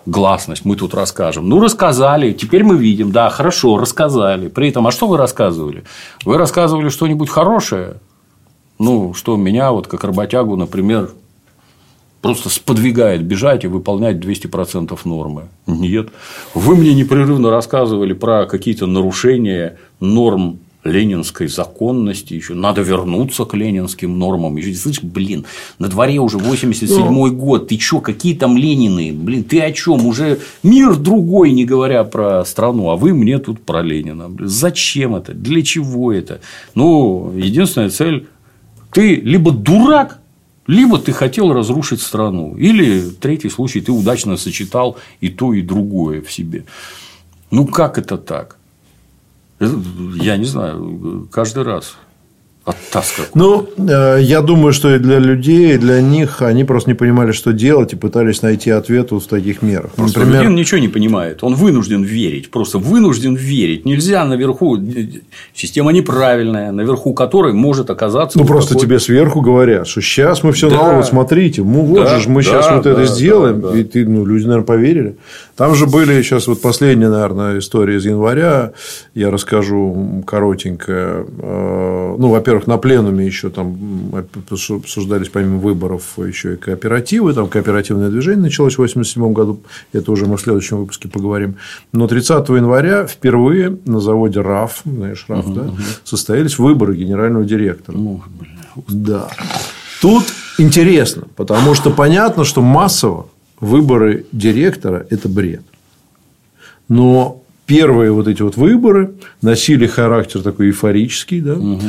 гласность, мы тут расскажем. Ну, рассказали, теперь мы видим, да, хорошо, рассказали. При этом, а что вы рассказывали? Вы рассказывали что-нибудь хорошее? Ну, что меня, вот как работягу, например, просто сподвигает бежать и выполнять 200% нормы. Нет. Вы мне непрерывно рассказывали про какие-то нарушения норм ленинской законности, еще надо вернуться к ленинским нормам. Еще, слышишь, блин, на дворе уже 87 ну, год, ты чё, какие там Ленины, блин, ты о чем? Уже мир другой, не говоря про страну, а вы мне тут про Ленина. Зачем это? Для чего это? Ну, единственная цель, ты либо дурак, либо ты хотел разрушить страну, или третий случай, ты удачно сочетал и то, и другое в себе. Ну, как это так? Я не знаю, каждый раз оттас Ну, э, я думаю, что и для людей, и для них они просто не понимали, что делать, и пытались найти ответ вот в таких мерах. Просто Например... Левин ничего не понимает. Он вынужден верить. Просто вынужден верить. Нельзя наверху. Система неправильная, наверху которой может оказаться. Ну, вот просто такой... тебе сверху говорят, что сейчас мы все да. новое, смотрите, ну вот да, же мы да, сейчас да, вот да, это сделаем. Да, да. И ты, ну, люди, наверное, поверили. Там же были сейчас вот последняя, наверное, история из января. Я расскажу коротенько. Э, ну, во-первых, во-первых, на пленуме еще там обсуждались помимо выборов еще и кооперативы. Там кооперативное движение началось в 1987 году. Это уже мы в следующем выпуске поговорим. Но 30 января впервые на заводе РАФ, знаешь, РАФ, угу, да, угу. состоялись выборы генерального директора. Блин. Да. Тут интересно, потому что понятно, что массово выборы директора – это бред. Но первые вот эти вот выборы носили характер такой эйфорический, да, угу.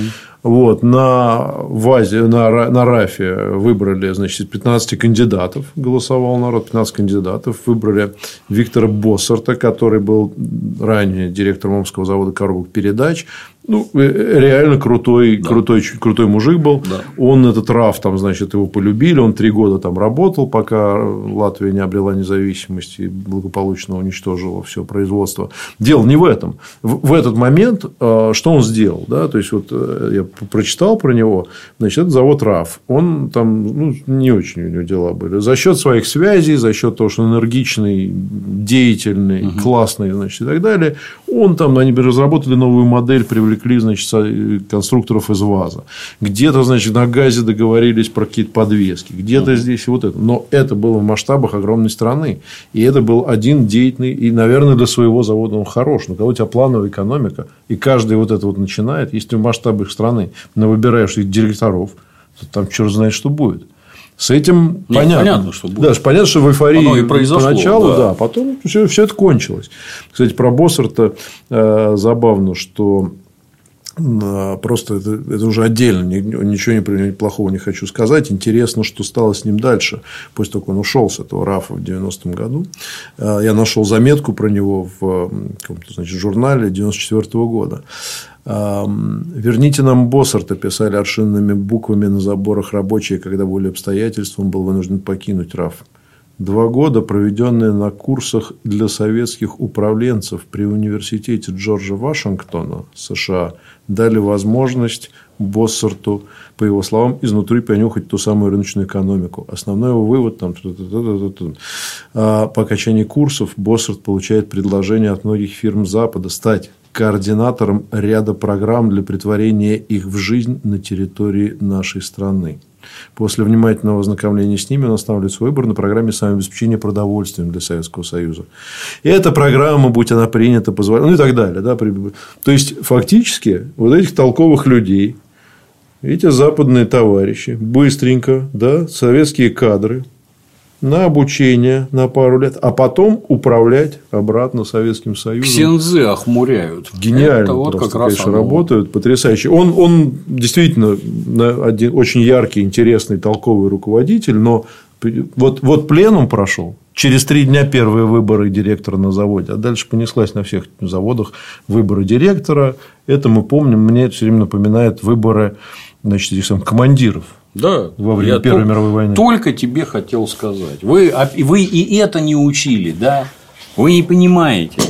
Вот, на ВАЗе, на, на РАФе выбрали, значит, 15 кандидатов, голосовал народ, 15 кандидатов. Выбрали Виктора Боссарта, который был ранее директором Омского завода коробок передач. Ну, э, реально крутой, да. крутой, крутой мужик был. Да. Он этот РАФ, там, значит, его полюбили. Он три года там работал, пока Латвия не обрела независимость и благополучно уничтожила все производство. Дело не в этом. В, в этот момент, э, что он сделал? Да? То есть, вот э, я прочитал про него. Значит, это завод РАФ. Он там ну, не очень у него дела были. За счет своих связей, за счет того, что энергичный, деятельный, угу. классный, значит, и так далее, он там, они разработали новую модель, привлекли привлекли, значит, конструкторов из ВАЗа. Где-то, значит, на ГАЗе договорились про какие-то подвески. Где-то здесь вот это. Но это было в масштабах огромной страны. И это был один деятельный. И, наверное, для своего завода он хорош. Но когда у тебя плановая экономика, и каждый вот это вот начинает, если в масштабах страны выбираешь их директоров, то там черт знает, что будет. С этим Нет, понятно. понятно, что будет. Да, понятно, что в эйфории Оно и произошло, поначалу, да. да, потом все, все это кончилось. Кстати, про Боссерта э, забавно, что Просто это, это уже отдельно, ничего не, плохого не хочу сказать. Интересно, что стало с ним дальше, после того, как он ушел с этого РАФа в 90-м году. А, я нашел заметку про него в значит, журнале 94 -го года. Верните нам Боссарта, писали аршинными буквами на заборах рабочие, когда были обстоятельства, он был вынужден покинуть РАФ. Два года, проведенные на курсах для советских управленцев при университете Джорджа Вашингтона, США, дали возможность Боссерту, по его словам, изнутри понюхать ту самую рыночную экономику. Основной его вывод там, а, по окончании курсов Боссерт получает предложение от многих фирм Запада стать координатором ряда программ для притворения их в жизнь на территории нашей страны. После внимательного ознакомления с ними он останавливает свой выбор на программе самообеспечения продовольствием для Советского Союза. И эта программа, будь она принята, позволяет, ну и так далее. Да? То есть, фактически, вот этих толковых людей, эти западные товарищи, быстренько, да, советские кадры, на обучение на пару лет, а потом управлять обратно Советским Союзом. Ксензы охмуряют. Гениально. Это вот просто, как раз конечно, оно... работают. Потрясающе. Он, он действительно один очень яркий, интересный, толковый руководитель, но вот, вот пленум прошел. Через три дня первые выборы директора на заводе, а дальше понеслась на всех заводах выборы директора. Это мы помним, мне это все время напоминает выборы значит, этих самых командиров да, во время я Первой мировой войны. Только тебе хотел сказать. Вы, вы и это не учили, да? Вы не понимаете.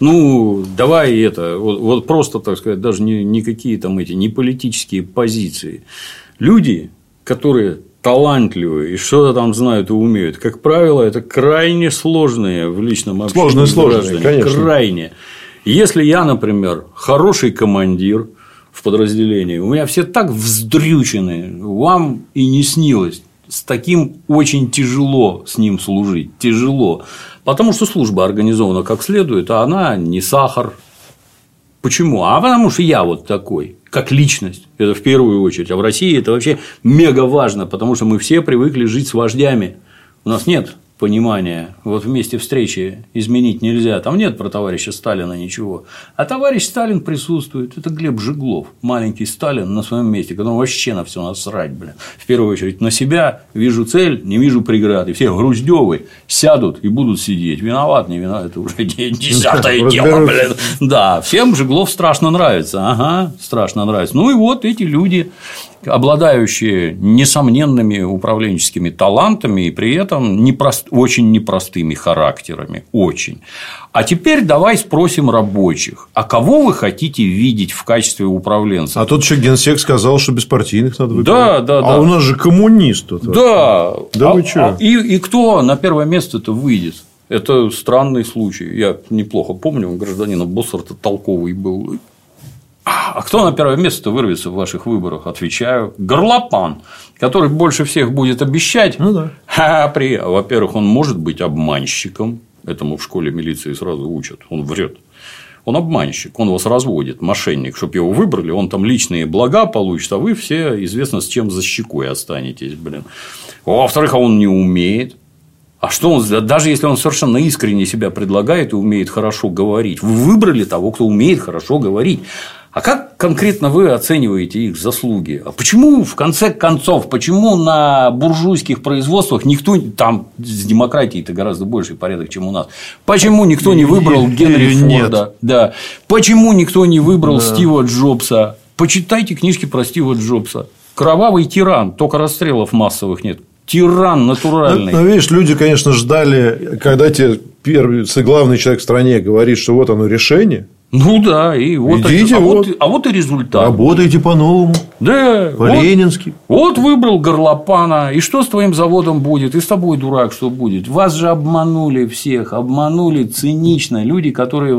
Ну, давай это, вот, вот просто, так сказать, даже не, никакие там эти, не политические позиции. Люди, которые талантливые и что-то там знают и умеют, как правило, это крайне сложные в личном общении Сложные, сложные, конечно. Крайне. Если я, например, хороший командир подразделении, у меня все так вздрючены, вам и не снилось. С таким очень тяжело с ним служить, тяжело. Потому что служба организована как следует, а она не сахар. Почему? А потому что я вот такой, как личность. Это в первую очередь. А в России это вообще мега важно, потому что мы все привыкли жить с вождями. У нас нет понимания, вот вместе встречи изменить нельзя, там нет про товарища Сталина ничего, а товарищ Сталин присутствует, это Глеб Жеглов, маленький Сталин на своем месте, которому вообще на все насрать, блин, в первую очередь на себя, вижу цель, не вижу преград, и все груздевы сядут и будут сидеть, виноват, не виноват, это уже десятое дело, блин, да, всем Жеглов страшно нравится, ага, страшно нравится, ну и вот эти люди, обладающие несомненными управленческими талантами и при этом непрост... очень непростыми характерами. Очень. А теперь давай спросим рабочих. А кого вы хотите видеть в качестве управленца? А тут еще генсек сказал, что беспартийных надо выбирать. Да, да, а да. у нас же коммунист тут. Да. Да А- вы чё? а- и, и кто на первое место-то выйдет? Это странный случай. Я неплохо помню, гражданин Боссарт толковый был. А кто на первое место вырвется в ваших выборах? Отвечаю. Горлопан, который больше всех будет обещать. Ну да. А при... Во-первых, он может быть обманщиком. Этому в школе милиции сразу учат. Он врет. Он обманщик, он вас разводит, мошенник, чтобы его выбрали, он там личные блага получит, а вы все известно с чем за щекой останетесь, блин. Во-вторых, а он не умеет. А что он, да даже если он совершенно искренне себя предлагает и умеет хорошо говорить, вы выбрали того, кто умеет хорошо говорить. А как конкретно вы оцениваете их заслуги? А почему, в конце концов, почему на буржуйских производствах никто там с демократией-то гораздо больший порядок, чем у нас? Почему никто не выбрал Генри Нет. Форда? Да. Почему никто не выбрал Стива Джобса? Почитайте книжки про Стива Джобса. Кровавый тиран, только расстрелов массовых нет. Тиран натуральный. Ну, видишь, люди, конечно, ждали, когда тебе первый, главный человек в стране говорит, что вот оно решение, Ну да, и вот, Идите, а, вот. вот, а вот и результат. работайте по-новому, Да, вот, по-ленински. вот выбрал горлопана, и что с твоим заводом будет, и с тобой, дурак, что будет. Вас же обманули всех, обманули цинично. Люди, которые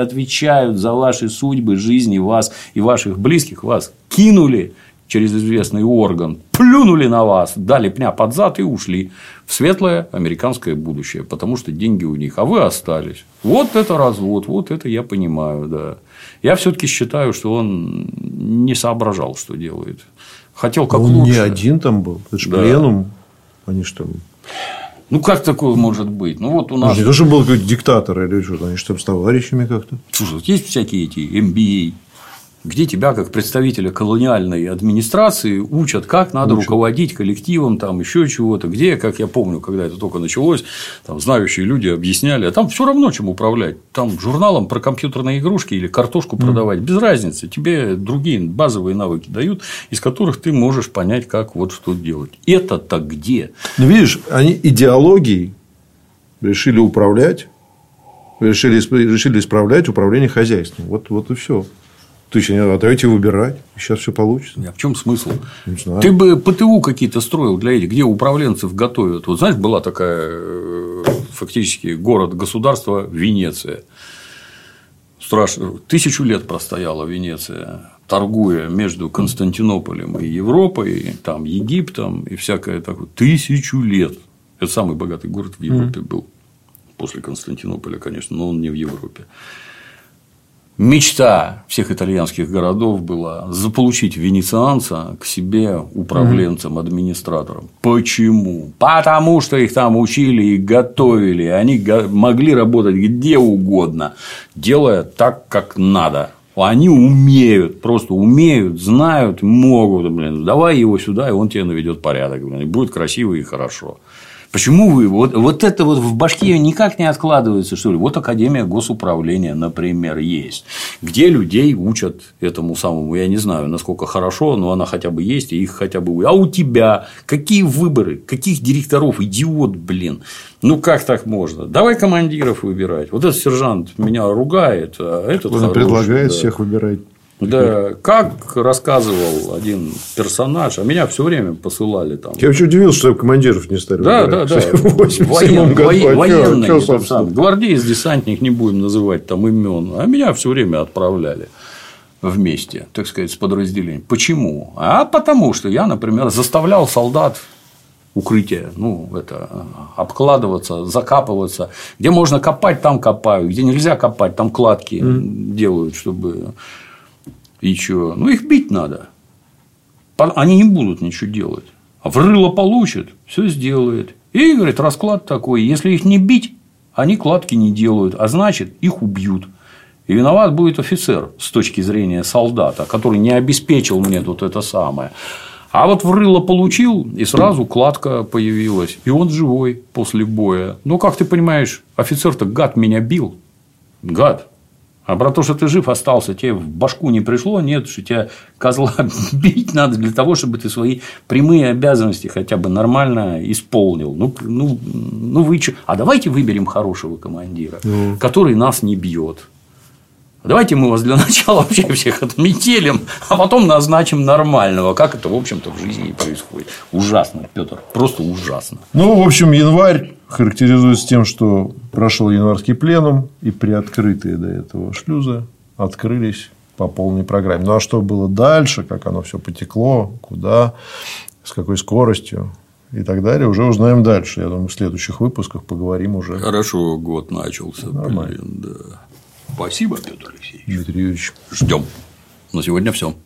отвечают за ваши судьбы, жизни вас и ваших близких, вас кинули через известный орган, плюнули на вас, дали пня под зад и ушли в светлое американское будущее, потому что деньги у них, а вы остались. Вот это развод, вот это я понимаю, да. Я все-таки считаю, что он не соображал, что делает. Хотел как Он лучше. не один там был, это же Да. пленум. Они что, Ну как такое может быть? Ну вот у нас не то, что был какой-то диктатор или что-то, они что, с товарищами как-то. Слушай, вот есть всякие эти MBA, где тебя, как представителя колониальной администрации, учат, как надо руководить коллективом, там еще чего-то, где, как я помню, когда это только началось, там знающие люди объясняли, а там все равно чем управлять. Там журналом про компьютерные игрушки или картошку продавать, без разницы. Тебе другие базовые навыки дают, из которых ты можешь понять, как вот что делать. Это-то где? Ну, видишь, они идеологией решили управлять, решили, решили исправлять управление хозяйством. Вот, вот и все. То есть, они, а давайте выбирать, сейчас все получится. А в чем смысл? Не знаю. Ты бы ПТУ какие-то строил для этих, где управленцев готовят. Вот знаешь, была такая э, фактически город-государство Венеция. Страшно. Тысячу лет простояла Венеция, торгуя между Константинополем и Европой, там Египтом и всякое такое. Тысячу лет. Это самый богатый город в Европе был. После Константинополя, конечно, но он не в Европе. Мечта всех итальянских городов была заполучить венецианца к себе управленцем, администратором. Почему? Потому что их там учили и готовили. Они могли работать где угодно, делая так, как надо. Они умеют, просто умеют, знают, могут. Блин, давай его сюда, и он тебе наведет порядок. Блин, и будет красиво и хорошо. Почему вы вот, вот это вот в башке никак не откладывается, что ли? Вот Академия госуправления, например, есть, где людей учат этому самому. Я не знаю, насколько хорошо, но она хотя бы есть, и их хотя бы. А у тебя какие выборы, каких директоров, идиот, блин. Ну как так можно? Давай командиров выбирать. Вот этот сержант меня ругает, а этот Он хороший, предлагает да. всех выбирать. Да, как рассказывал один персонаж, а меня все время посылали там. Я вообще удивился, что командиров не стали. Да, да, да. Воен, воен, военный, гвардеец, десантник, не будем называть там имен, а меня все время отправляли вместе, так сказать, с подразделением. Почему? А потому что я, например, заставлял солдат укрытие, ну, это обкладываться, закапываться. Где можно копать, там копают, где нельзя копать, там кладки mm. делают, чтобы и что? Ну, их бить надо. Они не будут ничего делать. А в рыло получат, все сделает. И, говорит, расклад такой. Если их не бить, они кладки не делают, а значит, их убьют. И виноват будет офицер с точки зрения солдата, который не обеспечил мне тут это самое. А вот в рыло получил, и сразу кладка появилась. И он живой после боя. Ну, как ты понимаешь, офицер-то гад меня бил. Гад. А про то, что ты жив остался, тебе в башку не пришло, нет, что тебя козла бить надо для того, чтобы ты свои прямые обязанности хотя бы нормально исполнил. Ну, ну, ну вы что? А давайте выберем хорошего командира, mm. который нас не бьет. Давайте мы вас для начала вообще всех отметелим, а потом назначим нормального. Как это, в общем-то, в жизни и происходит. Ужасно, Петр, просто ужасно. Ну, в общем, январь характеризуется тем, что прошел январский пленум, и приоткрытые до этого шлюзы открылись по полной программе. Ну, а что было дальше, как оно все потекло, куда, с какой скоростью, и так далее, уже узнаем дальше. Я думаю, в следующих выпусках поговорим уже. Хорошо, год начался. Нормально. Блин, да. Спасибо, Петр Алексеевич. Дмитрий Юрьевич. Ждем. На сегодня все.